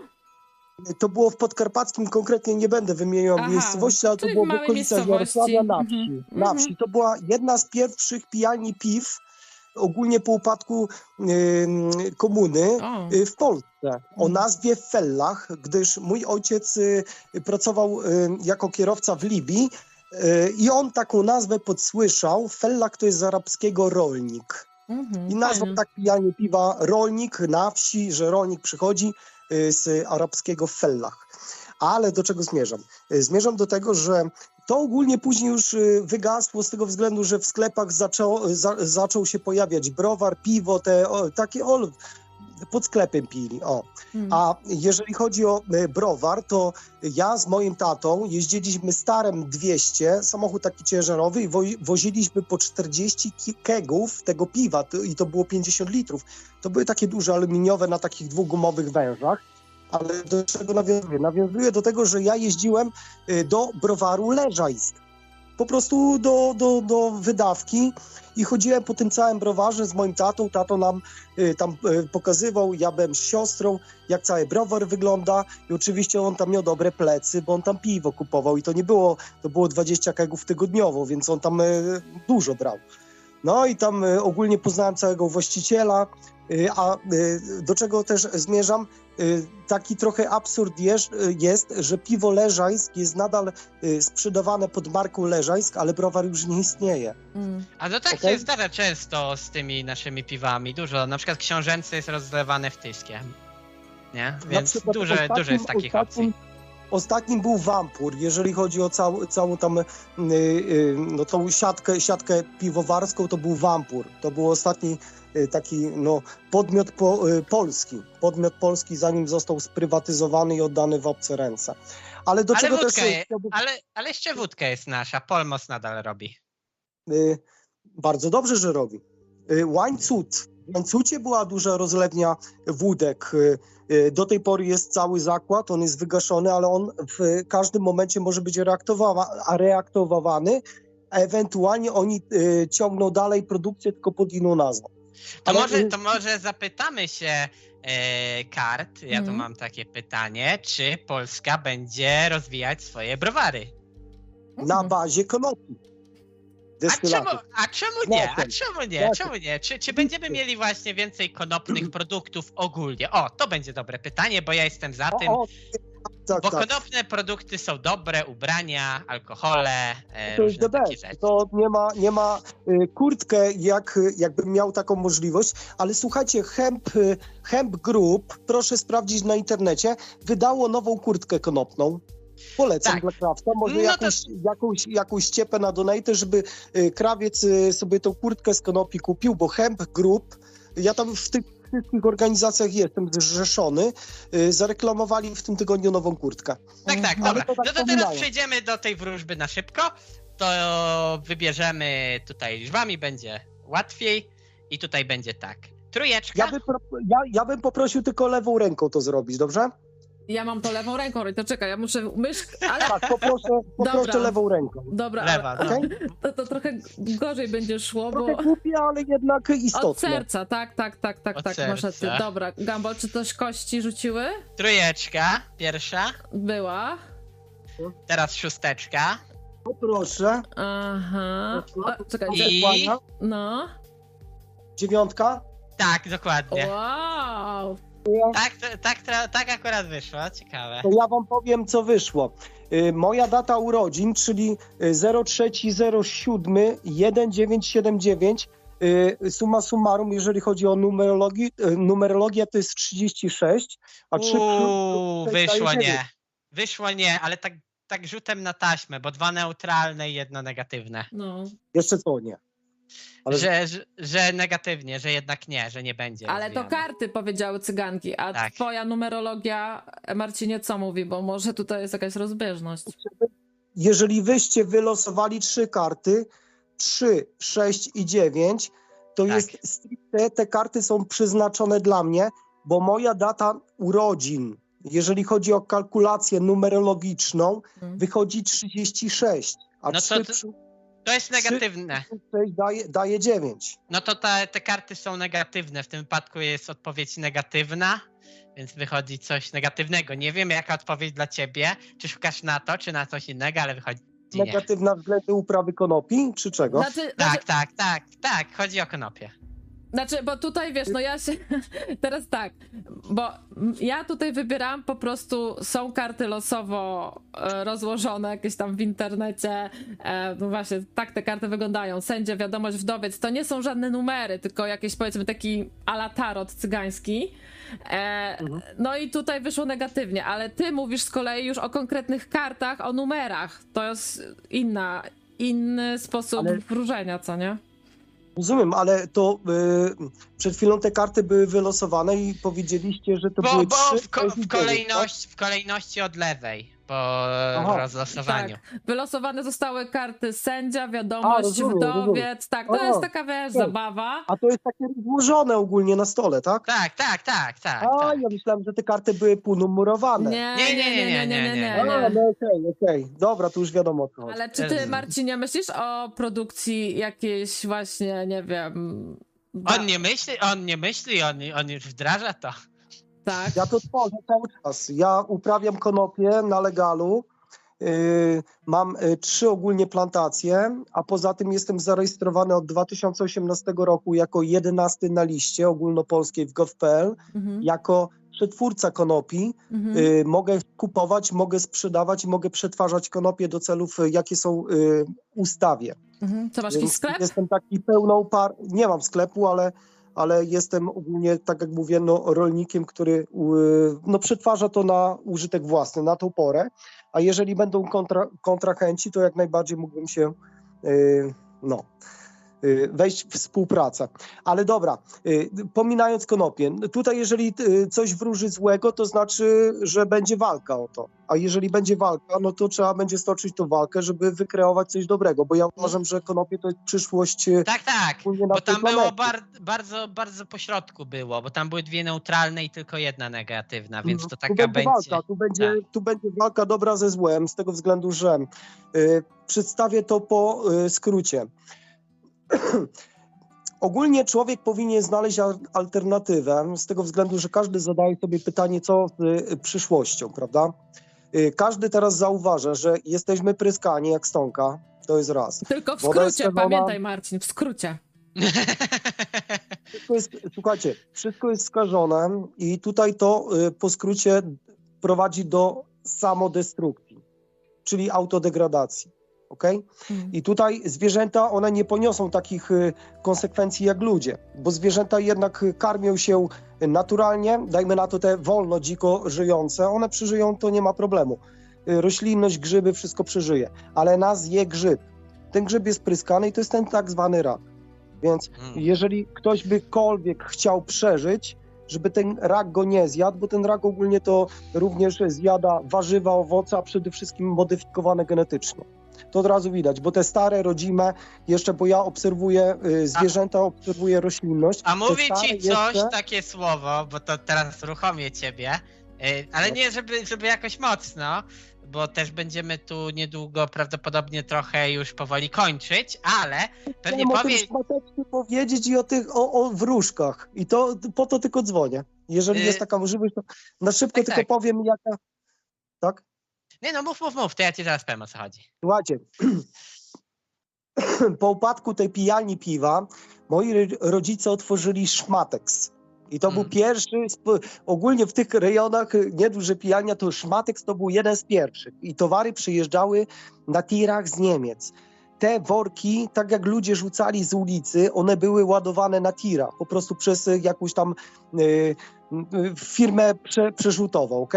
To było w Podkarpackim, konkretnie nie będę wymieniał Aha, miejscowości, ale to było w okolicach. Jarosławia na Mhm, wsi. Na mhm. wsi. To była jedna z pierwszych pijalni piw ogólnie po upadku komuny y, w Polsce o nazwie Fellach, gdyż mój ojciec y, pracował jako kierowca w Libii i on taką nazwę podsłyszał. Fellach to jest z arabskiego rolnik. Mhm, I nazwał tak pijanie piwa rolnik na wsi, że rolnik przychodzi y, z arabskiego fellach. Ale do czego zmierzam? Y, Zmierzam do tego, że to ogólnie później już wygasło z tego względu, że w sklepach zaczęło, za, zaczął się pojawiać browar, piwo, te o, takie o, pod sklepem pili. O. Hmm. A jeżeli chodzi o y, browar, to ja z moim tatą jeździliśmy starem 200, samochód taki ciężarowy i wo woziliśmy po 40 ki- kegów tego piwa to, i to było 50 litrów. To były takie duże aluminiowe na takich dwóch gumowych wężach. Ale do czego nawiązuję? Nawiązuję do tego, że ja jeździłem y, do browaru Leżajsk. Po prostu do, do, do wydawki i chodziłem po tym całym browarze z moim tatą. Tato nam y, tam y, pokazywał, ja byłem z siostrą, jak cały browar wygląda i oczywiście on tam miał dobre plecy, bo on tam piwo kupował i to nie było, to było 20 kegów tygodniowo, więc on tam y, dużo brał. No i tam y, ogólnie poznałem całego właściciela, y, a y, do czego też zmierzam, taki trochę absurd jest, jest, że piwo Leżańsk jest nadal sprzedawane pod marką Leżańsk, ale browar już nie istnieje. Mm. A to tak Okej. się zdarza często z tymi naszymi piwami. Dużo, na przykład książęce jest rozlewane wtyskiem. Nie? Na Więc przykład dużo, dużo ostatnim- jest takich ostatnim- opcji. Ostatnim był Wampur, jeżeli chodzi o całą, całą tam y, y, no, tą siatkę, siatkę piwowarską, to był Wampur. To był ostatni y, taki no, podmiot po, polski. Podmiot polski, zanim został sprywatyzowany i oddany w obce ręce. Ale do Ale czego też... je, ale, ale jeszcze wódka jest nasza, Polmos nadal robi. Bardzo dobrze, że robi. Łańcut. W Łańcucie była duża rozlewnia wódek. Y, Do tej pory jest cały zakład, on jest wygaszony, ale on w każdym momencie może być reaktowa- a ewentualnie oni y, ciągną dalej produkcję tylko pod inną nazwą. To Ale, może, y, to może zapytamy się e, kart, ja tu Mhm. mam takie pytanie, czy Polska będzie rozwijać swoje browary? Na bazie konopi. A czemu, Destylatów. a czemu nie? A czemu nie? Czemu nie? Czy, czy będziemy mieli właśnie więcej konopnych produktów ogólnie? O, to będzie dobre pytanie, bo ja jestem za tym. Tak, Bo tak. konopne produkty są dobre, ubrania, alkohole, e, To jest różne the takie rzeczy. To nie ma, nie ma y, kurtkę, jak, jakbym miał taką możliwość, ale słuchajcie, Hemp, y, Hemp Group, proszę sprawdzić na internecie, wydało nową kurtkę konopną. Polecam Tak. dla krawca. Może No to- jakąś, jakąś, jakąś ściepę na donate, żeby y, krawiec y, sobie tą kurtkę z konopi kupił, bo Hemp Group, ja tam w tych wszystkich organizacjach jestem zrzeszony, y, zareklamowali w tym tygodniu nową kurtkę. Tak, tak, Ale dobra. to tak No to teraz przejdziemy do tej wróżby na szybko. To wybierzemy tutaj liczbami, będzie łatwiej. I tutaj będzie tak. Trójeczka. Ja bym, pro- ja, ja bym poprosił tylko lewą ręką to zrobić, dobrze? Ja mam to lewą ręką, to czekaj, ja muszę myszkę, ale Tak, poproszę, poproszę Dobra. lewą ręką. dobra, Lewa, ale, no. Okej? to, to trochę gorzej będzie szło, bo Trochę głupie, ale jednak od istotne. serca, tak, tak, tak, tak, Od tak, masz rację. serca. Dobra, Gumball, czy też kości rzuciły? Trójeczka, pierwsza. Była. Teraz szósteczka. Poproszę. Aha. O, czekaj, I- no. Dziewiątka. Tak, dokładnie. Wow. Tak, to- tak, tra- tak akurat wyszło, ciekawe. To ja wam powiem, co wyszło. Y, Moja data urodzin, czyli y, 0307 1979, y, summa summarum, jeżeli chodzi o numerologię, y, numerologię to jest 36, a 3 Uuu, wyszło nie. Wyszło nie, ale tak, tak rzutem na taśmę, bo dwa neutralne i jedno negatywne. No. Jeszcze co nie. Ale- Że, że, że negatywnie, że jednak nie, że nie będzie. Ale to rozwijane. karty powiedziały cyganki, a Tak. twoja numerologia, Marcinie, co mówi? Bo może tutaj jest jakaś rozbieżność. Jeżeli wyście wylosowali trzy karty, 3, 6 i 9, to Tak. jest stricte, te karty są przeznaczone dla mnie, bo moja data urodzin, jeżeli chodzi o kalkulację numerologiczną, Mhm. wychodzi 36, a No to 3 ty- przy To jest negatywne. 6 daje, daje 9. No to te, te karty są negatywne. W tym wypadku jest odpowiedź negatywna, więc wychodzi coś negatywnego. Nie wiem, jaka odpowiedź dla ciebie. Czy szukasz na to, czy na coś innego, ale wychodzi nie. Negatywna względem uprawy konopi, czy czego? Znaczy, znaczy, Tak, tak, tak, tak. Chodzi o konopie. Znaczy, bo tutaj wiesz, no ja się. (laughs) Teraz tak, bo ja tutaj wybieram po prostu. Są karty losowo e, rozłożone jakieś tam w internecie. E, no właśnie, tak te karty wyglądają. Sędzia, wiadomość, wdowiec. To nie są żadne numery, tylko jakieś powiedzmy taki ala tarot cygański. E, No i tutaj wyszło negatywnie, ale ty mówisz z kolei już o konkretnych kartach, o numerach. To jest inna, inny sposób Ale- wróżenia, co nie? Rozumiem, ale to y, przed chwilą te karty były wylosowane i powiedzieliście, że to Bo, były bo trzy, w, ko- w, kolejności, w kolejności od lewej, po Aha. rozlosowaniu. Tak. Wylosowane zostały karty sędzia, A, wiadomość, rozumiem, wdowiec. Tak, to A, jest taka wiesz, tak. zabawa. A to jest takie rozłożone ogólnie na stole, tak? Tak, tak, tak, tak. A, tak. ja myślałem, że te karty były półnumerowane. Nie, Nie, nie, nie, nie, nie, nie, A, nie. no okej, okej. Dobra, to już wiadomo o co chodzi. Ale czy ty, Marcinie, myślisz o produkcji jakiejś właśnie, nie wiem... ba- On nie myśli, on nie myśli, on, on już wdraża to. Tak. Ja to tworzę cały czas. Ja uprawiam konopie na legalu. Yy, mam y, trzy ogólnie plantacje, a poza tym jestem zarejestrowany od 2018 roku jako 11 na liście ogólnopolskiej w gov.pl, Mhm, jako przetwórca konopi. mhm. Y, mogę kupować, mogę sprzedawać mogę przetwarzać konopie do celów, y, jakie są y, w ustawie. mhm. Co, masz jakiś sklep? Jestem taki pełną par. Nie mam sklepu, ale, ale jestem ogólnie, tak jak mówię, no, rolnikiem, który no, przetwarza to na użytek własny, na tą porę. A jeżeli będą kontra, kontrahenci, to jak najbardziej mógłbym się y, no, wejść w współpracę. Ale dobra, y, pominając konopie, tutaj jeżeli y, coś wróży złego, to znaczy, że będzie walka o to. A jeżeli będzie walka, no to trzeba będzie stoczyć tą walkę, żeby wykreować coś dobrego, bo ja uważam, że konopie to jest przyszłość y, Tak, tak. Bo tam było bar- bardzo, bardzo po środku było, bo tam były dwie neutralne i tylko jedna negatywna, więc to tu taka będzie będzie. walka, tu będzie, tu będzie walka dobra ze złem, z tego względu, że y, przedstawię to po y, skrócie. (clears throat) Ogólnie człowiek powinien znaleźć al- alternatywę, z tego względu, że każdy zadaje sobie pytanie, co z y, przyszłością, prawda? Y, każdy teraz zauważa, że jesteśmy pryskani jak stonka, to jest raz. Tylko w skrócie, pamiętaj Marcin, w skrócie. Wszystko jest, słuchajcie, wszystko jest skażone i tutaj to y, po skrócie prowadzi do samodestrukcji, czyli autodegradacji. Okay? Mhm. I tutaj zwierzęta, one nie poniosą takich y, konsekwencji jak ludzie, bo zwierzęta jednak karmią się naturalnie, dajmy na to te wolno, dziko żyjące, one przeżyją, to nie ma problemu. Y, Roślinność, grzyby, wszystko przeżyje, ale nas je grzyb. Ten grzyb jest pryskany i to jest ten tak zwany rak. Więc Mm. jeżeli ktoś bykolwiek chciał przeżyć, żeby ten rak go nie zjadł, bo ten rak ogólnie to również zjada warzywa, owoce, a przede wszystkim modyfikowane genetycznie. To od razu widać, bo te stare, rodzime, jeszcze, bo ja obserwuję y, zwierzęta, obserwuję roślinność. A mówię ci coś, jeszcze- takie słowo, bo to teraz uruchomię ciebie, y, ale No. nie żeby, żeby jakoś mocno, bo też będziemy tu niedługo prawdopodobnie trochę już powoli kończyć, ale pewnie Chciałem o powie... szmateczku powiedzieć i o tych, o, o wróżkach. I to po to tylko dzwonię. Jeżeli Y- jest taka możliwość, to na szybko Tak, tylko tak. powiem, jaka... Tak? Nie no, mów, mów, mów, to ja ci zaraz powiem o co chodzi. Słuchajcie, (clears throat) po upadku tej pijalni piwa moi ro- rodzice otworzyli Szmateks. I to był pierwszy, ogólnie w tych rejonach, y, nieduże pijalnia, to Szmateks to był jeden z pierwszych. I towary przyjeżdżały na tirach z Niemiec. te worki, tak jak ludzie rzucali z ulicy, one były ładowane na tira, po prostu przez y, jakąś tam y, y, firmę prze, przerzutową, ok?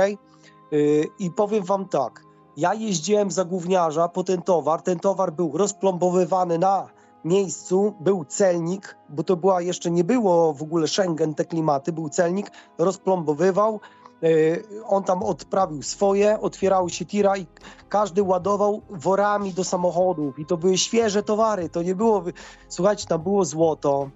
I powiem wam tak, ja jeździłem za gówniarza po ten towar, ten towar był rozplombowywany na miejscu, był celnik, bo to była jeszcze nie było w ogóle Schengen, te klimaty, był celnik, rozplombowywał, y, on tam odprawił swoje, otwierały się tira i każdy ładował worami do samochodów i to były świeże towary, to nie było, słuchajcie, tam było złoto,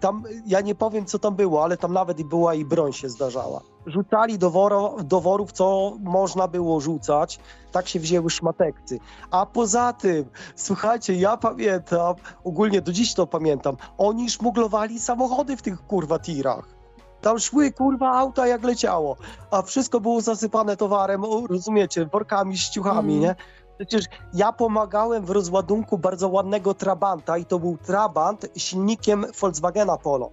tam, ja nie powiem co tam było, ale tam nawet i była i broń się zdarzała. Rzucali do, woro, do worów, co można było rzucać, tak się wzięły szmatekcy. A poza tym, słuchajcie, ja pamiętam, ogólnie do dziś to pamiętam, oni szmuglowali samochody w tych kurwa tirach. Tam szły kurwa auta jak leciało, a wszystko było zasypane towarem, rozumiecie, workami, ściuchami, Mm. nie? Przecież ja pomagałem w rozładunku bardzo ładnego Trabanta i to był Trabant silnikiem Volkswagena Polo.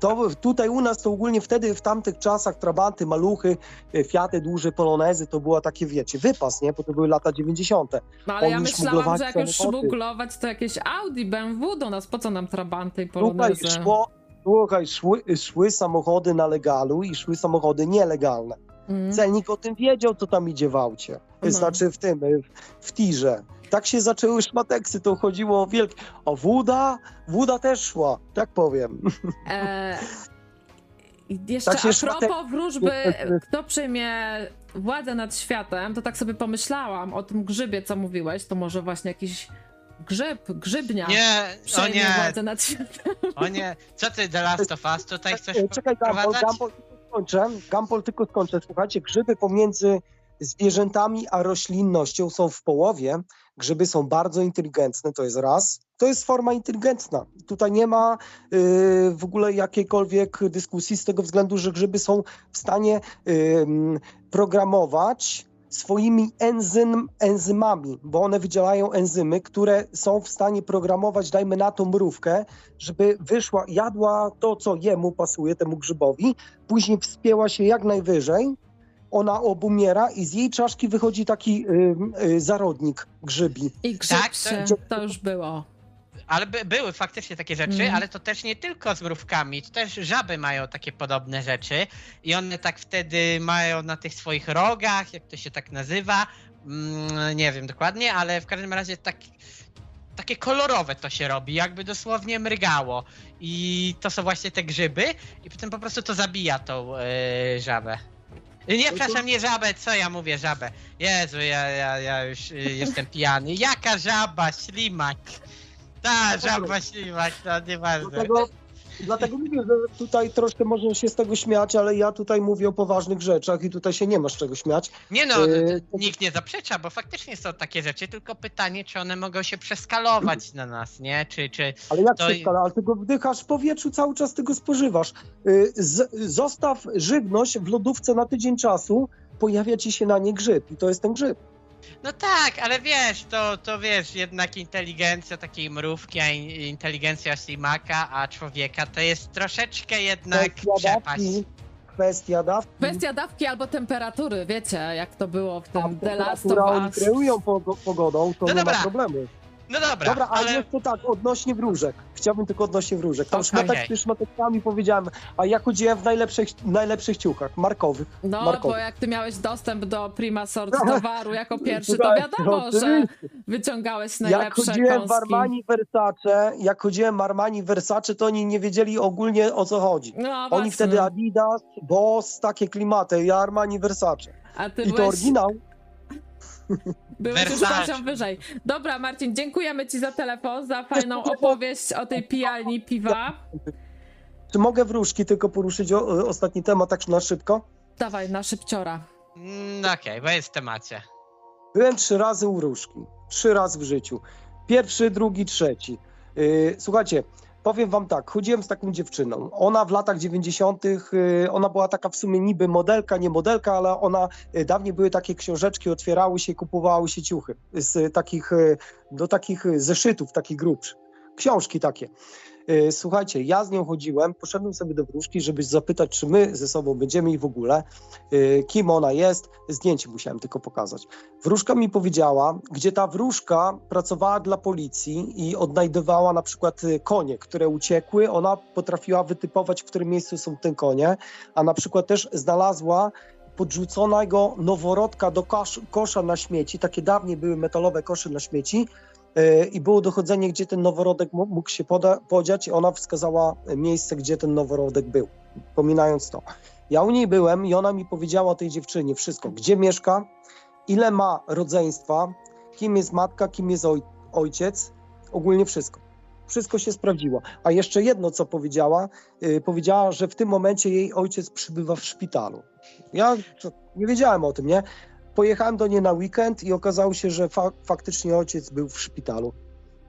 To tutaj u nas to ogólnie wtedy, w tamtych czasach Trabanty, Maluchy, e, Fiaty, duże Polonezy, to była takie, wiecie, wypas, nie? Bo to były lata 90. No ale ja Oni myślałam, szmuglowali że jak już szmuglować, to jakieś Audi, BMW do nas, po co nam Trabanty i Polonezy? szło, słuchaj szły, szły samochody na legalu i szły samochody nielegalne. Mm. Celnik o tym wiedział, co tam idzie w aucie. No. Znaczy w tym, w, w tirze. Tak się zaczęły szmateksy, to chodziło o wielkie... A woda? Woda też szła, tak powiem. E, i jeszcze Tak a szmatek- propos wróżby, kto przejmie władzę nad światem, to tak sobie pomyślałam o tym grzybie, co mówiłeś, to może właśnie jakiś grzyb, grzybnia Nie, o nie, władzę nad światem. o nie. Co ty, The Last of Us, tutaj chcesz Czekaj, Gampol, wprowadzać? Skończę. Gampol, tylko skończę. Słuchajcie, grzyby pomiędzy zwierzętami a roślinnością są w połowie. Grzyby są bardzo inteligentne, to jest raz. To jest forma inteligentna. Tutaj nie ma y, w ogóle jakiejkolwiek dyskusji z tego względu, że grzyby są w stanie programować swoimi enzym, enzymami, bo one wydzielają enzymy, które są w stanie programować, dajmy na to mrówkę, żeby wyszła, jadła to, co jemu pasuje, temu grzybowi, później wspięła się jak najwyżej, ona obumiera i z jej czaszki wychodzi taki y, y, zarodnik grzybi. I grzyb Tak, to- to już było. Ale by, były faktycznie takie rzeczy, Mhm. ale to też nie tylko z mrówkami, to też żaby mają takie podobne rzeczy i one tak wtedy mają na tych swoich rogach, jak to się tak nazywa, mm, nie wiem dokładnie, ale w każdym razie tak, takie kolorowe to się robi, jakby dosłownie mrygało i to są właśnie te grzyby i potem po prostu to zabija tą e, żabę. Nie, przepraszam, nie żabę, co ja mówię, żabę. Jezu, ja, ja, ja już y, jestem pijany. Jaka żaba, ślimak? Ta, żaba, ślimak, to nieważne. Dlatego, dlatego mówię, że tutaj troszkę można się z tego śmiać, ale ja tutaj mówię o poważnych rzeczach i tutaj się nie ma z czego śmiać. Nie no, Yy, nikt nie zaprzecza, bo faktycznie są takie rzeczy, tylko pytanie, czy one mogą się przeskalować na nas, nie? Czy, czy... Ale jak to- się skala? Ale tego wdychasz w powietrzu, cały czas tego spożywasz. Y, zostaw żywność w lodówce na tydzień czasu, pojawia ci się na nie grzyb i to jest ten grzyb. No tak, ale wiesz, to, to wiesz, jednak inteligencja takiej mrówki, a in- inteligencja ślimaka, a człowieka to jest troszeczkę jednak Kwestia przepaść. dawki, kwestia dawki. Kwestia dawki albo temperatury, wiecie, jak to było w tym The Last of oni Us. kreują pogo- pogodą, to No nie dobra. ma problemu. No dobra, Dobra, ale ale... jeszcze tak, odnośnie wróżek. Chciałbym tylko odnośnie wróżek. Tam Okej. szmatek, szmatekami powiedziałem, a ja chodziłem w najlepszych, najlepszych ciuchach, markowych. No, markowych. bo jak ty miałeś dostęp do Prima Sort towaru jako (laughs) pierwszy, to wiadomo, no, że wyciągałeś Jak najlepsze chodziłem w kąski. Armani Versace, jak chodziłem w Armani Versace, to oni nie wiedzieli ogólnie o co chodzi. No, Oni właśnie. wtedy Adidas, Boss, takie klimaty, ja Armani Versace. A ty I to byłeś, oryginał. (laughs) byłeś już poziom wyżej. Dobra, Marcin, dziękujemy ci za telefon, za fajną (laughs) opowieść o tej pijalni piwa. Czy mogę wróżki tylko poruszyć o, o, ostatni temat tak na szybko? Dawaj, na szybciora. Mm, Okej, bo jest w temacie. Byłem trzy razy u wróżki. Trzy razy w życiu. Pierwszy, drugi, trzeci. Yy, słuchajcie, powiem wam tak, chodziłem z taką dziewczyną. Ona w latach 90., yy, ona była taka w sumie niby modelka, nie modelka, ale ona, yy, dawniej były takie książeczki, otwierały się, kupowały się ciuchy z takich, yy, do takich zeszytów, takich grubszych. Książki takie. Y, Słuchajcie, ja z nią chodziłem, poszedłem sobie do wróżki, żeby zapytać, czy my ze sobą będziemy i w ogóle, y, kim ona jest. Zdjęcie musiałem tylko pokazać. Wróżka mi powiedziała, gdzie ta wróżka pracowała dla policji i odnajdywała na przykład y, konie, które uciekły. Ona potrafiła wytypować, w którym miejscu są te konie, a na przykład też znalazła podrzuconego noworodka do kosz, kosza na śmieci. Takie dawniej były metalowe kosze na śmieci. Y, I było dochodzenie, gdzie ten noworodek mógł się poda- podziać, i ona wskazała miejsce, gdzie ten noworodek był, pominając to. Ja u niej byłem i ona mi powiedziała tej dziewczynie wszystko, gdzie mieszka, ile ma rodzeństwa, kim jest matka, kim jest oj- ojciec, ogólnie wszystko. Wszystko się sprawdziło. A jeszcze jedno, co powiedziała, yy, powiedziała, że w tym momencie jej ojciec przybywa w szpitalu. Ja nie wiedziałem o tym, nie? Pojechałem do niej na weekend i okazało się, że fa- faktycznie ojciec był w szpitalu.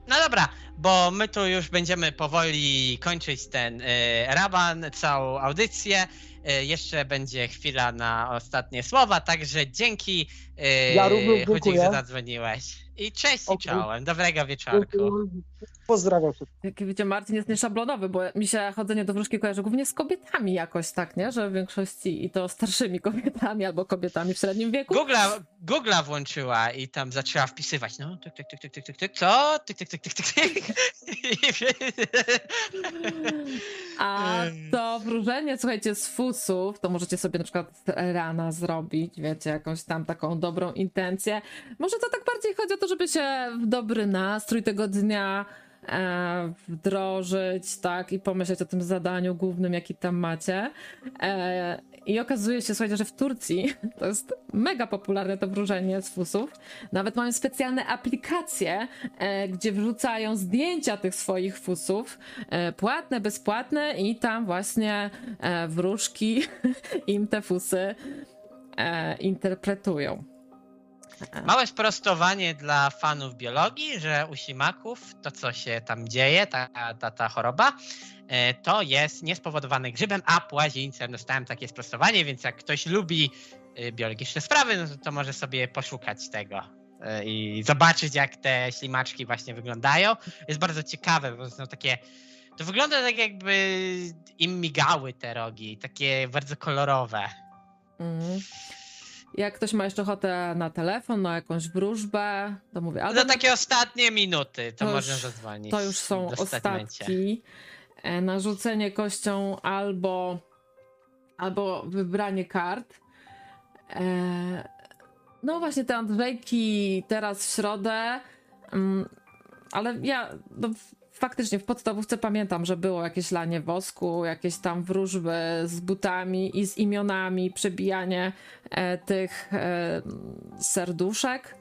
No dobra, bo my tu już będziemy powoli kończyć ten y, raban, całą audycję. Y, jeszcze będzie chwila na ostatnie słowa, także dzięki y, Ja również Chudzik, dziękuję. że zadzwoniłeś. I cześć i czołem. Dobrego wieczorku. Pozdrawiam wszystkich. Jak wiecie, Marcin jest nieszablonowy, bo mi się chodzenie do wróżki kojarzy głównie z kobietami jakoś, tak, nie? Że w większości i to starszymi (laughs) kobietami albo kobietami w średnim wieku. Googla, Googla włączyła i tam zaczęła wpisywać, no, tyk, tyk, tyk, tyk, tyk, tyk, tyk, co? Tyk, tyk, tyk, tyk, tyk, tyk. A (laughs) to wróżenie, słuchajcie, z fusów, to możecie sobie na przykład rana zrobić, wiecie, jakąś tam taką dobrą intencję. Może to tak bardziej chodzi o to, żeby się w dobry nastrój tego dnia wdrożyć, tak, i pomyśleć o tym zadaniu głównym, jaki tam macie. E, I okazuje się, słuchajcie, że w Turcji (laughs) to jest mega popularne to wróżenie z fusów. Nawet mają specjalne aplikacje, e, gdzie wrzucają zdjęcia tych swoich fusów, e, płatne, bezpłatne i tam właśnie e, wróżki (laughs) im te fusy e, interpretują. Małe sprostowanie dla fanów biologii, że u simaków to, co się tam dzieje, ta, ta, ta choroba, e, to jest niespowodowane grzybem, a płazińcem. Dostałem takie sprostowanie, więc jak ktoś lubi e, biologiczne sprawy, no to, może sobie poszukać tego e, i zobaczyć, jak te ślimaczki właśnie wyglądają. Jest bardzo ciekawe, bo są takie. To wygląda tak, jakby im migały te rogi, takie bardzo kolorowe. Mhm. Jak ktoś ma jeszcze ochotę na telefon, na jakąś wróżbę, to mówię. Za albo na- takie ostatnie minuty to, To można zadzwonić. To już są ostatki. E, Narzucenie kością albo, albo wybranie kart. E, No właśnie te Andrzejki teraz w środę, mm, ale ja no, faktycznie w podstawówce pamiętam, że było jakieś lanie wosku, jakieś tam wróżby z butami i z imionami, przebijanie e, tych e, serduszek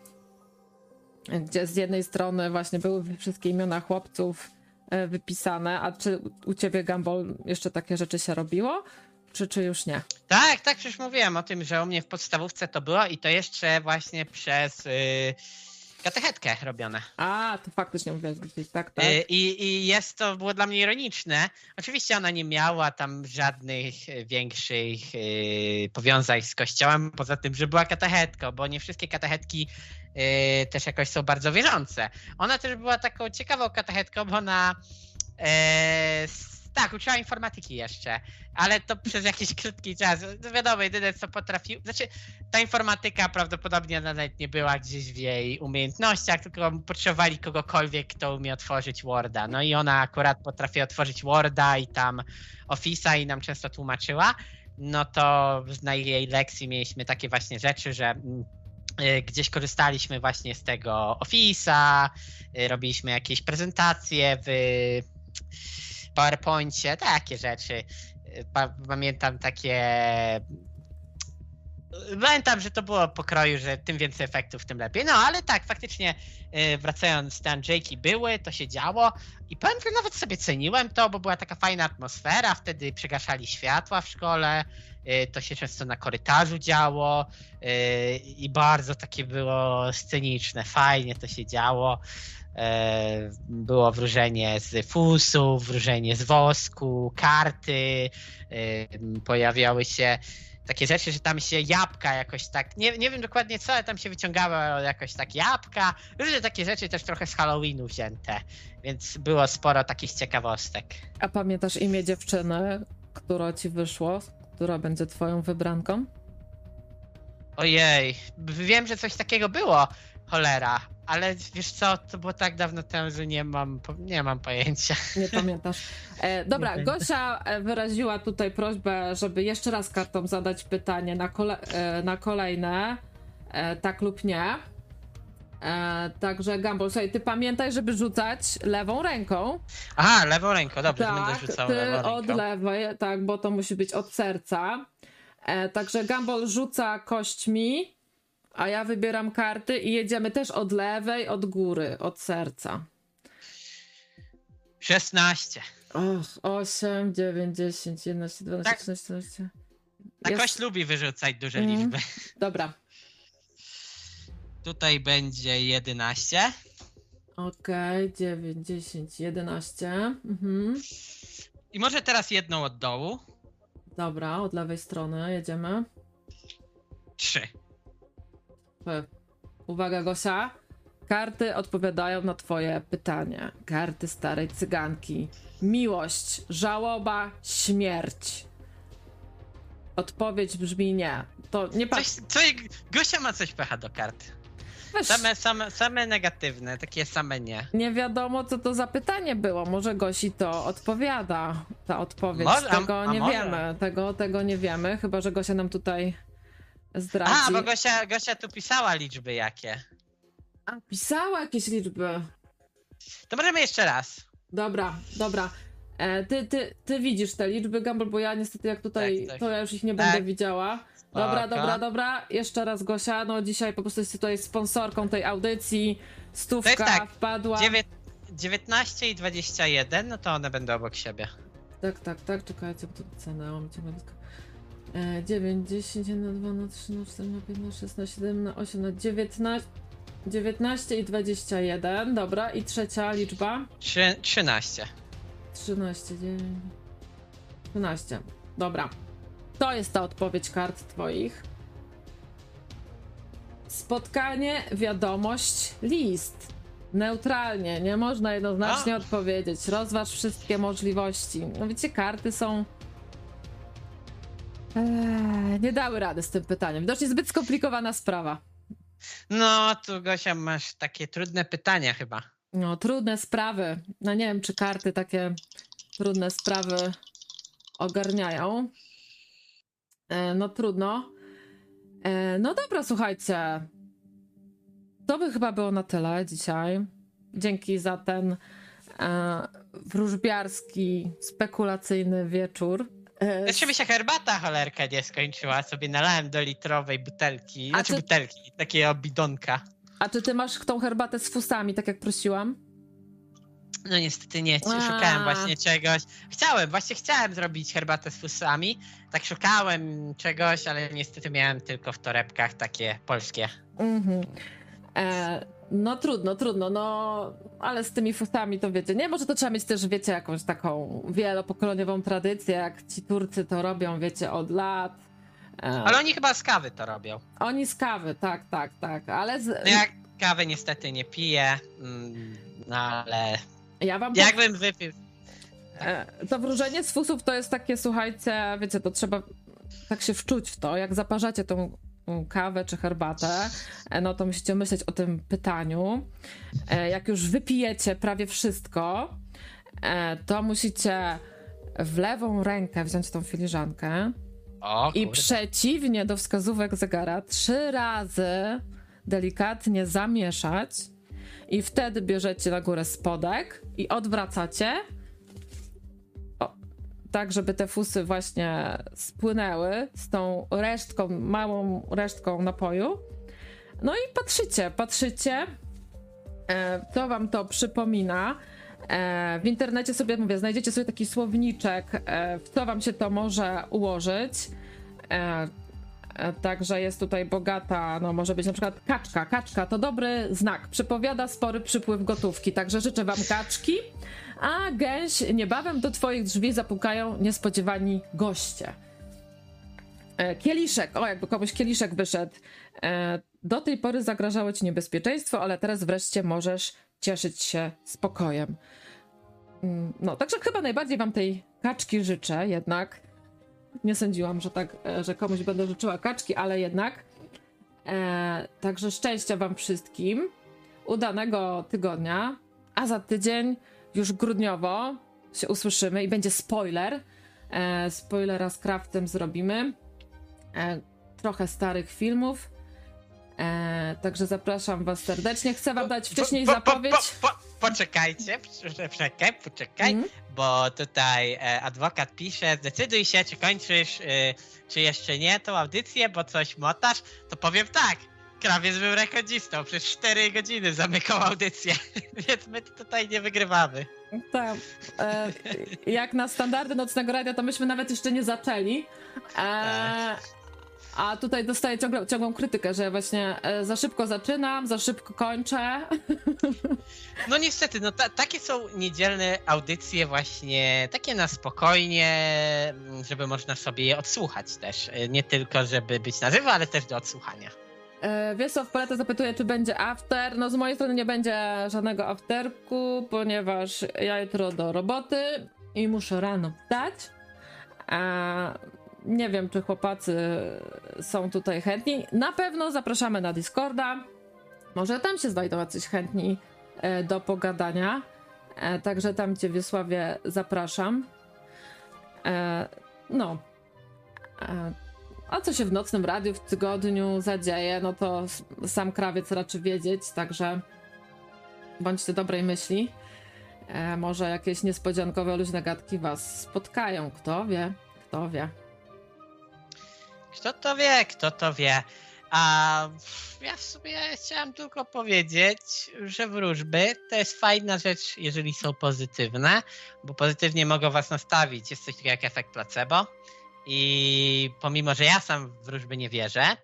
gdzie z jednej strony właśnie były wszystkie imiona chłopców e, wypisane, a czy u ciebie, Gumball, jeszcze takie rzeczy się robiło? Czy, czy już nie? Tak, tak, przecież mówiłem o tym, że u mnie w podstawówce to było i to jeszcze właśnie przez y, katechetkę robione. A, to faktycznie mówiłeś gdzieś, tak, tak. Y, I, I jest to było dla mnie ironiczne. Oczywiście ona nie miała tam żadnych większych y, powiązań z kościołem, poza tym, że była katechetką, bo nie wszystkie katechetki y, też jakoś są bardzo wierzące. Ona też była taką ciekawą katechetką, bo ona tak, uczyła informatyki jeszcze, ale to przez jakiś krótki czas. No wiadomo, jedyne co potrafił. Znaczy, ta informatyka prawdopodobnie nawet nie była gdzieś w jej umiejętnościach, tylko potrzebowali kogokolwiek, kto umie otworzyć Worda. No i ona akurat potrafi otworzyć Worda i tam Office'a i nam często tłumaczyła. No to na jej lekcji mieliśmy takie właśnie rzeczy, że mm, y, gdzieś korzystaliśmy właśnie z tego Office'a, y, robiliśmy jakieś prezentacje w PowerPoincie, takie rzeczy. Pa- pamiętam takie. Pamiętam, że to było pokroju, że tym więcej efektów, tym lepiej. No ale tak, faktycznie y, wracając, te Andrzejki były, to się działo i powiem, że nawet sobie ceniłem to, bo była taka fajna atmosfera, wtedy przygaszali światła w szkole, y, to się często na korytarzu działo y, i bardzo takie było sceniczne, fajnie to się działo. E, Było wróżenie z fusów, wróżenie z wosku, karty, e, pojawiały się takie rzeczy, że tam się jabłka jakoś tak, nie, nie wiem dokładnie co, ale tam się wyciągało jakoś tak jabłka, różne takie rzeczy też trochę z Halloweenu wzięte, więc było sporo takich ciekawostek. A pamiętasz imię dziewczyny, która ci wyszło, która będzie twoją wybranką? Ojej, wiem, że coś takiego było, cholera, ale wiesz co, to było tak dawno temu, że nie mam, nie mam pojęcia. Nie pamiętasz. E, dobra, Nie Gosia e, wyraziła tutaj prośbę, żeby jeszcze raz kartom zadać pytanie na, kole, e, na kolejne, e, tak lub nie. E, także Gumball, słuchaj, ty pamiętaj, żeby rzucać lewą ręką. Aha, lewą ręką, dobrze, tak, będę rzucał ty lewą od lewej, tak, bo to musi być od serca. E, także Gumball rzuca kośćmi, a ja wybieram karty i jedziemy też od lewej, od góry, od serca. 16. Och, 8, 9, 10, 11, 12, Tak. 13, 14. Ta Jest- kość lubi wyrzucać duże Mm. liczby. Dobra, Tutaj będzie 11. okej, 9, 10, 11. Mhm. I może teraz jedną od dołu. Dobra, od lewej strony jedziemy. 3. P. Uwaga, Gosia. Karty odpowiadają na twoje pytanie. Karty starej cyganki. Miłość, żałoba, śmierć. Odpowiedź brzmi nie. To nie Coś, coś, Gosia ma coś pecha do kart. Weź, Same, same, same negatywne, takie same nie. nie wiadomo, co to za pytanie było. Może Gosi to odpowiada. Ta odpowiedź. Może, a- tego a nie może. wiemy. Tego, tego nie wiemy. Chyba, że Gosia nam tutaj zdradzi. A, bo Gosia, Gosia tu pisała liczby jakie. A, pisała jakieś liczby. To możemy jeszcze raz. Dobra, dobra. E, ty, ty, ty widzisz te liczby, Gumball, bo ja niestety jak tutaj, Tak, tak. to ja już ich nie Tak. będę widziała. Dobra, Spoko. dobra, dobra. Jeszcze raz Gosia, no dzisiaj po prostu jest tutaj sponsorką tej audycji. Stówka To jest tak, wpadła. Dziewię- 19 i 21, no to one będą obok siebie. Tak, tak, tak, czekajcie, bo tu cenę mam ciągle blisko. E, 9, 10, 1, 2, na 3, na 4, na 5, na 6, na 7, na 8, na 19, 19 i 21, dobra. I trzecia liczba? Trzy, 13. 13, 9, 13. Dobra. To jest ta odpowiedź kart twoich. Spotkanie, wiadomość, list. Neutralnie, nie można jednoznacznie A. odpowiedzieć. Rozważ wszystkie możliwości. No wiecie, karty są. Eee, nie dały rady z tym pytaniem. Widocznie zbyt skomplikowana sprawa. No, tu Gosia masz takie trudne pytania chyba. No, trudne sprawy. No nie wiem, czy karty takie trudne sprawy ogarniają. E, no trudno. E, no dobra, słuchajcie. To by chyba było na tyle dzisiaj. Dzięki za ten e, wróżbiarski, spekulacyjny wieczór. E, Jeszcze mi się herbata cholerka nie skończyła, sobie nalałem do litrowej butelki, A znaczy ty- butelki, takiego bidonka. a czy ty masz tą herbatę z fusami, tak jak prosiłam? No niestety nie, szukałem właśnie czegoś. Chciałem, właśnie chciałem zrobić herbatę z fusami. Tak szukałem czegoś, ale niestety miałem tylko w torebkach takie polskie. Mhm. E, no trudno, trudno, no ale z tymi fusami to wiecie, nie? Może to trzeba mieć też, wiecie, jakąś taką wielopokoleniową tradycję, jak ci Turcy to robią, wiecie, od lat. E, Ale oni chyba z kawy to robią. Oni z kawy, tak, tak, tak, ale z, No ja kawy niestety nie piję, mm, no ale ja wam jakbym wypił... E, To wróżenie z fusów to jest takie, słuchajcie, wiecie, to trzeba tak się wczuć w to, jak zaparzacie tą kawę czy herbatę, e, no to musicie myśleć o tym pytaniu. E, Jak już wypijecie prawie wszystko, e, to musicie w lewą rękę wziąć tą filiżankę O, i przeciwnie do wskazówek zegara trzy razy delikatnie zamieszać i wtedy bierzecie na górę spodek i odwracacie tak, żeby te fusy właśnie spłynęły z tą resztką, małą resztką napoju. No i patrzycie, patrzycie, e, co wam to przypomina. E, w internecie sobie, mówię, znajdziecie sobie taki słowniczek, e, w co wam się to może ułożyć. E, e, Także jest tutaj bogata, no może być na przykład kaczka. Kaczka to dobry znak, przypowiada spory przypływ gotówki, także życzę wam kaczki. A gęś, niebawem do twoich drzwi zapukają niespodziewani goście. E, Kieliszek, o jakby komuś kieliszek wyszedł. E, Do tej pory zagrażało ci niebezpieczeństwo, ale teraz wreszcie możesz cieszyć się spokojem. Mm, No, także chyba najbardziej wam tej kaczki życzę jednak. Nie sądziłam, że tak, e, że komuś będę życzyła kaczki, ale jednak. E, także szczęścia wam wszystkim. Udanego tygodnia. A za tydzień, już grudniowo, się usłyszymy i będzie spoiler. E, spoilera z Craftem zrobimy. E, trochę starych filmów. E, także zapraszam was serdecznie. Chcę wam dać wcześniej Po- po- po- zapowiedź. Po, poczekajcie, poczekaj, poczekaj, Mhm. bo tutaj e, adwokat pisze, zdecyduj się, czy kończysz, e, czy jeszcze nie tą audycję, bo coś motasz, to powiem tak, krawiec był rekordzistą, przez 4 godziny zamykał audycję, (laughs) więc my tutaj nie wygrywamy. Tak. E, jak na standardy nocnego radia, to myśmy nawet jeszcze nie zaczęli. E, a tutaj dostaję ciągle, ciągłą krytykę, że właśnie e, za szybko zaczynam, za szybko kończę. No niestety, no ta, takie są niedzielne audycje właśnie, takie na spokojnie, mm, żeby można sobie je odsłuchać też, e, nie tylko żeby być na żywo, ale też do odsłuchania. E, Wiesław Paleta zapytuje, czy będzie after. No z mojej strony nie będzie żadnego afterku, ponieważ ja jutro do roboty i muszę rano wstać. A nie wiem, czy chłopacy są tutaj chętni. Na pewno zapraszamy na Discorda. Może tam się znajdą jacyś chętni e, do pogadania. E, Także tam cię Wiesławie zapraszam. No. A co się w nocnym radiu w tygodniu zadzieje, no to sam krawiec raczy wiedzieć, także bądźcie dobrej myśli. E, może jakieś niespodziankowe luźne gadki was spotkają, kto wie, kto wie. Kto to wie, kto to wie. A ja w sobie chciałem tylko powiedzieć, że wróżby to jest fajna rzecz, jeżeli są pozytywne, bo pozytywnie mogą was nastawić. Jest coś takiego jak efekt placebo. I pomimo, że ja sam w wróżby nie wierzę,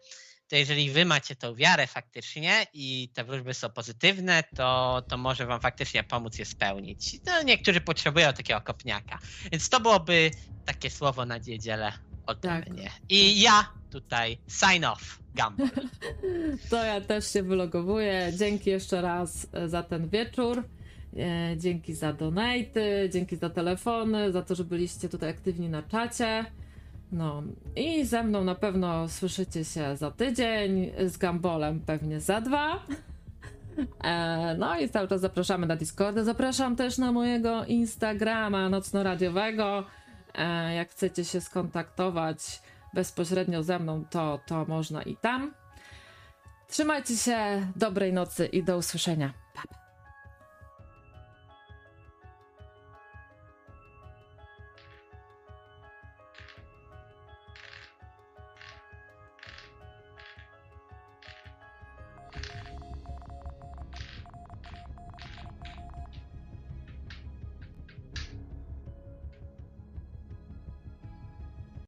to jeżeli wy macie tą wiarę faktycznie i te wróżby są pozytywne, to, to może wam faktycznie pomóc je spełnić. No, niektórzy potrzebują takiego kopniaka. Więc to byłoby takie słowo na niedzielę ode mnie. I ja tutaj sign off, Gumball. (laughs) To ja też się wylogowuję. Dzięki jeszcze raz e, za ten wieczór. E, Dzięki za donaty, dzięki za telefony, za to, że byliście tutaj aktywni na czacie. No i ze mną na pewno słyszycie się za tydzień, z Gambolem pewnie za dwa. E, No i cały czas zapraszamy na Discorda. Zapraszam też na mojego Instagrama nocnoradiowego. E, Jak chcecie się skontaktować bezpośrednio ze mną, to, to można i tam. Trzymajcie się, dobrej nocy i do usłyszenia.